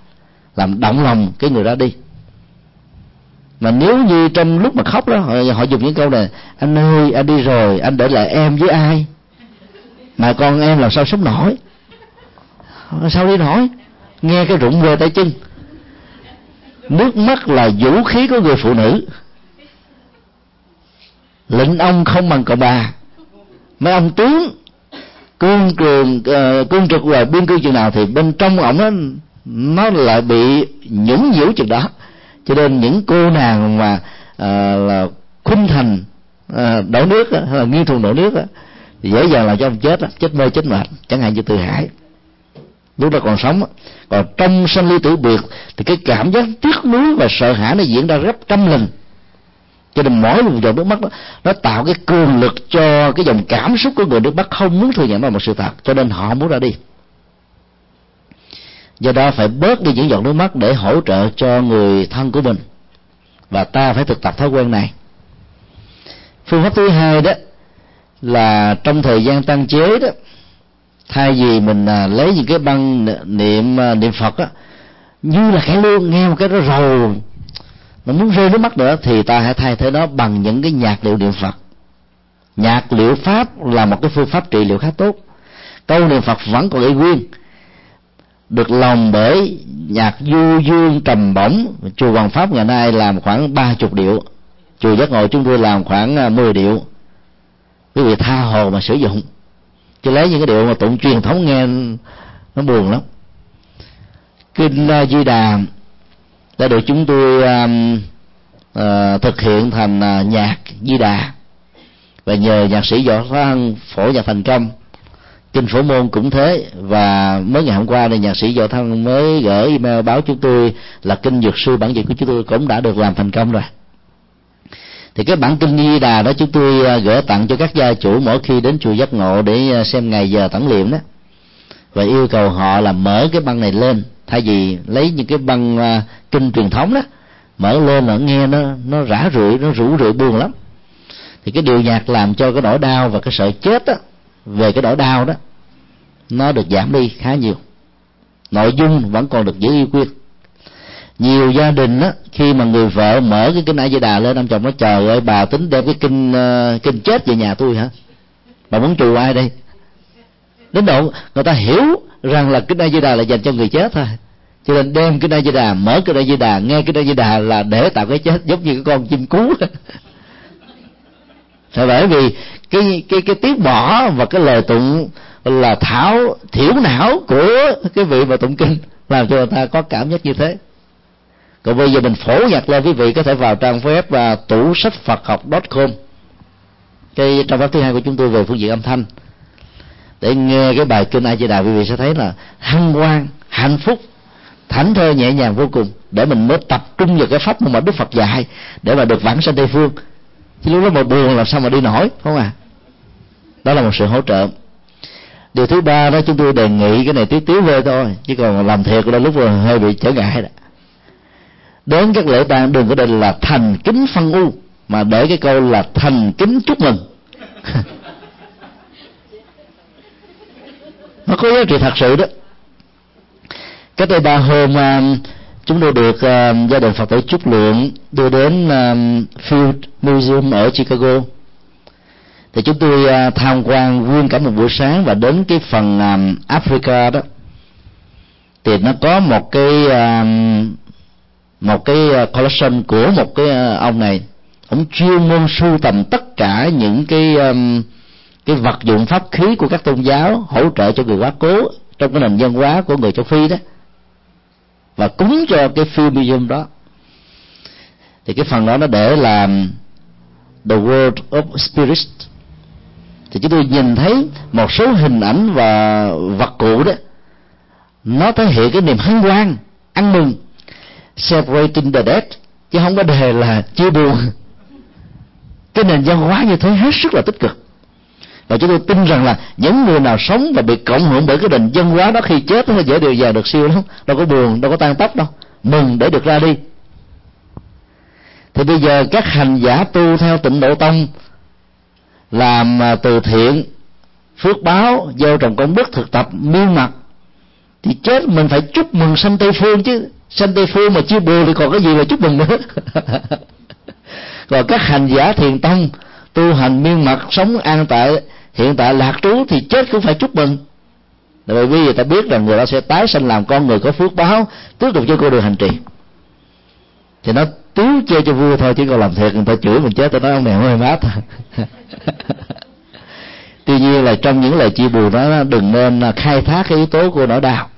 làm động lòng cái người đó đi. Mà nếu như trong lúc mà khóc đó họ, họ dùng những câu này anh ơi anh đi rồi anh để lại em với ai? Mà con em làm sao sống nổi? Sao đi nổi? Nghe cái rụng về tay chân. Nước mắt là vũ khí của người phụ nữ. Lệnh ông không bằng cậu bà. Mấy ông tướng cương trường uh, cương trực và biên cương chừng nào thì bên trong ổng nó nó lại bị nhũng nhiễu chừng đó. Cho nên những cô nàng mà uh, là khuynh thành uh, đổ nước hay là nghi thùng đổ nước dễ dàng là cho ông chết chết mê, chết mệt, chẳng hạn như từ hải. Lúc đó còn sống, còn trong sanh ly tử biệt, thì cái cảm giác tiếc nuối và sợ hãi nó diễn ra gấp trăm lần. Cho nên mỗi một giọt nước mắt đó, nó tạo cái cường lực cho cái dòng cảm xúc của người nước mắt không muốn thừa nhận đó là một sự thật, cho nên họ muốn ra đi. Do đó phải bớt đi những giọt nước mắt để hỗ trợ cho người thân của mình. Và ta phải thực tập thói quen này. Phương pháp thứ hai đó là trong thời gian tăng chế đó thay vì mình à, lấy những cái băng niệm à, niệm phật á như là cái lương nghe một cái đó rồi nó muốn rơi nước mắt nữa thì ta hãy thay thế nó bằng những cái nhạc liệu niệm phật. Nhạc liệu pháp là một cái phương pháp trị liệu khá tốt. Câu niệm phật vẫn còn y nguyên. Được lòng bởi nhạc du dương trầm bổng chùa hoàng pháp ngày nay làm khoảng ba chục điệu. Chùa giác ngộ chúng tôi làm khoảng à, 10 điệu quý vị tha hồ mà sử dụng. Chứ lấy những cái điệu mà tụng truyền thống nghe nó buồn lắm. Kinh di đà đã được chúng tôi um, uh, thực hiện thành uh, nhạc di đà. Và nhờ nhạc sĩ võ thăng phổ nhạc thành công. Kinh phổ môn cũng thế. Và mới ngày hôm qua này nhạc sĩ võ thăng mới gửi email báo chúng tôi là kinh dược sư bản dịch của chúng tôi cũng đã được làm thành công rồi thì cái bản kinh di đà đó chúng tôi à, gửi tặng cho các gia chủ mỗi khi đến chùa giác ngộ để à, xem ngày giờ tẩn liệm đó. Và yêu cầu họ là mở cái băng này lên. Thay vì lấy những cái băng à, kinh truyền thống đó, mở lên là nghe nó nó rã rượi, nó rủ rượi buồn lắm. Thì cái điều nhạc làm cho cái nỗi đau và cái sợ chết đó về cái nỗi đau đó, nó được giảm đi khá nhiều. Nội dung vẫn còn được giữ yêu quyết nhiều gia đình á khi mà người vợ mở cái kinh a di đà lên ông chồng nó chờ ơi bà tính đem cái kinh uh, kinh chết về nhà tôi hả? Bà muốn trù ai đây? Đến độ người ta hiểu rằng là kinh a di đà là dành cho người chết thôi. Cho nên đem kinh a di đà mở kinh a di đà nghe kinh a di đà là để tạo cái chết giống như cái con chim cú. Là bởi vì cái cái cái tiếng bỏ và cái lời tụng là thảo thiểu não của cái vị mà tụng kinh làm cho người ta có cảm giác như thế còn bây giờ mình phổ nhạc lên quý vị có thể vào trang web và tủ sách phật học com. Cái trang web thứ hai của chúng tôi về phương diện âm thanh. Để nghe cái bài kinh a di đà, quý vị sẽ thấy là hăng hoan, hạnh phúc, thảnh thơ nhẹ nhàng vô cùng. Để mình mới tập trung vào cái pháp mà đức phật dạy, để mà được vãng sanh tây phương. Chứ lúc đó mà buồn làm sao mà đi nổi không à đó là một sự hỗ trợ. Điều thứ ba đó, chúng tôi đề nghị cái này tí tiếu về thôi. Chứ còn làm thiệt là lúc rồi hơi bị trở ngại đó đến các lễ tang đừng có định là thành kính phân u mà để cái câu là thành kính chúc mừng. Nó có giá trị thật sự đó. Cách đây ba hôm à, chúng tôi được uh, gia đình phật tử chúc lượng đưa đến uh, Field Museum ở Chicago. Thì chúng tôi uh, tham quan nguyên cả một buổi sáng và đến cái phần um, Africa đó. Thì nó có một cái um, một cái ờ, collection của một cái ờ, ông này. Ông chuyên môn sưu tầm tất cả những cái um, cái vật dụng pháp khí của các tôn giáo hỗ trợ cho người quá cố trong cái nền văn hóa của người châu phi đó. Và cúng cho cái film museum đó. Thì cái phần đó nó để làm the world of spirits. Thì chúng tôi nhìn thấy một số hình ảnh và vật cụ đó nó thể hiện cái niềm hân hoan ăn mừng separating the dead, chứ không có đề là chia buồn. Cái nền văn hóa như thế hết sức là tích cực. Và chúng tôi tin rằng là những người nào sống và bị cộng hưởng bởi cái nền văn hóa đó khi chết, nó dễ điều già được siêu lắm. Đâu có buồn, đâu có tan tóc đâu. Mừng để được ra đi. Thì bây giờ các hành giả tu theo tịnh độ tông, làm à, từ thiện, phước báo gieo trồng công đức thực tập miêu mặt, thì chết mình phải chúc mừng sanh tây phương chứ sanh tây phương mà chưa buồn thì còn cái gì mà chúc mừng nữa? Còn các hành giả thiền tông tu hành miên mật sống an tại hiện tại lạc trú thì chết cũng phải chúc mừng. Bởi vì người ta biết rằng người đó sẽ tái sanh làm con người có phước báo tiếp tục cho cô đường hành trì. Thì nó tiếu chơi cho vui thôi chứ còn làm thiệt người ta chửi mình chết tôi nói ông này hơi mát. Tuy nhiên là trong những lời chia buồn đó đừng nên khai thác cái yếu tố của nỗi đau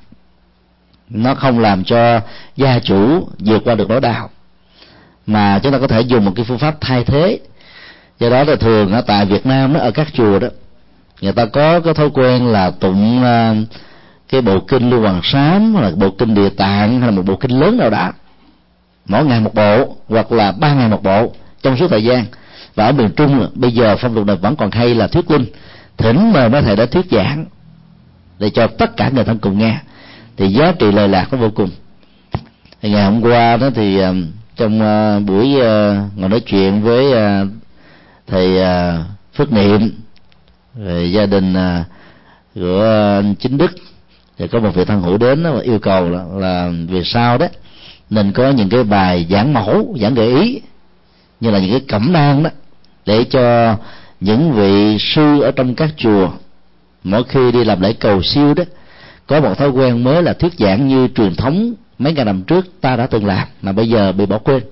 nó không làm cho gia chủ vượt qua được nỗi đau mà chúng ta có thể dùng một cái phương pháp thay thế. Do đó là thường ở tại Việt Nam đó, ở các chùa đó người ta có cái thói quen là tụng à, cái bộ kinh lưu hoàng sám hoặc là bộ kinh địa tạng hay là một bộ kinh lớn nào đó. Mỗi ngày một bộ hoặc là ba ngày một bộ trong suốt thời gian. Và ở miền trung bây giờ phong tục này vẫn còn hay là thuyết linh. Thỉnh mời mấy thầy đã thuyết giảng để cho tất cả người thân cùng nghe thì giá trị lời lạc nó vô cùng. Thì ngày hôm qua đó thì ờ, trong ờ, buổi ờ, ngồi nói chuyện với thầy phước niệm rồi gia đình của anh chính đức thì có một vị thân hữu đến và yêu cầu là, là về sau đó nên có những cái bài giảng mẫu giảng gợi ý như là những cái cẩm nang đó để cho những vị sư ở trong các chùa mỗi khi đi làm lễ cầu siêu đó có một thói quen mới là thuyết giảng như truyền thống mấy ngàn năm trước ta đã từng làm, mà bây giờ bị bỏ quên.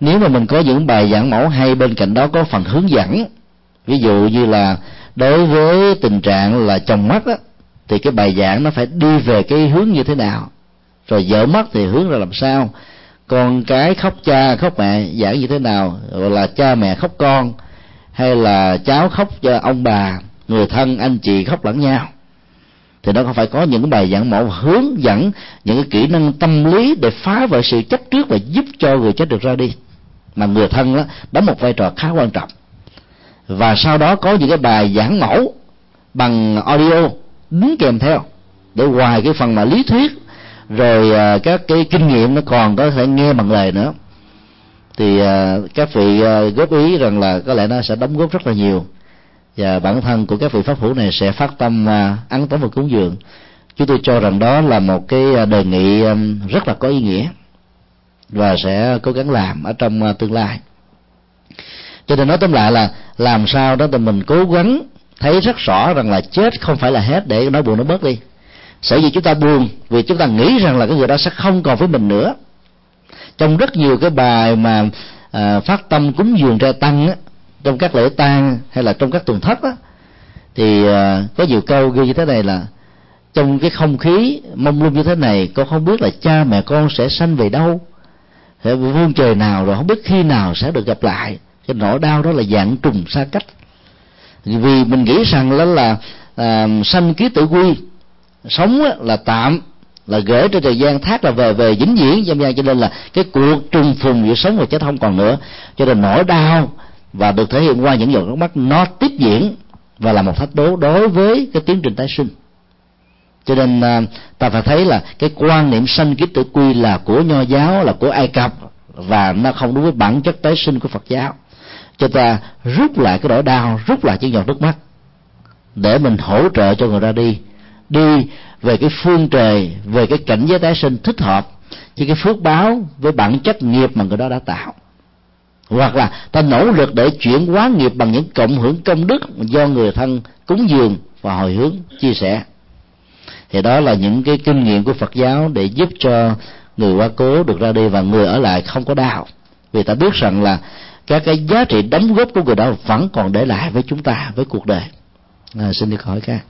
Nếu mà mình có những bài giảng mẫu hay bên cạnh đó có phần hướng dẫn, ví dụ như là đối với tình trạng là chồng mắt á, thì cái bài giảng nó phải đi về cái hướng như thế nào? Rồi vợ mất thì hướng ra làm sao? Con cái khóc cha khóc mẹ giảng như thế nào? Gọi là cha mẹ khóc con, hay là cháu khóc cho ông bà, người thân, anh chị khóc lẫn nhau? Thì nó phải có những bài giảng mẫu hướng dẫn, những cái kỹ năng tâm lý để phá vỡ sự chấp trước và giúp cho người chết được ra đi. Mà người thân đó đóng một vai trò khá quan trọng. Và sau đó có những cái bài giảng mẫu bằng audio, đứng kèm theo, để ngoài cái phần mà lý thuyết, rồi à, các cái kinh nghiệm nó còn có thể nghe bằng lời nữa. Thì à, các vị à, góp ý rằng là có lẽ nó sẽ đóng góp rất là nhiều và bản thân của các vị pháp hữu này sẽ phát tâm à, ăn tống và cúng dường. Chúng tôi cho rằng đó là một cái à, đề nghị um, rất là có ý nghĩa và sẽ cố gắng làm ở trong à, tương lai. Cho nên nói tóm lại là làm sao đó thì mình cố gắng thấy rất rõ rằng là chết không phải là hết để nói buồn nó bớt đi. Sở dĩ chúng ta buồn vì chúng ta nghĩ rằng là cái người đó sẽ không còn với mình nữa. Trong rất nhiều cái bài mà à, phát tâm cúng dường ra tăng á, trong các lễ tang hay là trong các tuần thất á, thì à, có nhiều câu ghi như thế này là trong cái không khí mông lung như thế này con không biết là cha mẹ con sẽ sanh về đâu vương trời nào rồi không biết khi nào sẽ được gặp lại. Cái nỗi đau đó là dạng trùng xa cách. Vì mình nghĩ rằng đó là à, sanh ký tử quy sống là tạm là gửi trên thời gian thác là về về vĩnh viễn dân gian cho nên là cái cuộc trùng phùng giữa sống và chết không còn nữa. Cho nên nỗi đau và được thể hiện qua những giọt nước mắt nó tiếp diễn và là một thách đố đối với cái tiến trình tái sinh. Cho nên à, ta phải thấy là cái quan niệm sanh kiếp tử quy là của nho giáo, là của ai cập, và nó không đúng với bản chất tái sinh của phật giáo. Cho ta rút lại cái nỗi đau, rút lại những giọt nước mắt để mình hỗ trợ cho người ra đi. Đi về cái phương trời, về cái cảnh giới tái sinh thích hợp với cái phước báo, với bản chất nghiệp mà người đó đã tạo hoặc là ta nỗ lực để chuyển hóa nghiệp bằng những cộng hưởng công đức do người thân cúng dường và hồi hướng chia sẻ. Thì đó là những cái kinh nghiệm của Phật giáo để giúp cho người quá cố được ra đi và người ở lại không có đau. Vì ta biết rằng là các cái giá trị đóng góp của người đó vẫn còn để lại với chúng ta với cuộc đời. À, xin được hỏi các.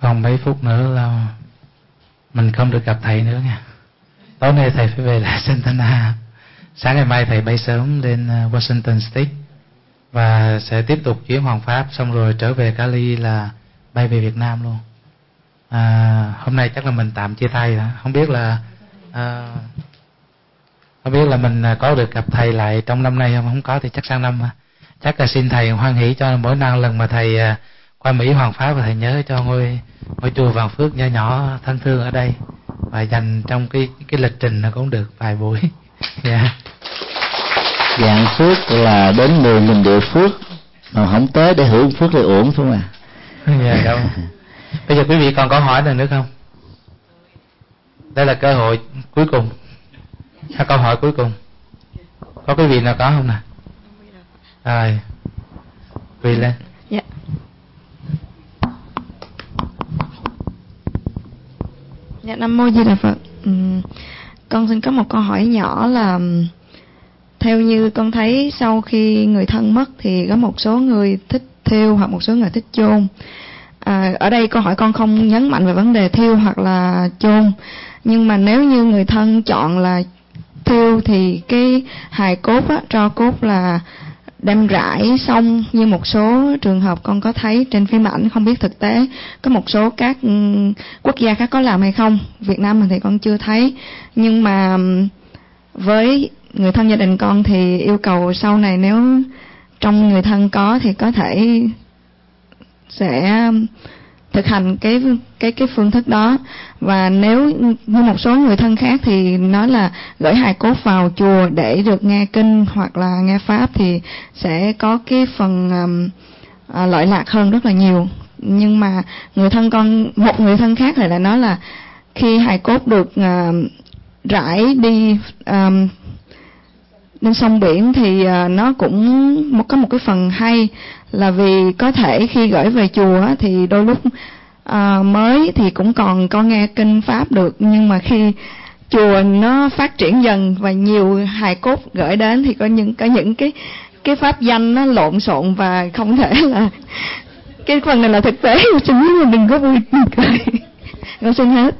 Còn mấy phút nữa là mình không được gặp thầy nữa nha. Tối nay thầy phải về lại Santana. Sáng ngày mai thầy bay sớm lên ờ, Washington State và sẽ tiếp tục chuyến hoàng pháp xong rồi trở về Cali là bay về Việt Nam luôn. À, hôm nay chắc là mình tạm chia tay đó. không biết là à, không biết là mình ờ, có được gặp thầy lại trong năm nay không? Không có thì chắc sang năm chắc là xin thầy hoan hỷ cho mỗi năm lần mà thầy à, qua Mỹ Hoàng Pháp và thầy nhớ cho ngôi ngôi chùa Vàng Phước nhỏ nhỏ thân thương ở đây và dành trong cái cái lịch trình nó cũng được vài buổi. Dạ. yeah. Vạn phước là đến mười nghìn địa phước mà không tới để hưởng phước thì uổng thôi mà. Dạ đâu. Bây giờ quý vị còn câu hỏi nào nữa không? Đây là cơ hội cuối cùng. Sao câu hỏi cuối cùng? Có quý vị nào có không nè? Rồi. Quỳ lên. Dạ. Nam Mô Di Đà Phật. Ừ. Con xin có một câu hỏi nhỏ là Theo như con thấy sau khi người thân mất Thì có một số người thích thiêu hoặc một số người thích chôn. À, Ở đây câu hỏi con không nhấn mạnh về vấn đề thiêu hoặc là chôn. Nhưng mà nếu như người thân chọn là thiêu Thì cái hài cốt á, tro cốt là đem rải xong như một số trường hợp con có thấy trên phim ảnh, không biết thực tế có một số các ừ, quốc gia khác có làm hay không, Việt Nam mình thì con chưa thấy. Nhưng mà ừ, với người thân gia đình con thì yêu cầu sau này nếu trong người thân có thì có thể sẽ thực hành cái cái cái phương thức đó. Và nếu như một số người thân khác thì nói là gửi hài cốt vào chùa để được nghe kinh hoặc là nghe pháp thì sẽ có cái phần um, à, lợi lạc hơn rất là nhiều. Nhưng mà người thân con một người thân khác lại là nói là khi hài cốt được uh, rải đi um, lên sông biển thì uh, nó cũng có một cái phần hay là vì có thể khi gửi về chùa thì đôi lúc à, mới thì cũng còn có nghe kinh pháp được nhưng mà khi chùa nó phát triển dần và nhiều hài cốt gửi đến thì có những có những cái cái pháp danh nó lộn xộn và không thể là cái phần này là thực tế xin mình đừng có vui cười. Con xin hết.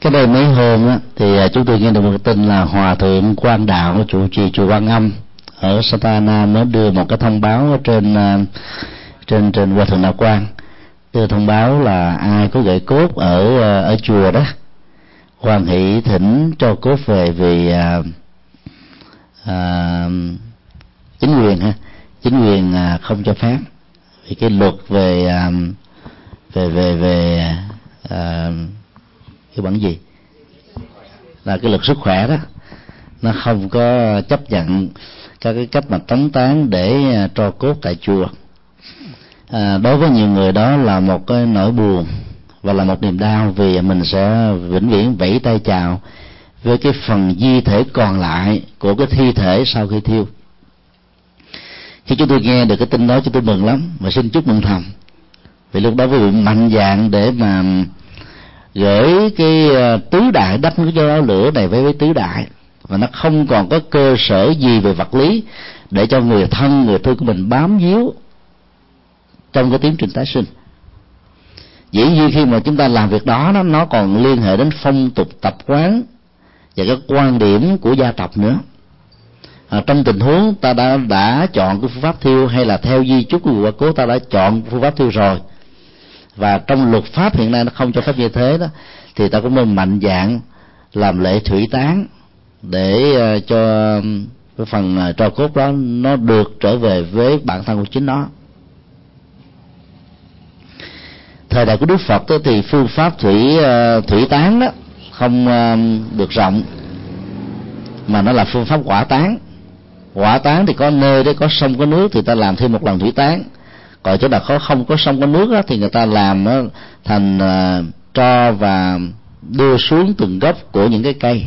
Cái đây mấy hôm á, thì à, chúng tôi nghe được một tin là hòa thượng quan đạo chủ trì chùa quan âm ở Satana mới đưa một cái thông báo ở à, trên trên trên hòa thượng đạo quan đưa thông báo là ai có gửi cốt ở à, ở chùa đó hoàng hỷ thỉnh cho cốt về vì à, à, chính quyền ha chính quyền à, không cho phép. Vì cái luật về à, về về về à, cái bản gì? Là cái luật sức khỏe đó. Nó không có chấp nhận các cái cách mà tống tán để à, cho cốt tại chùa. À, đối với nhiều người đó là một cái nỗi buồn và là một niềm đau vì mình sẽ vĩnh viễn vẫy tay chào với cái phần di thể còn lại của cái thi thể sau khi thiêu. Khi chúng tôi nghe được cái tin đó chúng tôi mừng lắm. Và xin chúc mừng thầm. Vì lúc đó quý vị mạnh dạng để mà gửi cái à, tứ đại đắp cái cho lửa này với với tứ đại và nó không còn có cơ sở gì về vật lý để cho người thân người thương của mình bám víu trong cái tiến trình tái sinh. Dĩ nhiên khi mà chúng ta làm việc đó nó, nó còn liên hệ đến phong tục tập quán và các quan điểm của gia tộc nữa. À, trong tình huống ta đã đã chọn cái phương pháp thiêu hay là theo di chúc của quá cố ta đã chọn phương pháp thiêu rồi. Và trong luật pháp hiện nay nó không cho phép như thế đó thì ta cũng nên mạnh dạng làm lễ thủy tán để ờ, cho cái phần ờ, tro cốt đó nó được trở về với bản thân của chính nó. Thời đại của đức phật đó, thì phương pháp thủy ờ, thủy tán đó không được rộng mà nó là phương pháp quả tán. Quả tán thì có nơi đấy có sông có nước thì ta làm thêm một lần thủy tán. Còn chỗ nào có không có sông có nước đó, thì người ta làm nó thành uh, tro và đưa xuống từng gốc của những cái cây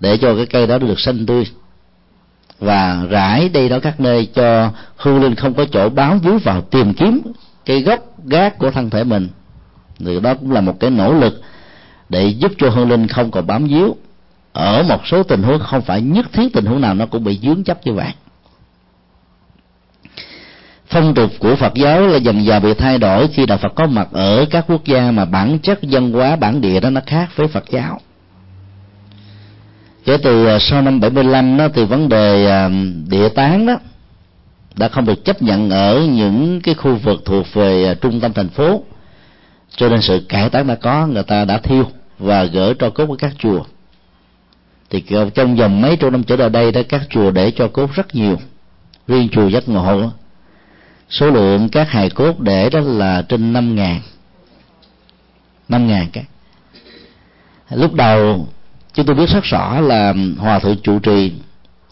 để cho cái cây đó được xanh tươi. Và rải đây đó các nơi cho hương linh không có chỗ bám víu vào tìm kiếm cái gốc gác của thân thể mình. Thì đó cũng là một cái nỗ lực để giúp cho hương linh không còn bám víu. Ở một số tình huống không phải nhất thiết tình huống nào nó cũng bị dướng chấp như vậy. Phong tục của Phật giáo là dần dần bị thay đổi khi đạo Phật có mặt ở các quốc gia mà bản chất dân hóa, bản địa đó nó khác với Phật giáo kể từ à, sau năm 75 đó thì vấn đề à, địa tán đó đã không được chấp nhận ở những cái khu vực thuộc về à, trung tâm thành phố. Cho nên sự cải tán đã có, người ta đã thiêu và gửi cho cốt ở các chùa. Thì trong vòng mấy trăm năm trở lại đây đó, các chùa để cho cốt rất nhiều. Riêng chùa giác ngộ số lượng các hài cốt để đó là trên năm ngàn. Năm ngàn cái. Lúc đầu chúng tôi biết rất rõ là hòa thượng trụ trì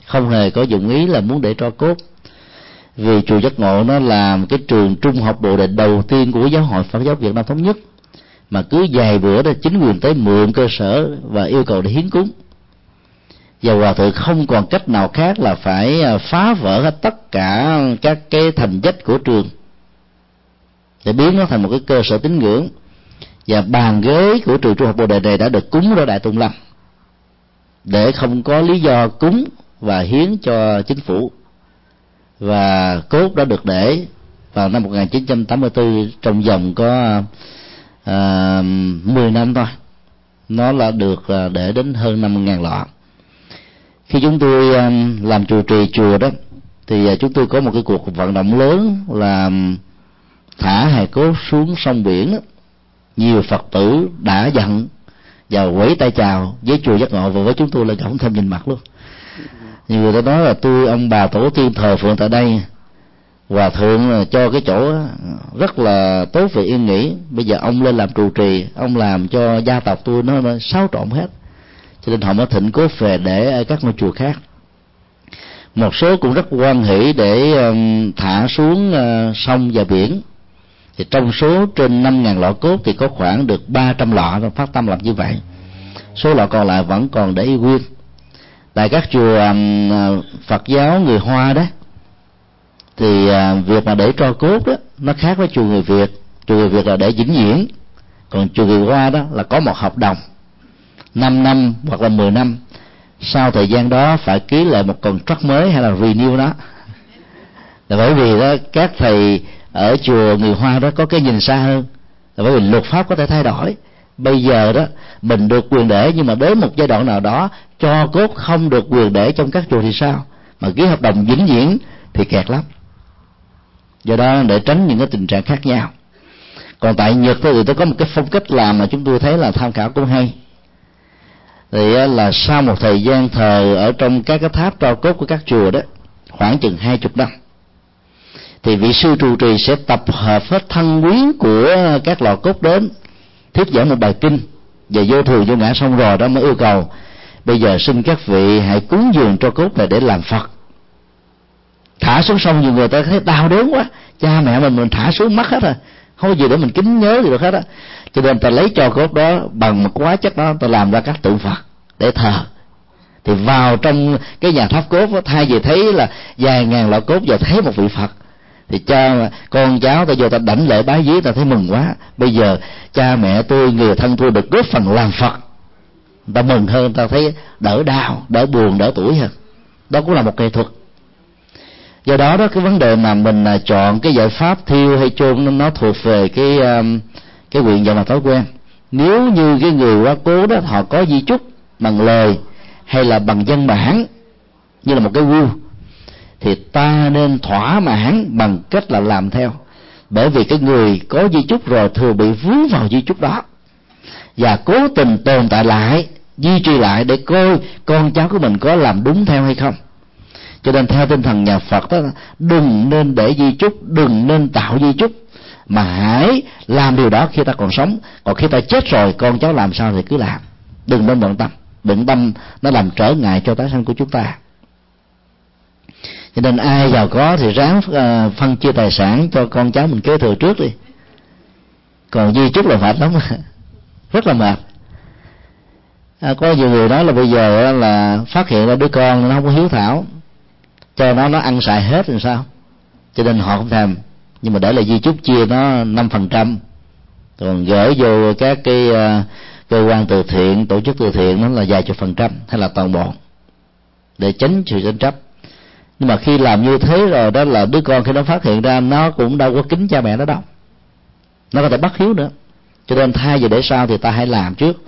không hề có dụng ý là muốn để cho cốt. Vì chùa giác ngộ nó là cái trường trung học bộ đề đầu tiên của giáo hội phật giáo việt nam thống nhất, mà cứ vài bữa đó chính quyền tới mượn cơ sở và yêu cầu để hiến cúng. Và hòa thượng không còn cách nào khác là phải à, phá vỡ hết tất cả các cái thành chất của trường để biến nó thành một cái cơ sở tín ngưỡng. Và bàn ghế của trường trung học bồ đề này đã được cúng ra đại tùng lâm để không có lý do cúng và hiến cho chính phủ. Và cốt đã được để vào năm 1984 trong vòng có à, 10 năm thôi. Nó là được à, để đến hơn 5.000 lọ. Khi chúng tôi à, làm chùa trì chùa đó thì à, chúng tôi có một cái cuộc vận động lớn là thả hài cốt xuống sông biển. Đó. nhiều phật tử đã dặn và quẩy tay chào với chùa giác ngộ và với chúng tôi là không thèm nhìn mặt luôn. Nhiều người ta nói là tôi ông bà tổ tiên thờ phượng tại đây. Hòa thượng cho cái chỗ rất là tốt về yên nghỉ. Bây giờ ông lên làm trụ trì ông làm cho gia tộc tôi nó, nó xáo trộn hết. Cho nên họ mới thịnh cố về để ở các ngôi chùa khác. Một số cũng rất quan hỷ để thả xuống ờ, sông và biển thì trong số trên năm ngàn lọ cốt thì có khoảng được ba trăm lọ phát tâm làm như vậy. Số lọ còn lại vẫn còn để y nguyên. Tại các chùa um, Phật giáo người Hoa đó thì à, việc mà để cho cốt đó nó khác với chùa người việt. Chùa người việt là để vĩnh viễn. Còn chùa người hoa đó là có một hợp đồng. 5 năm hoặc là 10 năm sau thời gian đó phải ký lại một contract mới hay là renew đó là bởi vì đó các thầy ở chùa người hoa đó có cái nhìn xa hơn. Là bởi vì luật pháp có thể thay đổi. Bây giờ đó, mình được quyền để nhưng mà đến một giai đoạn nào đó, cho cốt không được quyền để trong các chùa thì sao? Mà ký hợp đồng vĩnh viễn thì kẹt lắm. Do đó để tránh những cái tình trạng khác nhau. Còn tại nhật thì tôi có một cái phong cách làm mà chúng tôi thấy là tham khảo cũng hay. Thì là sau một thời gian thờ ở trong các cái tháp tro cốt của các chùa đó, khoảng chừng hai chục năm thì vị sư trụ trì sẽ tập hợp hết thân quyến của các lò cốt đến thuyết giảng một bài kinh. Và vô thường vô ngã xong rồi đó mới yêu cầu bây giờ xin các vị hãy cúng dường cho cốt này để làm phật. Thả xuống sông nhiều người ta thấy đau đớn quá. Cha mẹ mình mình thả xuống mất hết rồi. Không có gì để mình kính nhớ gì được hết á. Cho nên ta lấy cho cốt đó bằng một quá chất đó ta làm ra các tượng phật để thờ. Thì vào trong cái nhà tháp cốt đó, thay vì thấy là vài ngàn lọ cốt giờ thấy một vị phật thì cha con cháu ta vô ta đảnh lễ bái viếng, ta thấy mừng quá. Bây giờ, cha mẹ tôi, người thân tôi được góp phần làm phật. Ta mừng hơn, ta thấy đỡ đau, đỡ buồn, đỡ tuổi hơn. Đó cũng là một nghệ thuật. Do đó đó, cái vấn đề mà mình à, chọn cái giải pháp thiêu hay chôn, nó thuộc về cái à, cái quyền và mà thói quen. Nếu như cái người quá cố đó, họ có di chúc bằng lời hay là bằng văn bản, như là một cái view thì ta nên thỏa mãn bằng cách là làm theo. Bởi vì cái người có di chúc rồi thường bị vướng vào di chúc đó. Và cố tình tồn tại lại duy trì lại để coi con cháu của mình có làm đúng theo hay không. Cho nên theo tinh thần nhà phật đó, đừng nên để di chúc, đừng nên tạo di chúc, mà hãy làm điều đó khi ta còn sống. Còn khi ta chết rồi, con cháu làm sao thì cứ làm. Đừng nên bận tâm. Bận tâm nó làm trở ngại cho tái sanh của chúng ta cho nên ai giàu có thì ráng ờ, phân chia tài sản cho con cháu mình kế thừa trước đi. Còn di chúc là mệt lắm. Rất là mệt. À, có nhiều người nói là bây giờ là phát hiện ra đứa con nó không có hiếu thảo cho nó nó ăn xài hết làm sao? Cho nên họ không thèm. Nhưng mà để là di chúc chia nó năm phần trăm. Còn gửi vô các cái uh, cơ quan từ thiện tổ chức từ thiện nó là vài chục phần trăm hay là toàn bộ. Để tránh sự tranh chấp nhưng mà khi làm như thế rồi đó là đứa con khi nó phát hiện ra, nó cũng đâu có kính cha mẹ nó đâu. Nó có thể bắt hiếu nữa. Cho nên thay vì để sau thì ta hãy làm trước.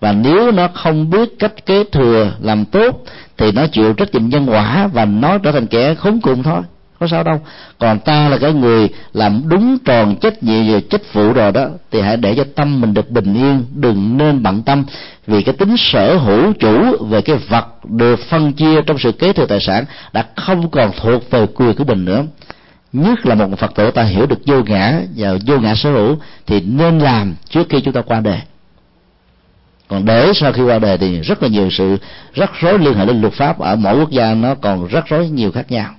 Và nếu nó không biết cách kế thừa làm tốt, thì nó chịu trách nhiệm nhân quả và nó trở thành kẻ khốn cùng thôi có sao đâu. Còn ta là cái người làm đúng tròn trách nhiệm về trách vụ rồi đó, thì hãy để cho tâm mình được bình yên, đừng nên bận tâm. Vì cái tính sở hữu chủ về cái vật được phân chia trong sự kế thừa tài sản đã không còn thuộc về quyền của mình nữa. Nhất là một phật tử ta hiểu được vô ngã và vô ngã sở hữu, thì nên làm trước khi chúng ta qua đời còn để sau khi qua đời thì rất là nhiều sự rắc rối liên hệ đến luật pháp ở mỗi quốc gia nó còn rắc rối nhiều khác nhau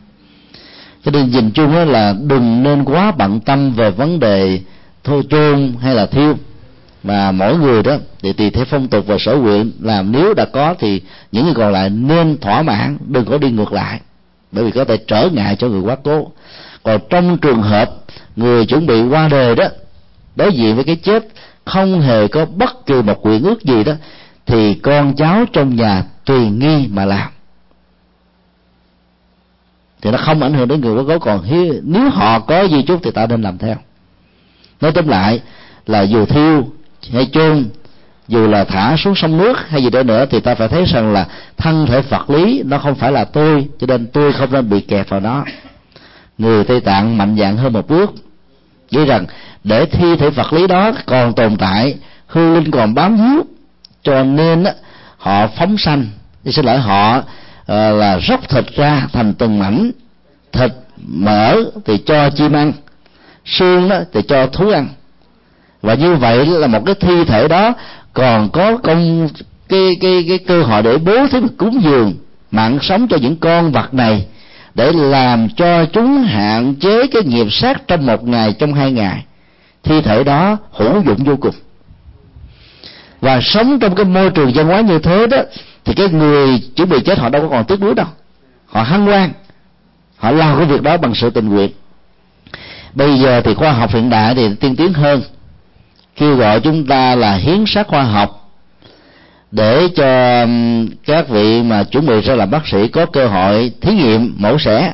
cho nên nhìn chung là đừng nên quá bận tâm về vấn đề thôi chôn hay là thiêu. Mà mỗi người đó, thì tùy theo phong tục và sở nguyện làm nếu đã có thì những người còn lại nên thỏa mãn, đừng có đi ngược lại. Bởi vì có thể trở ngại cho người quá cố. Còn trong trường hợp người chuẩn bị qua đời đó, đối diện với cái chết không hề có bất kỳ một quyền ước gì đó, thì con cháu trong nhà tùy nghi mà làm thì nó không ảnh hưởng đến người quá cố còn nếu họ có gì chút thì ta nên làm theo. Nói tóm lại là dù thiêu hay chôn, dù là thả xuống sông nước hay gì đó nữa, thì ta phải thấy rằng là thân thể vật lý nó không phải là tôi, cho nên tôi không nên bị kẹt vào nó người tây tạng mạnh dạng hơn một bước, nghĩ rằng để thi thể vật lý đó còn tồn tại hư linh còn bám víu cho nên họ phóng sanh. Xin lỗi, họ Ờ, là róc thịt ra thành từng mảnh. Thịt mỡ thì cho chim ăn, xương đó thì cho thú ăn. Và như vậy là một cái thi thể đó còn có công, cái cái cái cơ hội để bố thí cúng dường mạng sống cho những con vật này để làm cho chúng hạn chế cái nghiệp sát trong một ngày, trong hai ngày. Thi thể đó hữu dụng vô cùng. Và sống trong cái môi trường văn hóa như thế đó thì cái người chuẩn bị chết họ đâu có còn tiếc nuối đâu. Họ hăng hoan. Họ làm cái việc đó bằng sự tình nguyện. Bây giờ thì khoa học hiện đại thì tiên tiến hơn. Kêu gọi chúng ta là hiến sát khoa học để cho các vị mà chuẩn bị ra làm bác sĩ có cơ hội thí nghiệm mẫu xẻ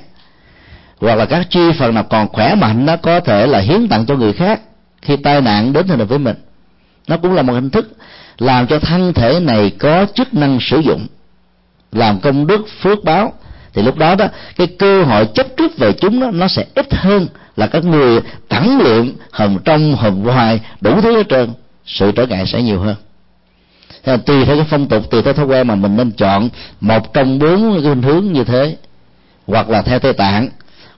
hoặc là các chi phần nào còn khỏe mạnh nó có thể là hiến tặng cho người khác khi tai nạn đến thì với mình. Nó cũng là một hình thức làm cho thân thể này có chức năng sử dụng. Làm công đức, phước báo. Thì lúc đó đó, cái cơ hội chấp trước về chúng đó, nó sẽ ít hơn là các người tẳng lượng hầm trong hầm ngoài đủ thứ hết trơn. Sự trở ngại sẽ nhiều hơn. Thế tùy theo cái phong tục, tùy theo thói quen mà mình nên chọn một trong bốn cái hình hướng như thế. Hoặc là theo tây tạng,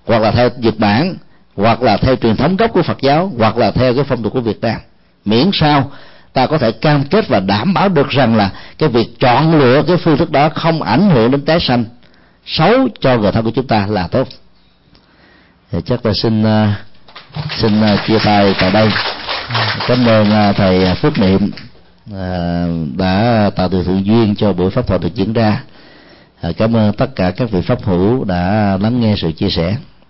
hoặc là theo nhật bản, hoặc là theo truyền thống gốc của phật giáo, hoặc là theo cái phong tục của việt nam. Miễn sao ta có thể cam kết và đảm bảo được rằng là cái việc chọn lựa cái phương thức đó không ảnh hưởng đến tái sanh. Xấu cho người thân của chúng ta là tốt. Thì chắc là xin à, xin à, chia tay tại đây. Cảm ơn à, thầy phước niệm đã tạo điều thiện duyên cho buổi pháp thoại được diễn ra. Cảm ơn tất cả các vị pháp hữu đã lắng nghe sự chia sẻ.